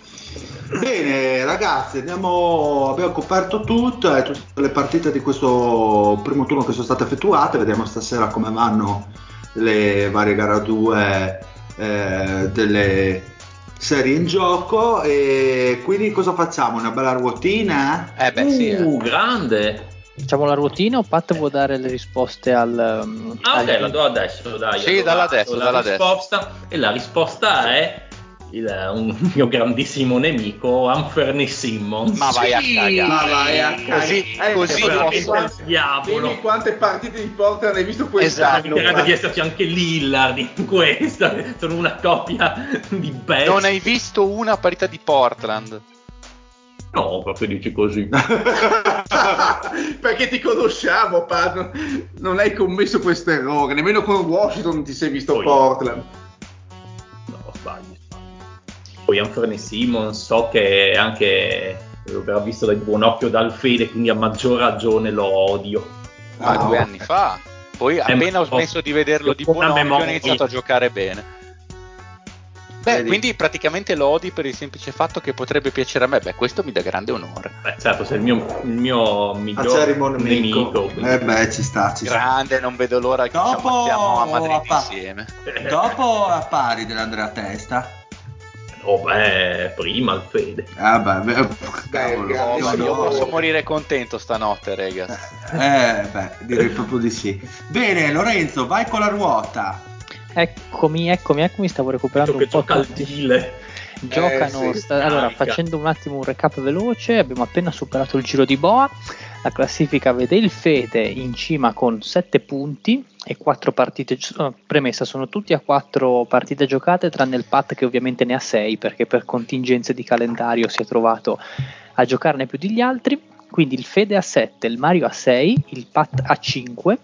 Speaker 3: Bene ragazzi, andiamo, abbiamo coperto tutte, tutte le partite di questo primo turno che sono state effettuate, vediamo stasera come vanno le varie gare 2 eh, delle serie in gioco e quindi cosa facciamo? Una bella ruotina?
Speaker 2: Eh beh sì.
Speaker 5: Uh, eh. grande! Facciamo la ruotina o Pat vuole dare le risposte al...
Speaker 4: Um, ah ok, al... la do adesso, dai.
Speaker 2: Sì, dalla adesso, dalla risposta,
Speaker 4: adesso. E la risposta è il, un <laughs> mio grandissimo nemico, Anferny Simmons.
Speaker 2: Ma vai a cagare.
Speaker 1: Ma vai a cagare. Così,
Speaker 2: eh, così
Speaker 1: posso... diavolo. Vedi quante partite di Portland hai visto quest'anno?
Speaker 4: Esatto. Credo di esserci anche Lillard in questa. Sono una coppia di bestie.
Speaker 2: Non hai visto una partita di Portland?
Speaker 4: No, perché dici così? <laughs>
Speaker 1: perché ti conosciamo, Pat. Non hai commesso questo errore. Nemmeno con Washington ti sei visto Poi. Portland.
Speaker 4: No, sbaglio poi Anthony Simon so che anche lo avrà visto dal buon occhio dal Fede, quindi a maggior ragione lo odio.
Speaker 2: Ma no. due anni fa. Poi eh, appena ho smesso di vederlo di buon occhio ho iniziato a giocare bene. Beh, Vedi. quindi praticamente lo odi per il semplice fatto che potrebbe piacere a me. Beh, questo mi dà grande onore.
Speaker 4: Beh, certo, sei il mio, il mio miglior nemico.
Speaker 3: Eh beh, ci sta, ci
Speaker 2: Grande,
Speaker 3: sta.
Speaker 2: non vedo l'ora che Dopo... ci ammazziamo a Madrid <laughs> a pa- insieme.
Speaker 3: Dopo a pari dell'Andrea Testa.
Speaker 4: Oh beh, prima il Fede.
Speaker 3: Ah beh, beh,
Speaker 2: cavolo, oh, io, io posso morire contento stanotte, rega.
Speaker 3: Eh, beh, direi proprio di sì. Bene, Lorenzo, vai con la ruota.
Speaker 5: Eccomi, eccomi, eccomi, stavo recuperando un po' tutti. Giocano, eh, sì, sta... allora facendo un attimo un recap veloce, abbiamo appena superato il giro di Boa, la classifica vede il Fede in cima con 7 punti e 4 partite, premessa. Sono tutti a 4 partite giocate tranne il Pat che ovviamente ne ha 6 perché per contingenze di calendario si è trovato a giocarne più degli altri, quindi il Fede a 7, il Mario a 6, il Pat a 5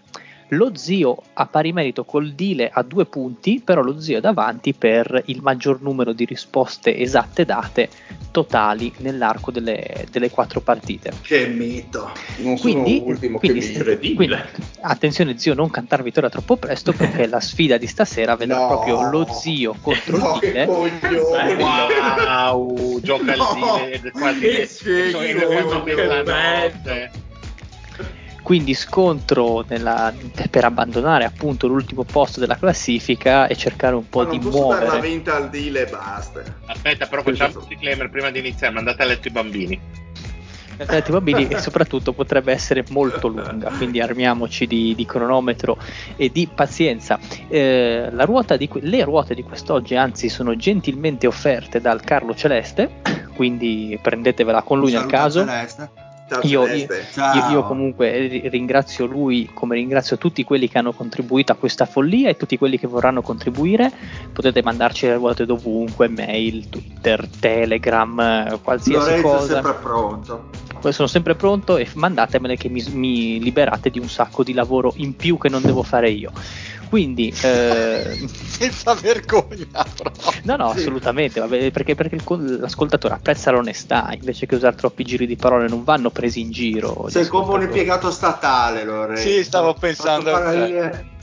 Speaker 5: lo zio a pari merito col Dile a due punti, però lo zio è davanti per il maggior numero di risposte esatte date totali nell'arco delle, delle quattro partite.
Speaker 1: Che mito!
Speaker 5: Non quindi, sono ultimo quindi, che incredibile. Quindi, attenzione zio, non cantare vittoria troppo presto perché <laughs> la sfida di stasera vedrà no, proprio lo zio contro
Speaker 1: no,
Speaker 5: il Dile.
Speaker 6: Wow, gioca il Dile quasi che, che, che
Speaker 5: bello quindi scontro nella, per abbandonare appunto l'ultimo posto della classifica e cercare un po'
Speaker 1: Ma
Speaker 5: di
Speaker 1: muovere.
Speaker 5: Non
Speaker 1: posso la vinta al deal e basta.
Speaker 6: Aspetta, però facciamo un disclaimer prima di iniziare, mandate a letto i bambini.
Speaker 5: Mandate a letto i bambini e soprattutto potrebbe essere molto lunga, quindi armiamoci di, di cronometro e di pazienza. Eh, ruota di, le ruote di quest'oggi anzi sono gentilmente offerte dal Carlo Celeste, quindi prendetevela con lui nel caso. Celeste io, io, io, comunque ringrazio lui come ringrazio tutti quelli che hanno contribuito a questa follia e tutti quelli che vorranno contribuire. Potete mandarci le ruote dovunque, mail, Twitter, Telegram, qualsiasi
Speaker 1: Lorenzo
Speaker 5: cosa.
Speaker 1: sempre pronto.
Speaker 5: Sono sempre pronto e mandatemele che mi, mi liberate di un sacco di lavoro in più che non devo fare io. Quindi, eh... <laughs>
Speaker 2: senza vergogna, però.
Speaker 5: No, no, sì. assolutamente, vabbè, perché, perché l'ascoltatore apprezza l'onestà invece che usare troppi giri di parole, non vanno presi in giro.
Speaker 1: Sei come un impiegato statale, Lorenzo.
Speaker 2: Sì, stavo pensando.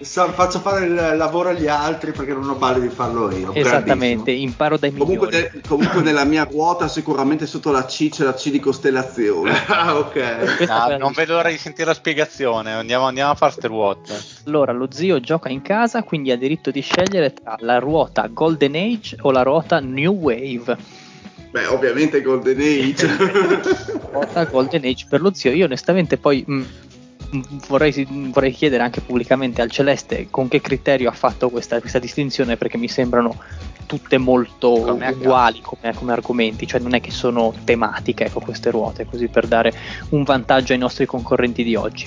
Speaker 1: Faccio fare il lavoro agli altri perché non ho palle di farlo io.
Speaker 5: Esattamente, imparo dai
Speaker 1: comunque migliori. De, comunque nella mia ruota sicuramente sotto la C c'è la C di costellazione. <laughs>
Speaker 2: ah, ok. No, non vedo l'ora di sentire la spiegazione. Andiamo, andiamo a fare ste ruote.
Speaker 5: Allora, lo zio gioca in casa, quindi ha diritto di scegliere tra la ruota Golden Age o la ruota New Wave.
Speaker 1: Beh, ovviamente Golden Age. <laughs>
Speaker 5: ruota Golden Age per lo zio. Io onestamente poi... Mh, vorrei, vorrei, chiedere anche pubblicamente al Celeste con che criterio ha fatto questa, questa distinzione perché mi sembrano tutte molto come uguali come, come, argomenti, cioè non è che sono tematiche ecco, queste ruote, così per dare un vantaggio ai nostri concorrenti di oggi.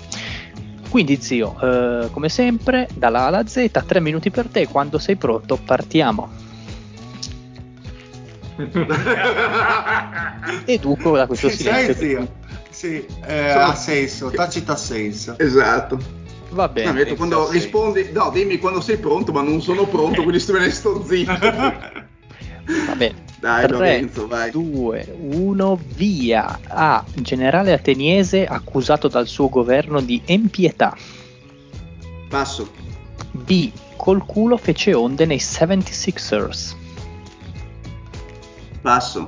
Speaker 5: Quindi zio, eh, come sempre, dalla A alla Z, tre minuti per te, quando sei pronto partiamo. <laughs> Educo da questo silenzio.
Speaker 3: Sei, zio. Sì, eh, ha senso, tacito ha senso.
Speaker 1: Esatto.
Speaker 5: Va bene.
Speaker 1: detto, quando sì. rispondi, no, dimmi quando sei pronto, ma non sono pronto, quindi me ne sto zitto. <laughs>
Speaker 5: Va bene.
Speaker 1: Dai, 3, Lorenzo, vai.
Speaker 5: 2, 1, via. A. Generale ateniese accusato dal suo governo di empietà.
Speaker 1: Passo.
Speaker 5: B. Col culo fece onde nei 76ers.
Speaker 1: Passo.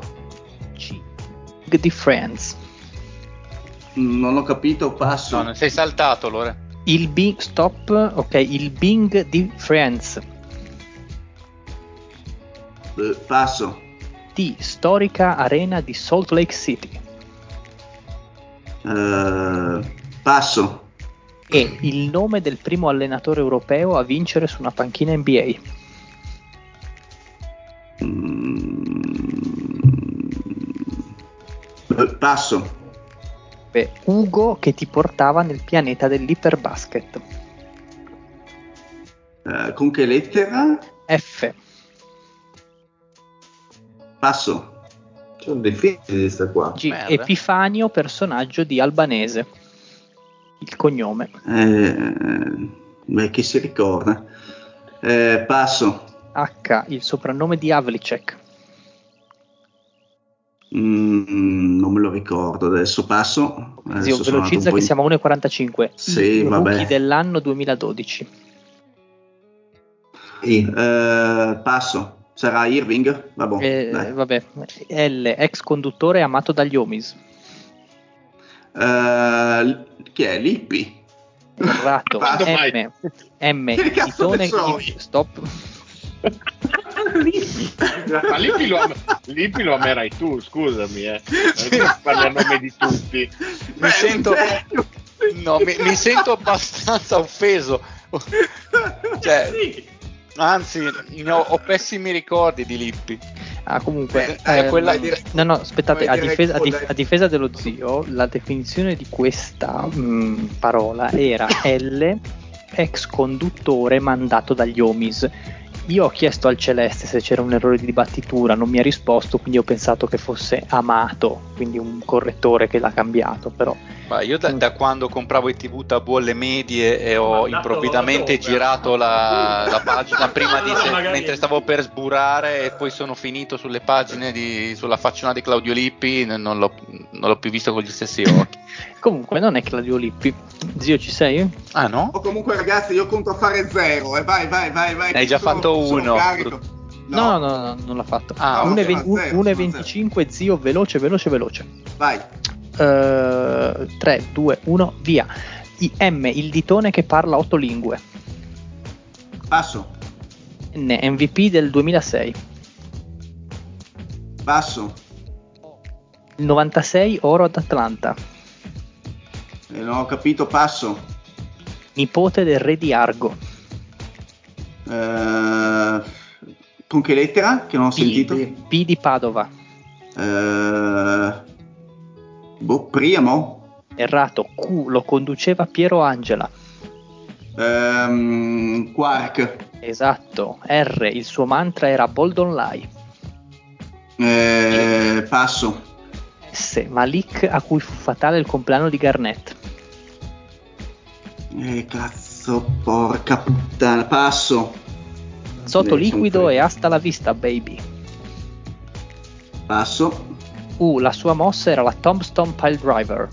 Speaker 5: C. Di Friends.
Speaker 1: Non ho capito, passo.
Speaker 2: No, non sei saltato allora.
Speaker 5: Il Bing, stop, ok, il Bing di Friends.
Speaker 1: Uh, passo.
Speaker 5: T. Storica arena di Salt Lake City.
Speaker 1: Uh, passo.
Speaker 5: E il nome del primo allenatore europeo a vincere su una panchina NBA.
Speaker 1: Mm. Uh, passo.
Speaker 5: Beh, Ugo che ti portava nel pianeta dell'iperbasket.
Speaker 1: Uh, con che lettera?
Speaker 5: F.
Speaker 1: Passo. Sono difficili questa qua.
Speaker 5: G. Epifanio, personaggio di Albanese. Il cognome.
Speaker 1: Eh, beh, chi si ricorda? Eh, passo.
Speaker 5: H. Il soprannome di Havlicek.
Speaker 1: Mm, non me lo ricordo adesso. Passo.
Speaker 5: Zio, adesso velocizza che in... siamo a 1,45.
Speaker 1: Sì, I vabbè.
Speaker 5: dell'anno 2012.
Speaker 1: E, eh, passo. Sarà Irving? Vabbè,
Speaker 5: eh, vabbè. L, ex conduttore amato dagli Omis.
Speaker 1: Uh, chi è? Lippi? <laughs>
Speaker 5: Errato. M, M, Titone, stop. <laughs>
Speaker 6: Ma Lippi lo, am- Lippi lo amerai tu, scusami, eh. Parli a nome di tutti.
Speaker 2: Mi Beh, sento, no, mi, mi, sento abbastanza offeso. Cioè, Anzi, ho, ho, pessimi ricordi di Lippi.
Speaker 5: Ah, comunque, eh, eh, quella... no, no, aspettate, a difesa, a, dif- a difesa, dello zio, la definizione di questa mh, mm, parola era <coughs> L, ex conduttore mandato dagli Omis. Io ho chiesto al Celeste se c'era un errore di dibattitura, non mi ha risposto, quindi ho pensato che fosse Amato, quindi un correttore che l'ha cambiato, però...
Speaker 2: Ma io da, da quando compravo i TV da bolle medie e ho improvvidamente girato la, la pagina <laughs> prima di se, mentre stavo per sburare e poi sono finito sulle pagine di, sulla facciona di Claudio Lippi, non l'ho, non l'ho più visto con gli stessi occhi.
Speaker 5: Comunque non è Claudio Lippi. Zio, ci sei?
Speaker 2: Ah no?
Speaker 1: O comunque ragazzi, io conto a fare zero. E eh. vai, vai, vai, vai.
Speaker 2: Hai già sono, fatto uno.
Speaker 5: No. No, no, no, non l'ha fatto. Ah, no, 1,25 zio, veloce, veloce, veloce.
Speaker 1: Vai.
Speaker 5: Uh, 3, 2, 1, via. I M, il ditone che parla otto lingue.
Speaker 1: Passo.
Speaker 5: N, MVP del 2006.
Speaker 1: Passo.
Speaker 5: Il 96 oro ad Atlanta.
Speaker 1: Eh, non ho capito, passo.
Speaker 5: Nipote del re di Argo.
Speaker 1: Eh, con che lettera? Che non ho P, sentito.
Speaker 5: P di Padova.
Speaker 1: Eh, boh, Priamo?
Speaker 5: Errato, Q lo conduceva Piero Angela.
Speaker 1: Um, Quark.
Speaker 5: Esatto, R, il suo mantra era Bold Online.
Speaker 1: Eh, passo.
Speaker 5: S, Malik a cui fu fatale il compleanno di Garnett.
Speaker 1: Eh, cazzo, porca puttana, passo.
Speaker 5: Sotto liquido e hasta la vista, baby.
Speaker 1: Passo.
Speaker 5: U, la sua mossa era la Tombstone Pile Driver.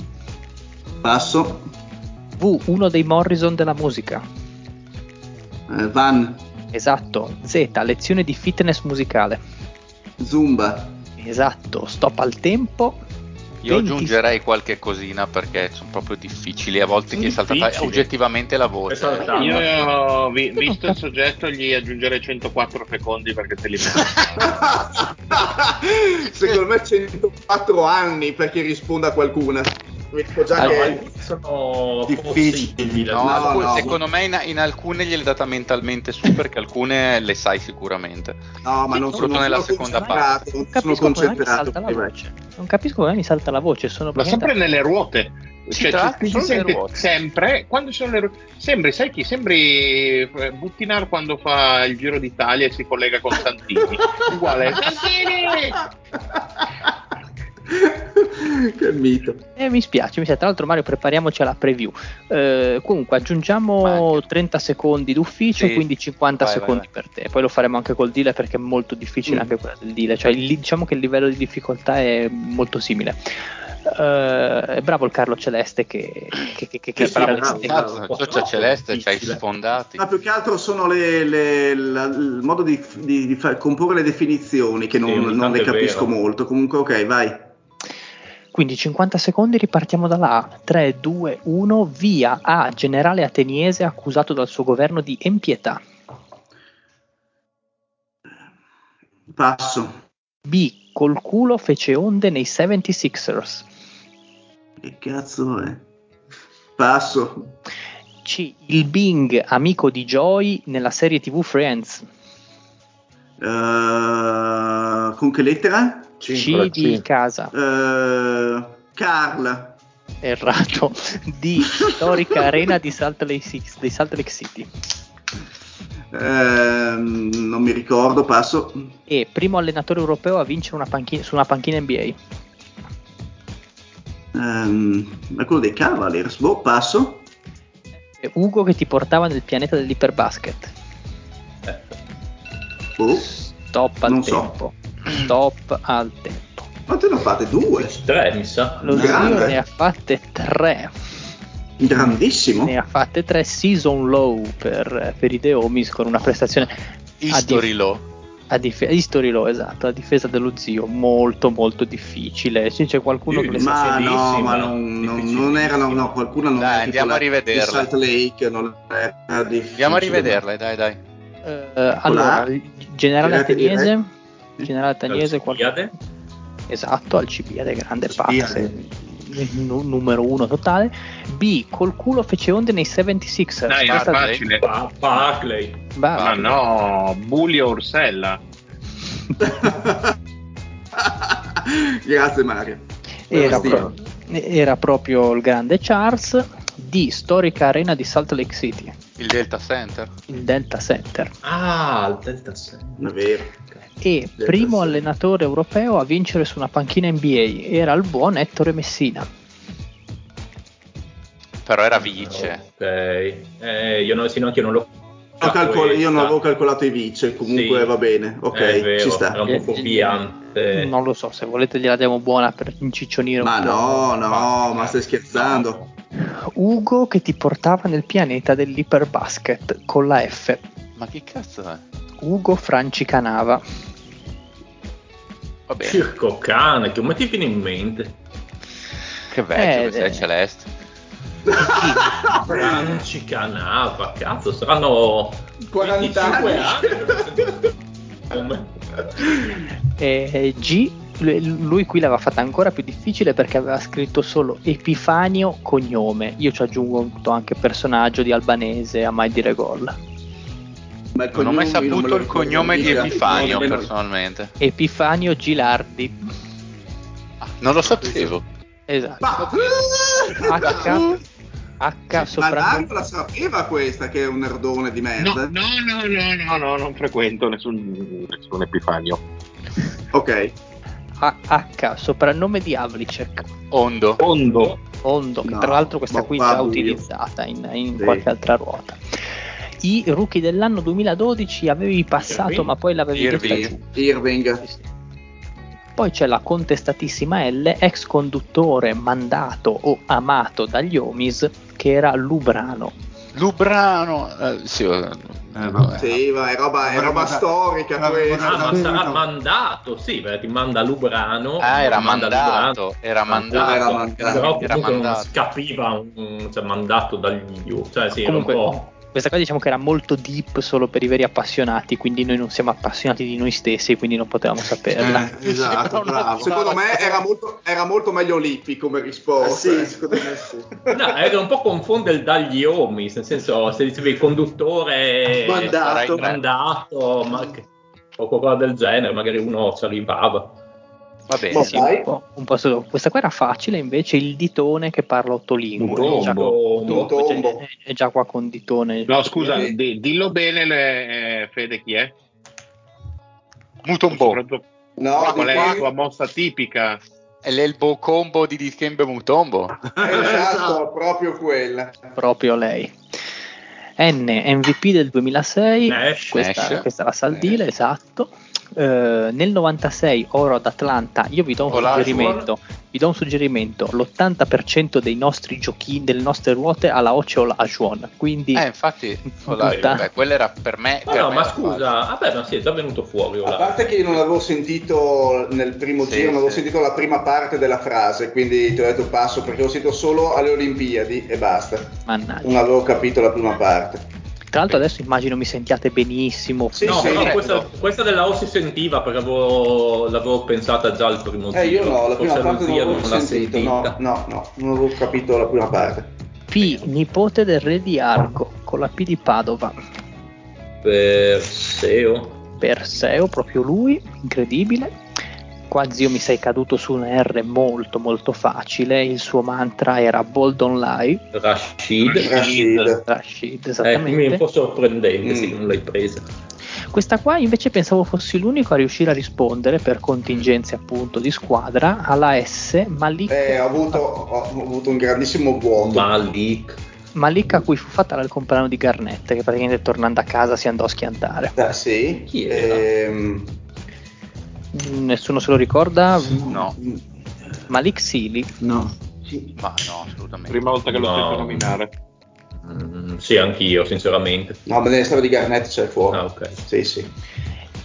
Speaker 1: Passo.
Speaker 5: V, uno dei Morrison della musica.
Speaker 1: Eh, van.
Speaker 5: Esatto. Z, lezione di fitness musicale.
Speaker 1: Zumba.
Speaker 5: Esatto. Stop al tempo.
Speaker 2: Io 20... aggiungerei qualche cosina perché sono proprio difficili. A volte gli è saltata oggettivamente la voce.
Speaker 6: Io, vi, visto il soggetto, gli aggiungerei 104 secondi perché te li <laughs>
Speaker 1: Secondo me 104 anni perché risponda a qualcuna. Mi dico già
Speaker 4: allora,
Speaker 1: che
Speaker 4: sono
Speaker 3: difficili.
Speaker 2: No, no, alcune, no, secondo me in, in, alcune gliele data mentalmente su perché alcune le sai sicuramente.
Speaker 1: No, ma non sono
Speaker 2: nella seconda parte.
Speaker 5: Non sono concentrato. Non capisco come mi salta la voce, sono
Speaker 6: Ma sempre nelle ruote. Cioè, ci, ci sente sempre quando sono le sembri, sai chi? Sembri eh, Buttinar quando fa il Giro d'Italia e si collega con Santini. <laughs> Uguale. Santini! <laughs>
Speaker 1: mito.
Speaker 5: Eh, mi spiace, mi spiace. Tra l'altro, Mario, prepariamoci alla preview. Eh, comunque, aggiungiamo Vai. 30 secondi d'ufficio, sì. quindi 50 vai, secondi vai, per te. Poi lo faremo anche col deal perché è molto difficile mm. anche quello del deal. Cioè, il, diciamo che il livello di difficoltà è molto simile. È bravo il Carlo Celeste che, che, che, che, che
Speaker 2: bravo, bravo, Cioccia Celeste c'hai sfondati
Speaker 1: ma più che altro sono le, le, la, il modo di, di, di far, comporre le definizioni che non, sì, non le capisco molto comunque ok vai
Speaker 5: quindi 50 secondi ripartiamo da là 3, 2, 1 via A generale ateniese accusato dal suo governo di empietà
Speaker 1: passo
Speaker 5: B col culo fece onde nei 76ers
Speaker 1: che cazzo è? Passo.
Speaker 5: C. Il Bing, amico di Joy nella serie TV Friends.
Speaker 1: Uh, con che lettera?
Speaker 5: C, C di C. casa.
Speaker 1: Uh, Carl.
Speaker 5: Errato. <laughs> D. Storica arena di Salt Lake, di Salt Lake City.
Speaker 1: Uh, non mi ricordo, passo.
Speaker 5: E primo allenatore europeo a vincere una panchina, su una panchina NBA.
Speaker 1: Um, è quello dei Cavaliers. Boh, passo.
Speaker 5: È Ugo che ti portava nel pianeta dell'iperbasket.
Speaker 1: Boh.
Speaker 5: Stop al non tempo. So. Stop al tempo.
Speaker 1: Quante ne ho fatte? Due?
Speaker 4: Tre, mi sa.
Speaker 5: Lo Grande. zio ne ha fatte tre.
Speaker 1: Grandissimo.
Speaker 5: Ne ha fatte tre season low per, per i Deomis con una prestazione
Speaker 2: History low
Speaker 5: a dif- History Law, esatto, a difesa dello zio, molto molto difficile. C'è qualcuno che le
Speaker 1: sa no, ma non, non, non erano, no, qualcuno non
Speaker 2: dai, andiamo a rivederla.
Speaker 1: Salt Lake non era difficile.
Speaker 2: Andiamo a rivederle, dai, dai.
Speaker 5: Uh, allora, generale ateniese, generale ateniese, qualcuno... Esatto, Alcibiade, grande parte n- numero uno totale. B, col culo fece onde nei 76ers.
Speaker 6: Dai, è facile.
Speaker 4: Ba- Barclay.
Speaker 6: Ma no, Bulio Ursella. <laughs>
Speaker 1: Grazie Mario.
Speaker 5: Era, pro- era, proprio il grande Charles. D, storica arena di Salt Lake City.
Speaker 2: Il Delta Center.
Speaker 5: Il Delta Center.
Speaker 4: Ah, il Delta Center. È
Speaker 1: vero.
Speaker 5: E Delta primo Center. allenatore europeo a vincere su una panchina NBA era il buon Ettore Messina.
Speaker 2: Però era vice.
Speaker 4: Ok. Eh, io non, sì, no, non lo
Speaker 1: Calcol- io non avevo calcolato i vice, comunque sì, va bene, ok,
Speaker 4: vero,
Speaker 1: ci sta.
Speaker 4: Era un po' fuorviante.
Speaker 5: Non lo so, se volete gliela diamo buona per inciccionire
Speaker 1: ma
Speaker 5: un
Speaker 1: no,
Speaker 5: po'.
Speaker 1: No, no, ma stai scherzando?
Speaker 5: Ugo che ti portava nel pianeta dell'iperbasket con la F.
Speaker 2: Ma che cazzo è?
Speaker 5: Ugo Franci Canava.
Speaker 4: Vabbè. Circo cane, come ti viene in mente?
Speaker 2: Che vecchio eh, sei eh. Celeste.
Speaker 4: Franci Canava, cazzo, saranno
Speaker 1: 40
Speaker 4: anni.
Speaker 5: e G lui qui l'aveva fatta ancora più difficile perché aveva scritto solo Epifanio cognome. Io ci aggiungo anche personaggio di albanese a mai dire gol.
Speaker 2: Ma non ho mai saputo il cognome di Epifanio personalmente.
Speaker 5: Epifanio Gilardi.
Speaker 2: Ah, non lo sapevo.
Speaker 5: Esatto. H, H
Speaker 1: soprannome. Ma la sapeva questa che è un nerdone di merda?
Speaker 6: No, no, no, no, no, no non frequento nessun, nessun Epifanio.
Speaker 1: Ok.
Speaker 5: H, soprannome di Havlicek.
Speaker 2: Ondo.
Speaker 6: Ondo.
Speaker 5: Ondo, no, tra l'altro questa qui è già utilizzata in, in sì. qualche altra ruota. I rookie dell'anno 2012 avevi passato, Irving. ma poi l'avevi
Speaker 1: Irving. giù. Irving. Sì, sì.
Speaker 5: Poi c'è la contestatissima L, ex conduttore mandato o amato dagli Omis, che era Lubrano.
Speaker 2: Lubrano, eh, sì, eh,
Speaker 1: no, sì ma è roba, è roba storica questa.
Speaker 4: Ah, ma sarà mandato, sì, perché ti manda Lubrano.
Speaker 2: Ah, era mandato, era mandato,
Speaker 4: era mandato. Però era mandato. non scapiva un cioè, mandato dagli cioè sì, Comunque, un po'
Speaker 5: questa cosa diciamo che era molto deep solo per i veri appassionati, quindi noi non siamo appassionati di noi stessi, quindi non potevamo saperla.
Speaker 3: Eh, esatto, <laughs> bravo.
Speaker 1: Secondo me era molto, era molto meglio Lippi come risposta.
Speaker 3: Eh sì, secondo me sì.
Speaker 4: No, era un po' confonde dagli omi, nel senso se dicevi conduttore
Speaker 3: mandato,
Speaker 4: mandato ma, o qualcosa del genere, magari uno ci arrivava.
Speaker 2: Va bene,
Speaker 5: sì, un po', un po. Questa qua era facile, invece il ditone che parla otto lingue.
Speaker 4: Un
Speaker 5: è, già,
Speaker 4: tombo.
Speaker 5: è, è già qua con ditone.
Speaker 6: No, scusa, di, dillo bene, le, eh, Fede, chi è?
Speaker 2: Mutombo.
Speaker 1: No,
Speaker 6: qual è la
Speaker 1: qua-
Speaker 6: tua mossa tipica?
Speaker 2: È l'elbow combo di Dikembe Mutombo. <laughs>
Speaker 1: esatto, proprio quella.
Speaker 5: proprio lei. N, MVP del 2006,
Speaker 4: Nash.
Speaker 5: questa,
Speaker 2: Nash.
Speaker 5: questa è la Saldile, esatto. Eh, nel 96 oro ad Atlanta, io vi do un
Speaker 2: Olajuwon.
Speaker 5: suggerimento, vi do un suggerimento, l'80% dei nostri giochi, delle nostre ruote ha la Oce Olajuwon, quindi
Speaker 2: Eh, infatti,
Speaker 5: Tutta-
Speaker 2: vabbè, quello era per me.
Speaker 4: No,
Speaker 2: per
Speaker 4: no,
Speaker 2: me
Speaker 4: ma scusa, vabbè, ma sì, è già venuto fuori.
Speaker 1: A
Speaker 4: Olai.
Speaker 1: parte che io non avevo sentito nel primo
Speaker 2: Sì,
Speaker 1: giro, non avevo
Speaker 2: sì.
Speaker 1: sentito la prima parte della frase, quindi ti ho detto passo perché l'ho sentito solo alle Olimpiadi e basta.
Speaker 5: mannaggia.
Speaker 1: Non avevo capito la prima parte.
Speaker 5: Tra l'altro adesso immagino mi sentiate benissimo.
Speaker 1: Sì,
Speaker 4: no,
Speaker 1: sì, certo.
Speaker 4: questa, questa della O si sentiva perché avevo, l'avevo pensata già al primo
Speaker 1: Eh, io no, la prima
Speaker 4: Forse
Speaker 1: parte non l'avevo
Speaker 4: l'ha
Speaker 1: sentito, no,
Speaker 4: sentita.
Speaker 1: no, no, non avevo capito la prima parte.
Speaker 5: P, nipote del re di Arco, con la P di Padova.
Speaker 4: Perseo.
Speaker 5: Perseo, proprio lui, incredibile. Qua zio mi sei caduto su una R molto molto facile, il suo mantra era Bold on Lie,
Speaker 4: Rashid.
Speaker 1: Rashid.
Speaker 5: Rashid,
Speaker 4: Eh,
Speaker 5: esattamente.
Speaker 4: è un po' sorprendente sì,
Speaker 1: Mm.
Speaker 4: che non l'hai presa.
Speaker 5: Questa qua invece pensavo fossi l'unico a riuscire a rispondere per contingenze appunto di squadra alla S, Malik,
Speaker 1: Eh, ho avuto, ho avuto un grandissimo vuoto.
Speaker 4: Malik.
Speaker 5: Malik a cui fu fatta il compleanno di Garnett, che praticamente tornando a casa si andò a schiantare.
Speaker 1: Ah, sì.
Speaker 4: Chi era?
Speaker 1: Ehm,
Speaker 5: Nessuno se lo ricorda?
Speaker 2: No,
Speaker 5: Malik Sili.
Speaker 3: No.
Speaker 2: ma no, assolutamente.
Speaker 6: Prima volta che lo
Speaker 4: No.
Speaker 6: sento nominare.
Speaker 4: Mm, sì, anch'io, sinceramente.
Speaker 1: no, ma nella storia di Garnett c'è fuori.
Speaker 4: Ah, ok.
Speaker 1: Sì, sì.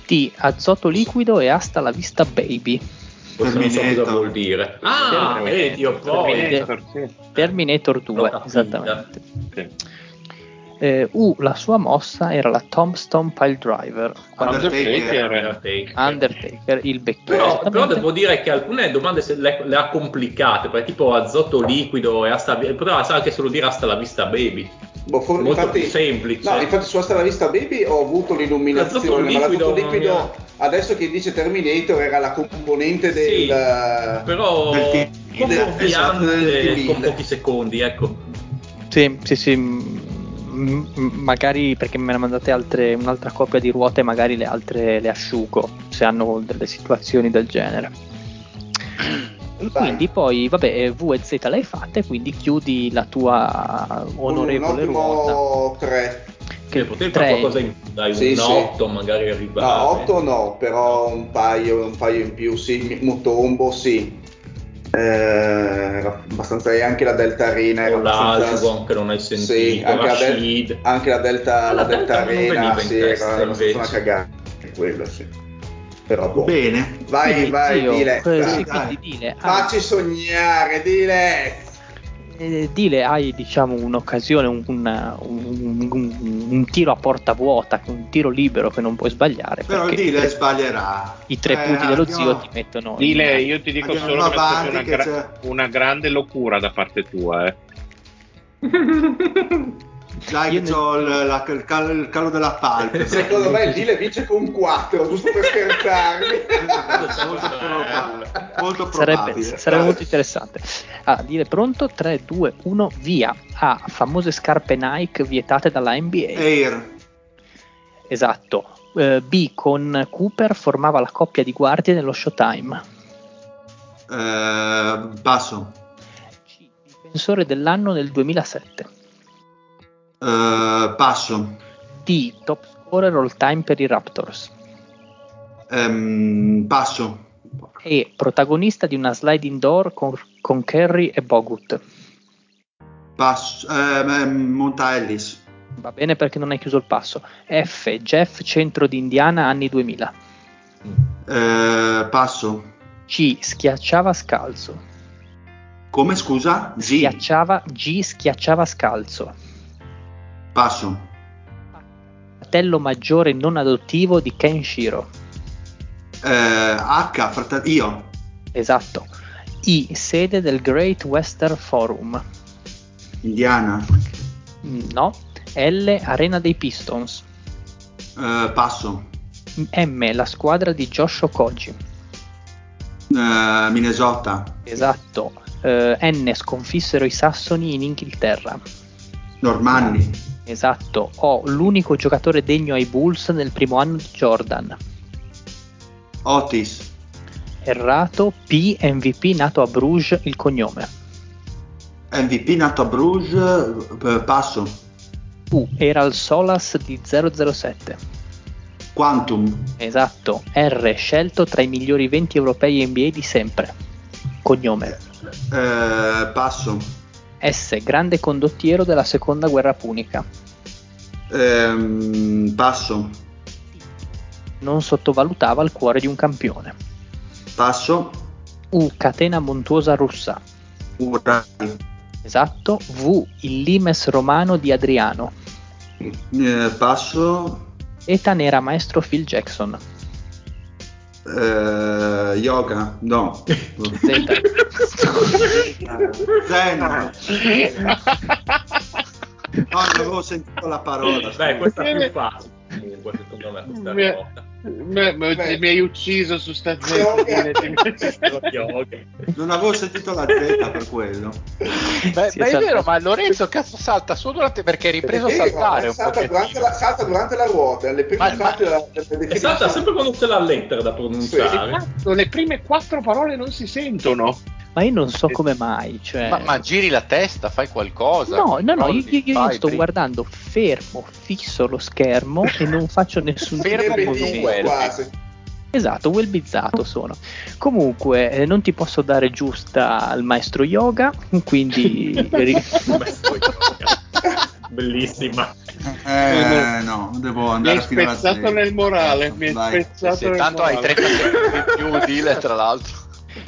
Speaker 5: T, azoto liquido e hasta la vista baby.
Speaker 4: Questo non so cosa
Speaker 3: Terminator.
Speaker 4: vuol dire. Ah, vedi, io poi.
Speaker 6: Terminator, sì.
Speaker 5: Terminator 2,
Speaker 4: L'ho capita.
Speaker 5: esattamente.
Speaker 6: Sì.
Speaker 5: Eh, U, la sua mossa era la Tombstone Pile Driver. Quando-
Speaker 3: Undertaker.
Speaker 5: Undertaker, il becchino.
Speaker 4: Però, però devo dire che alcune domande se le, le ha complicate, perché tipo azoto liquido e hasta, poteva anche solo dire hasta la vista baby.
Speaker 1: Boh, for-
Speaker 4: Molto
Speaker 1: infatti,
Speaker 4: più semplice.
Speaker 1: No, infatti su Asta la vista baby ho avuto
Speaker 4: L'azoto
Speaker 1: l'illuminazione, ma l'azoto
Speaker 4: liquido
Speaker 1: liquido,
Speaker 4: non
Speaker 1: adesso che dice Terminator era la componente del...
Speaker 4: Sì, però
Speaker 3: del esatto, del
Speaker 4: fuorviante
Speaker 3: team
Speaker 4: con pochi secondi, ecco.
Speaker 5: Sì, sì, sì. Magari perché me ne mandate altre, un'altra coppia di ruote, magari le altre le asciugo se hanno delle situazioni del genere.
Speaker 1: Vai.
Speaker 5: quindi poi, vabbè, eh, V e Z le hai fatte, quindi chiudi la tua onorevole
Speaker 1: un
Speaker 5: ruota.
Speaker 1: ottimo 3.
Speaker 4: Che potevi fare
Speaker 5: tre-
Speaker 4: qualcosa in più, dai,
Speaker 1: Sì,
Speaker 4: un
Speaker 1: sì.
Speaker 4: 8 magari arrivare.
Speaker 1: No, 8 no, però un paio, un paio in più, sì. Mutombo, sì. Eh, abbastanza, e anche la Delta Arena era abbastanza...
Speaker 4: che non hai sentito,
Speaker 1: Sì, anche la, Del- anche la Delta,
Speaker 4: Ah,
Speaker 1: la
Speaker 4: la
Speaker 1: Delta
Speaker 4: Delta
Speaker 1: Arena, sì,
Speaker 4: testa,
Speaker 1: era una cagata. Quello, sì. Però boh.
Speaker 3: Bene.
Speaker 1: Vai,
Speaker 5: Quindi,
Speaker 1: vai,
Speaker 5: zio,
Speaker 1: dile.
Speaker 3: dai.
Speaker 5: quindi dile, hai,
Speaker 1: Facci sognare, dile.
Speaker 5: Eh, dile, hai diciamo un'occasione, un, una- un- un- un tiro a porta vuota, un tiro libero che non puoi sbagliare.
Speaker 3: Però
Speaker 5: i tre-
Speaker 3: sbaglierà.
Speaker 5: I tre
Speaker 3: Eh,
Speaker 5: punti dello
Speaker 3: andiamo-
Speaker 5: zio ti mettono.
Speaker 6: Dile,
Speaker 5: in-
Speaker 6: io ti dico solo che una,
Speaker 3: che
Speaker 6: gra-
Speaker 3: c'è-
Speaker 6: una grande locura da parte tua, eh. <laughs>
Speaker 3: Che
Speaker 5: ne-
Speaker 3: c'ho il, la- il calo, il calo della palpebra. <laughs>
Speaker 1: Secondo me il Dile vince con 4, giusto per scherzarmi.
Speaker 3: molto <laughs> probabile. Molto
Speaker 5: Sarebbe,
Speaker 3: probabile.
Speaker 5: sarebbe
Speaker 3: Dai.
Speaker 5: molto interessante. Ah, dire pronto 3, 2, 1, via. A. Famose scarpe Nike vietate dalla NBA.
Speaker 3: Air.
Speaker 5: Esatto. Eh, B. Con Cooper formava la coppia di guardie nello Showtime.
Speaker 3: Eh, passo.
Speaker 5: C. Difensore dell'anno nel 2007.
Speaker 3: Eh, passo.
Speaker 5: D. Top scorer all time per i Raptors.
Speaker 3: Ehm, passo.
Speaker 5: E. Protagonista di una sliding door con, con Kerry e Bogut.
Speaker 3: Passo. ehm, Monta Ellis.
Speaker 5: Va bene perché non hai chiuso il passo. F. Jeff, centro di Indiana, anni 2000.
Speaker 3: Eh, passo.
Speaker 5: C. Schiacciava scalzo.
Speaker 3: Come scusa? G.
Speaker 5: Schiacciava G. Schiacciava scalzo.
Speaker 3: Passo.
Speaker 5: fratello maggiore non adottivo di Kenshiro.
Speaker 3: Eh, H, fratello, io.
Speaker 5: Esatto. I, sede del Great Western Forum.
Speaker 3: Indiana.
Speaker 5: No. L, arena dei Pistons.
Speaker 3: Eh, passo.
Speaker 5: M, la squadra di Josh Okoji.
Speaker 3: Eh, Minnesota.
Speaker 5: Esatto. Eh, N, sconfissero i Sassoni in Inghilterra.
Speaker 3: Normanni.
Speaker 5: Esatto. O, l'unico giocatore degno ai Bulls nel primo anno di Jordan.
Speaker 3: Otis.
Speaker 5: Errato. P, MVP nato a Bruges, il cognome.
Speaker 3: MVP nato a Bruges, eh, passo.
Speaker 5: U, era il Solas di 007.
Speaker 3: Quantum.
Speaker 5: Esatto. R, scelto tra i migliori 20 europei NBA di sempre. Cognome.
Speaker 3: Eh, passo.
Speaker 5: S, grande condottiero della seconda guerra punica.
Speaker 3: Ehm, passo.
Speaker 5: Non sottovalutava il cuore di un campione.
Speaker 3: Passo.
Speaker 5: U, catena montuosa russa.
Speaker 3: Urai.
Speaker 5: Esatto. V, il limes romano di Adriano.
Speaker 3: Eh, passo.
Speaker 5: Eta nera maestro Phil Jackson.
Speaker 3: Eh, yoga. No.
Speaker 5: Z.
Speaker 3: Zen. <laughs> No, non avevo sentito la parola.
Speaker 4: Beh, questa è più facile. Comunque, secondo me, questa
Speaker 6: Mi-
Speaker 4: volta.
Speaker 6: Me- me-
Speaker 1: Beh.
Speaker 6: mi hai ucciso su sta.
Speaker 1: Yoga.
Speaker 3: Non avevo sentito la Z per quello.
Speaker 2: Beh,
Speaker 5: Sì,
Speaker 2: ma è
Speaker 5: esatto.
Speaker 2: vero, ma Lorenzo cazzo salta solo durante perché è ripreso a
Speaker 1: Perché
Speaker 2: saltare un
Speaker 1: salta, durante
Speaker 2: pochettino.
Speaker 1: la, salta durante la ruota, alle prime
Speaker 2: Ma- ma-
Speaker 1: parti della, della
Speaker 4: E salta sempre quando c'è la lettera da pronunciare.
Speaker 6: Esatto, le prime quattro parole non si sentono.
Speaker 5: Ma io non so come mai. Cioè...
Speaker 2: Ma, ma giri la testa, fai qualcosa.
Speaker 5: No, no, no, io, io- io sto guardando fermo, fisso lo schermo e non faccio nessun tipo
Speaker 2: Fermo
Speaker 5: movimento. Esatto, welbizzato sono. Comunque, eh, non ti posso dare giusta al maestro yoga, quindi <laughs>
Speaker 4: Maestro yoga. Bellissima.
Speaker 3: Eh, no, devo
Speaker 6: Mi
Speaker 3: andare
Speaker 6: hai
Speaker 3: fino alla
Speaker 6: spezzato nel morale. Mi hai spezzato
Speaker 2: Sì,
Speaker 6: nel
Speaker 2: tanto hai
Speaker 6: morale.
Speaker 2: 30 secondi in più, dile tra l'altro.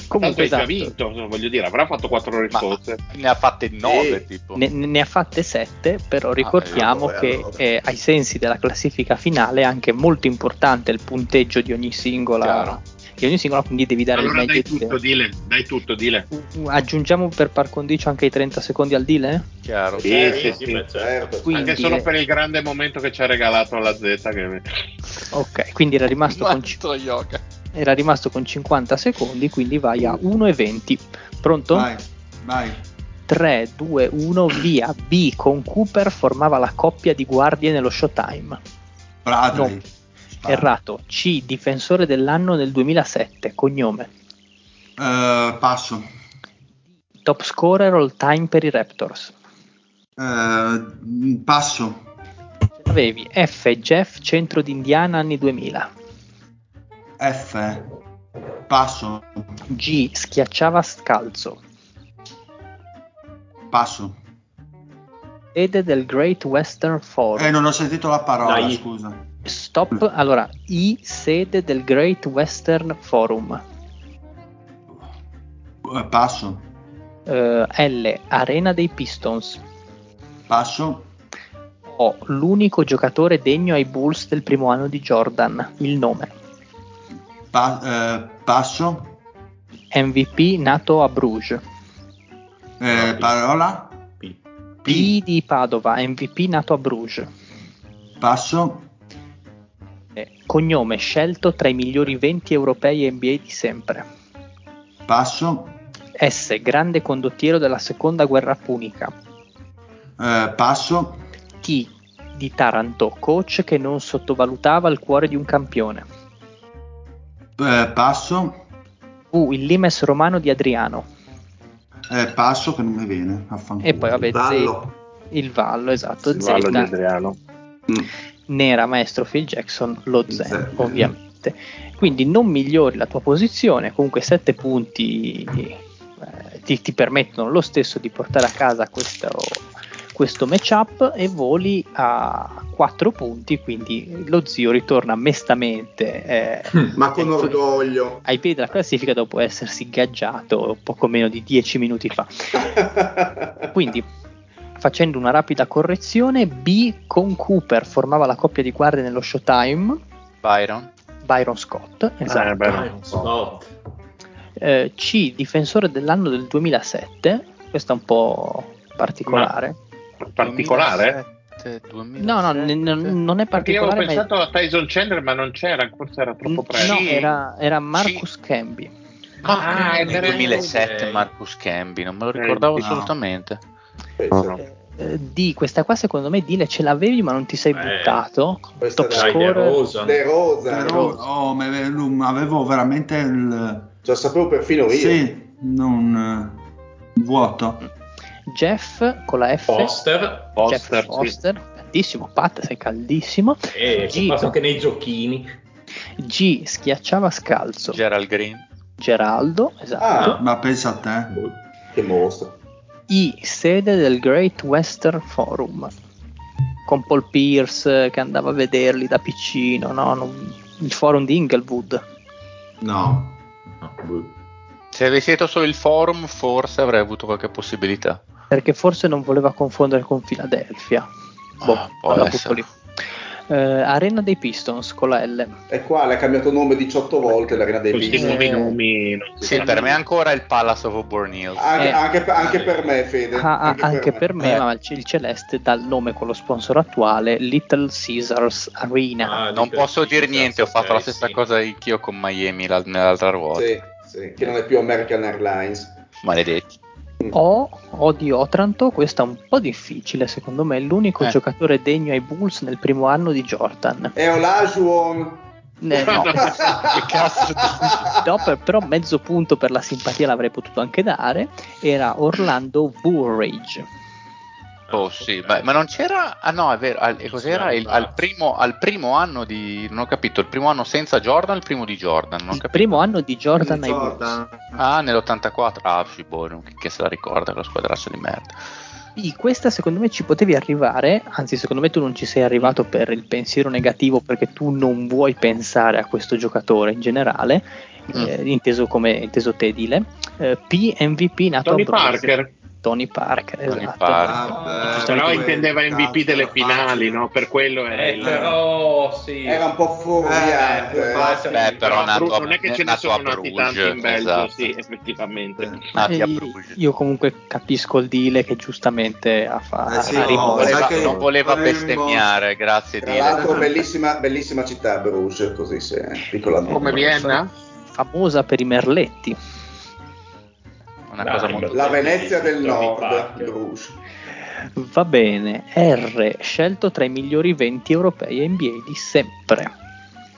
Speaker 5: Comunque
Speaker 6: hai già
Speaker 5: esatto,
Speaker 6: vinto, voglio dire, avrà fatto quattro risposte.
Speaker 2: Ne ha fatte 9
Speaker 1: Sì.
Speaker 2: tipo.
Speaker 5: ne, ne ha fatte sette, però ricordiamo
Speaker 1: eh, allora,
Speaker 5: che
Speaker 1: allora.
Speaker 5: eh, ai sensi della classifica finale è anche molto importante il punteggio di ogni singola,
Speaker 2: Chiaro.
Speaker 5: di ogni singola quindi devi dare
Speaker 6: Allora
Speaker 5: il
Speaker 6: dai
Speaker 5: meglio di
Speaker 6: tutto, dile, dai tutto, dile.
Speaker 5: Aggiungiamo per par condicio anche i 30 secondi al dile?
Speaker 2: Chiaro.
Speaker 6: Sì,
Speaker 1: Eh,
Speaker 6: sì,
Speaker 1: sì,
Speaker 6: sì.
Speaker 4: beh, certo.
Speaker 5: Quindi-
Speaker 6: Anche solo per il grande momento che ci ha regalato la Z. Che...
Speaker 5: Ok, quindi era rimasto, con,
Speaker 2: yoga.
Speaker 5: Era rimasto con 50 secondi, quindi vai a 1,20. Pronto?
Speaker 3: Vai, vai.
Speaker 5: 3, 2, 1, via. B con Cooper formava la coppia di guardie nello Showtime.
Speaker 3: Bradley.
Speaker 5: No.
Speaker 3: Spara.
Speaker 5: Errato. C, difensore dell'anno nel 2007. Cognome.
Speaker 3: Eh, passo.
Speaker 5: Top scorer all time per i Raptors.
Speaker 3: Eh, passo.
Speaker 5: Avevi F, Jeff, centro d'Indiana anni 2000.
Speaker 3: F. Passo.
Speaker 5: G, schiacciava scalzo.
Speaker 3: Passo.
Speaker 5: Sede del Great Western Forum.
Speaker 3: Eh, non ho sentito la parola,
Speaker 4: Dai.
Speaker 3: scusa.
Speaker 5: Stop. Allora, I, sede del Great Western Forum.
Speaker 3: Eh, passo.
Speaker 5: Eh, L, arena dei Pistons.
Speaker 3: Passo.
Speaker 5: O, l'unico giocatore degno ai Bulls del primo anno di Jordan. Il nome.
Speaker 3: Pa- eh, passo.
Speaker 5: MVP nato a Bruges.
Speaker 3: Eh, parola.
Speaker 4: P.
Speaker 5: P di Padova, MVP nato a Bruges.
Speaker 3: Passo.
Speaker 5: Eh, cognome scelto tra i migliori 20 europei NBA di sempre.
Speaker 3: Passo.
Speaker 5: S, grande condottiero della seconda guerra punica.
Speaker 3: Eh, passo.
Speaker 5: T, di Taranto, coach che non sottovalutava il cuore di un campione.
Speaker 3: Eh, passo.
Speaker 5: V, il limes romano di Adriano.
Speaker 3: Eh, passo che non mi viene. Affanculo.
Speaker 5: E poi vabbè, Z,
Speaker 1: Vallo.
Speaker 5: il Vallo, esatto.
Speaker 6: Il vallo di
Speaker 5: Z,
Speaker 6: Adriano.
Speaker 3: Mm.
Speaker 5: nera maestro Phil Jackson, lo Zen,
Speaker 3: Zen.
Speaker 5: ovviamente. Quindi non migliori la tua posizione, comunque 7 punti eh, ti, ti permettono lo stesso di portare a casa questo, questo matchup e voli a 4 punti, quindi lo zio ritorna mestamente eh,
Speaker 1: Ma con orgoglio.
Speaker 5: ai piedi della classifica dopo essersi gaggiato poco meno di 10 minuti fa. <laughs> Quindi facendo una rapida correzione, B con Cooper formava la coppia di guardie nello Showtime.
Speaker 2: Byron.
Speaker 5: Byron Scott, esatto. Eh, Byron Scott. Eh, C, difensore dell'anno del 2007, questo è un po' particolare.
Speaker 6: Ma particolare?
Speaker 5: 2007, no, no, n- non è particolare.
Speaker 6: Perché io avevo pensato a Tyson Chandler, ma non c'era, forse era troppo presto.
Speaker 5: No, era, era Marcus C. Camby.
Speaker 2: Ah, ah, nel 2007 Marcus Camby, non me lo ricordavo eh, assolutamente.
Speaker 5: No. Eh, di questa qua secondo me Dile ce l'avevi ma non ti sei eh, buttato
Speaker 1: top score De Rosa, De Rosa.
Speaker 3: De Rosa. Oh, avevo veramente il
Speaker 1: la sapevo perfino io
Speaker 3: sì non vuoto
Speaker 5: Jeff con la F.
Speaker 4: Foster.
Speaker 5: Foster, Foster sì. caldissimo Pat sei caldissimo.
Speaker 4: E G, anche nei giochini.
Speaker 5: G schiacciava scalzo.
Speaker 2: Gerald Green.
Speaker 5: Geraldo esatto.
Speaker 3: Ah, ma pensa a te.
Speaker 1: Che mostro.
Speaker 5: I, sede del Great Western Forum, con Paul Pierce che andava a vederli da piccino, no? Non, il forum di Inglewood.
Speaker 3: No.
Speaker 2: Se avessi detto solo il forum, forse avrei avuto qualche possibilità.
Speaker 5: Perché forse non voleva confondere con Philadelphia. Boh, ah, può essere. Lì eh, Arena dei Pistons con la L.
Speaker 1: E qua l'ha cambiato nome 18 volte l'Arena dei Questi Pistons.
Speaker 2: Nuovi nomi. Sì, per me ancora il Palace of Auburn Hills.
Speaker 1: Anche, eh, anche, anche, per me, Fede.
Speaker 5: Ah, anche, anche, per, me, per me eh. ma il celeste dà il nome con lo sponsor attuale Little Caesars Arena.
Speaker 2: Ah, non posso dire niente, ho fatto la stessa sì. cosa anch'io con Miami nell'altra ruota.
Speaker 1: Sì, sì, che non è più American Airlines.
Speaker 2: Maledetti.
Speaker 5: O, o di Otranto, questo è un po' difficile, secondo me è l'unico eh. giocatore degno ai Bulls nel primo anno di Jordan.
Speaker 1: È Olajuwon.
Speaker 5: Eh, no, <laughs> che cazzo no, per, però mezzo punto per la simpatia l'avrei potuto anche dare. Era Orlando Woolrage.
Speaker 2: Oh sì, ma, ma, non c'era. Ah no, è vero. Al, cos'era? Il, al, primo, al, primo, anno di. Non ho capito, il primo anno senza Jordan, il primo di Jordan. Non
Speaker 5: il primo anno di Jordan ai Bulls.
Speaker 2: Ah, nell'84. Ah, sì, boh, che se la ricorda quella squadraccia di merda.
Speaker 5: Sì, questa secondo me ci potevi arrivare, anzi secondo me tu non ci sei arrivato per il pensiero negativo perché tu non vuoi pensare a questo giocatore in generale, mm. eh, inteso come inteso Tedile. Eh, P MVP nato
Speaker 6: Tony a Parker.
Speaker 5: Tony Parker, Tony
Speaker 6: esatto. Parker. Ah, però intendeva MVP delle finali, no? Per quello era
Speaker 4: eh, il... però sì.
Speaker 1: Era un po' fuoriato. Eh,
Speaker 2: eh, beh, però nato,
Speaker 6: non è che ce ne sono nati tanti in Belgio, esatto. sì, effettivamente.
Speaker 5: Nati a Io comunque capisco il deal che giustamente ha fatto. Eh, sì,
Speaker 2: no, voleva, non voleva bestemmiare, grazie
Speaker 1: Tra l'altro bellissima, bellissima città Bruges, così se piccola
Speaker 6: Come Vienna?
Speaker 5: Famosa per i merletti
Speaker 2: una Dai, cosa molto
Speaker 1: la Venezia del Nord
Speaker 5: va bene R scelto tra i migliori 20 europei NBA di sempre.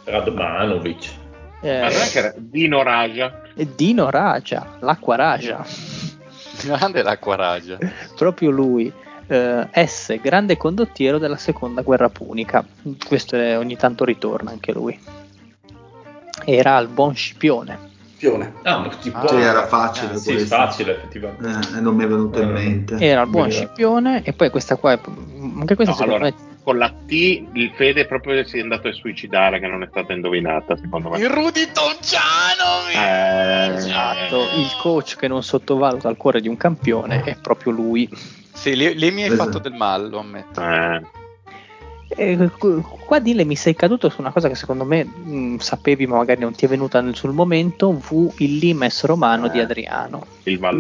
Speaker 4: Radmanovic.
Speaker 6: Eh, ma non è che era Dino Raja?
Speaker 5: Dino Raja l'acqua Raja. <laughs>
Speaker 2: Grande l'acqua Raja.
Speaker 5: Proprio lui eh, S grande condottiero della seconda guerra punica. Questo è, ogni tanto ritorna anche lui. Era al buon Scipione
Speaker 1: Scipione.
Speaker 3: Ah, ah, sì, era facile.
Speaker 4: Eh, sì, facile effettivamente.
Speaker 3: Eh, non mi è venuto in mente.
Speaker 5: Era il buon Scipione e poi questa qua, è, anche questa no,
Speaker 6: allora, me... Con la T il Fede proprio si è andato a suicidare che non è stata indovinata secondo me.
Speaker 2: Il Rudy Tonciano! Eh,
Speaker 5: esatto, il coach che non sottovaluta il cuore di un campione è proprio lui.
Speaker 2: Sì, lì, lì mi hai esatto. fatto del male, lo ammetto.
Speaker 5: Eh. Eh, qua Dile mi sei caduto su una cosa che secondo me mh, mm, sapevi ma magari non ti è venuta nel, sul momento V il limes romano eh. di Adriano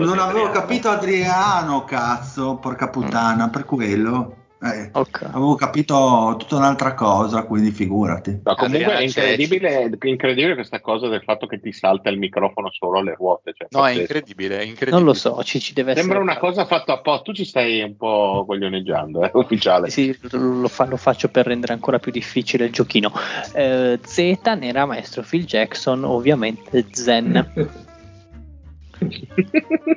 Speaker 3: non avevo capito Adriano cazzo porca puttana mm. per quello eh, okay. Avevo capito tutta un'altra cosa, quindi figurati.
Speaker 6: No, comunque è incredibile, incredibile, questa cosa del fatto che ti salta il microfono solo alle ruote. Cioè,
Speaker 2: no, è incredibile, è incredibile,
Speaker 5: Non lo so, ci, ci deve
Speaker 6: Sembra
Speaker 5: essere...
Speaker 6: una cosa fatta apposta. Tu ci stai un po' coglioneggiando, eh, <laughs> ufficiale.
Speaker 5: Sì, lo, fa, lo, faccio per rendere ancora più difficile il giochino. Eh, Z, nera maestro Phil Jackson, ovviamente Zen. <laughs>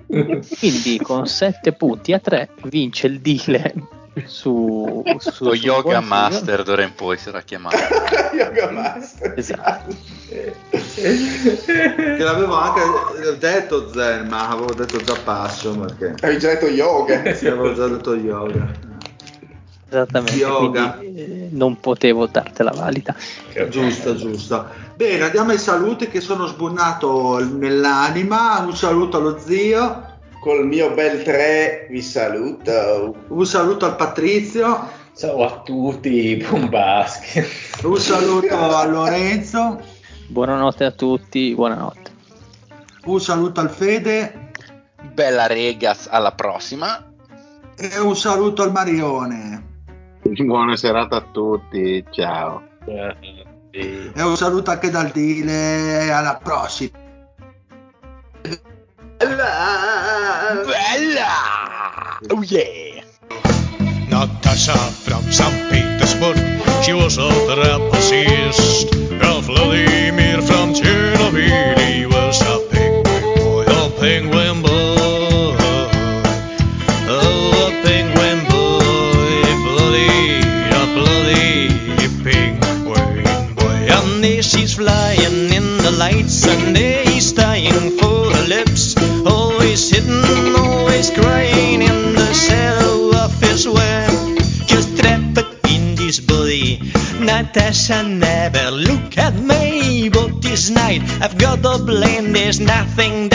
Speaker 5: Quindi con 7 punti a 3 vince il Dile su,
Speaker 2: su lo Yoga Master d'ora in poi sarà chiamato. <laughs>
Speaker 1: Yoga Master.
Speaker 5: Esatto.
Speaker 3: Che l'avevo anche detto Zen ma avevo detto già passo perché
Speaker 1: avevi già detto yoga. <laughs>
Speaker 3: Sì avevo già detto yoga.
Speaker 5: Esattamente yoga. Eh, non potevo dartela valida.
Speaker 3: Giusto giusto. Bene andiamo ai saluti che sono sbunato nell'anima. Un saluto allo zio
Speaker 1: Col mio bel 3 vi saluto.
Speaker 3: Un saluto al Patrizio.
Speaker 4: Ciao a tutti, buon basket.
Speaker 3: Un saluto a Lorenzo.
Speaker 5: Buonanotte a tutti, buonanotte.
Speaker 3: Un saluto al Fede.
Speaker 2: Bella Regas, alla prossima.
Speaker 3: E un saluto al Marione.
Speaker 6: Buona serata a tutti, ciao.
Speaker 3: E un saluto anche dal Dile, alla prossima.
Speaker 2: Bye. Bella! Oh yeah!
Speaker 7: Natasha from St. Petersburg, she was a trapezist. Vladimir from Chernobyl, he was and never look at me. But this night I've got the blame, there's nothing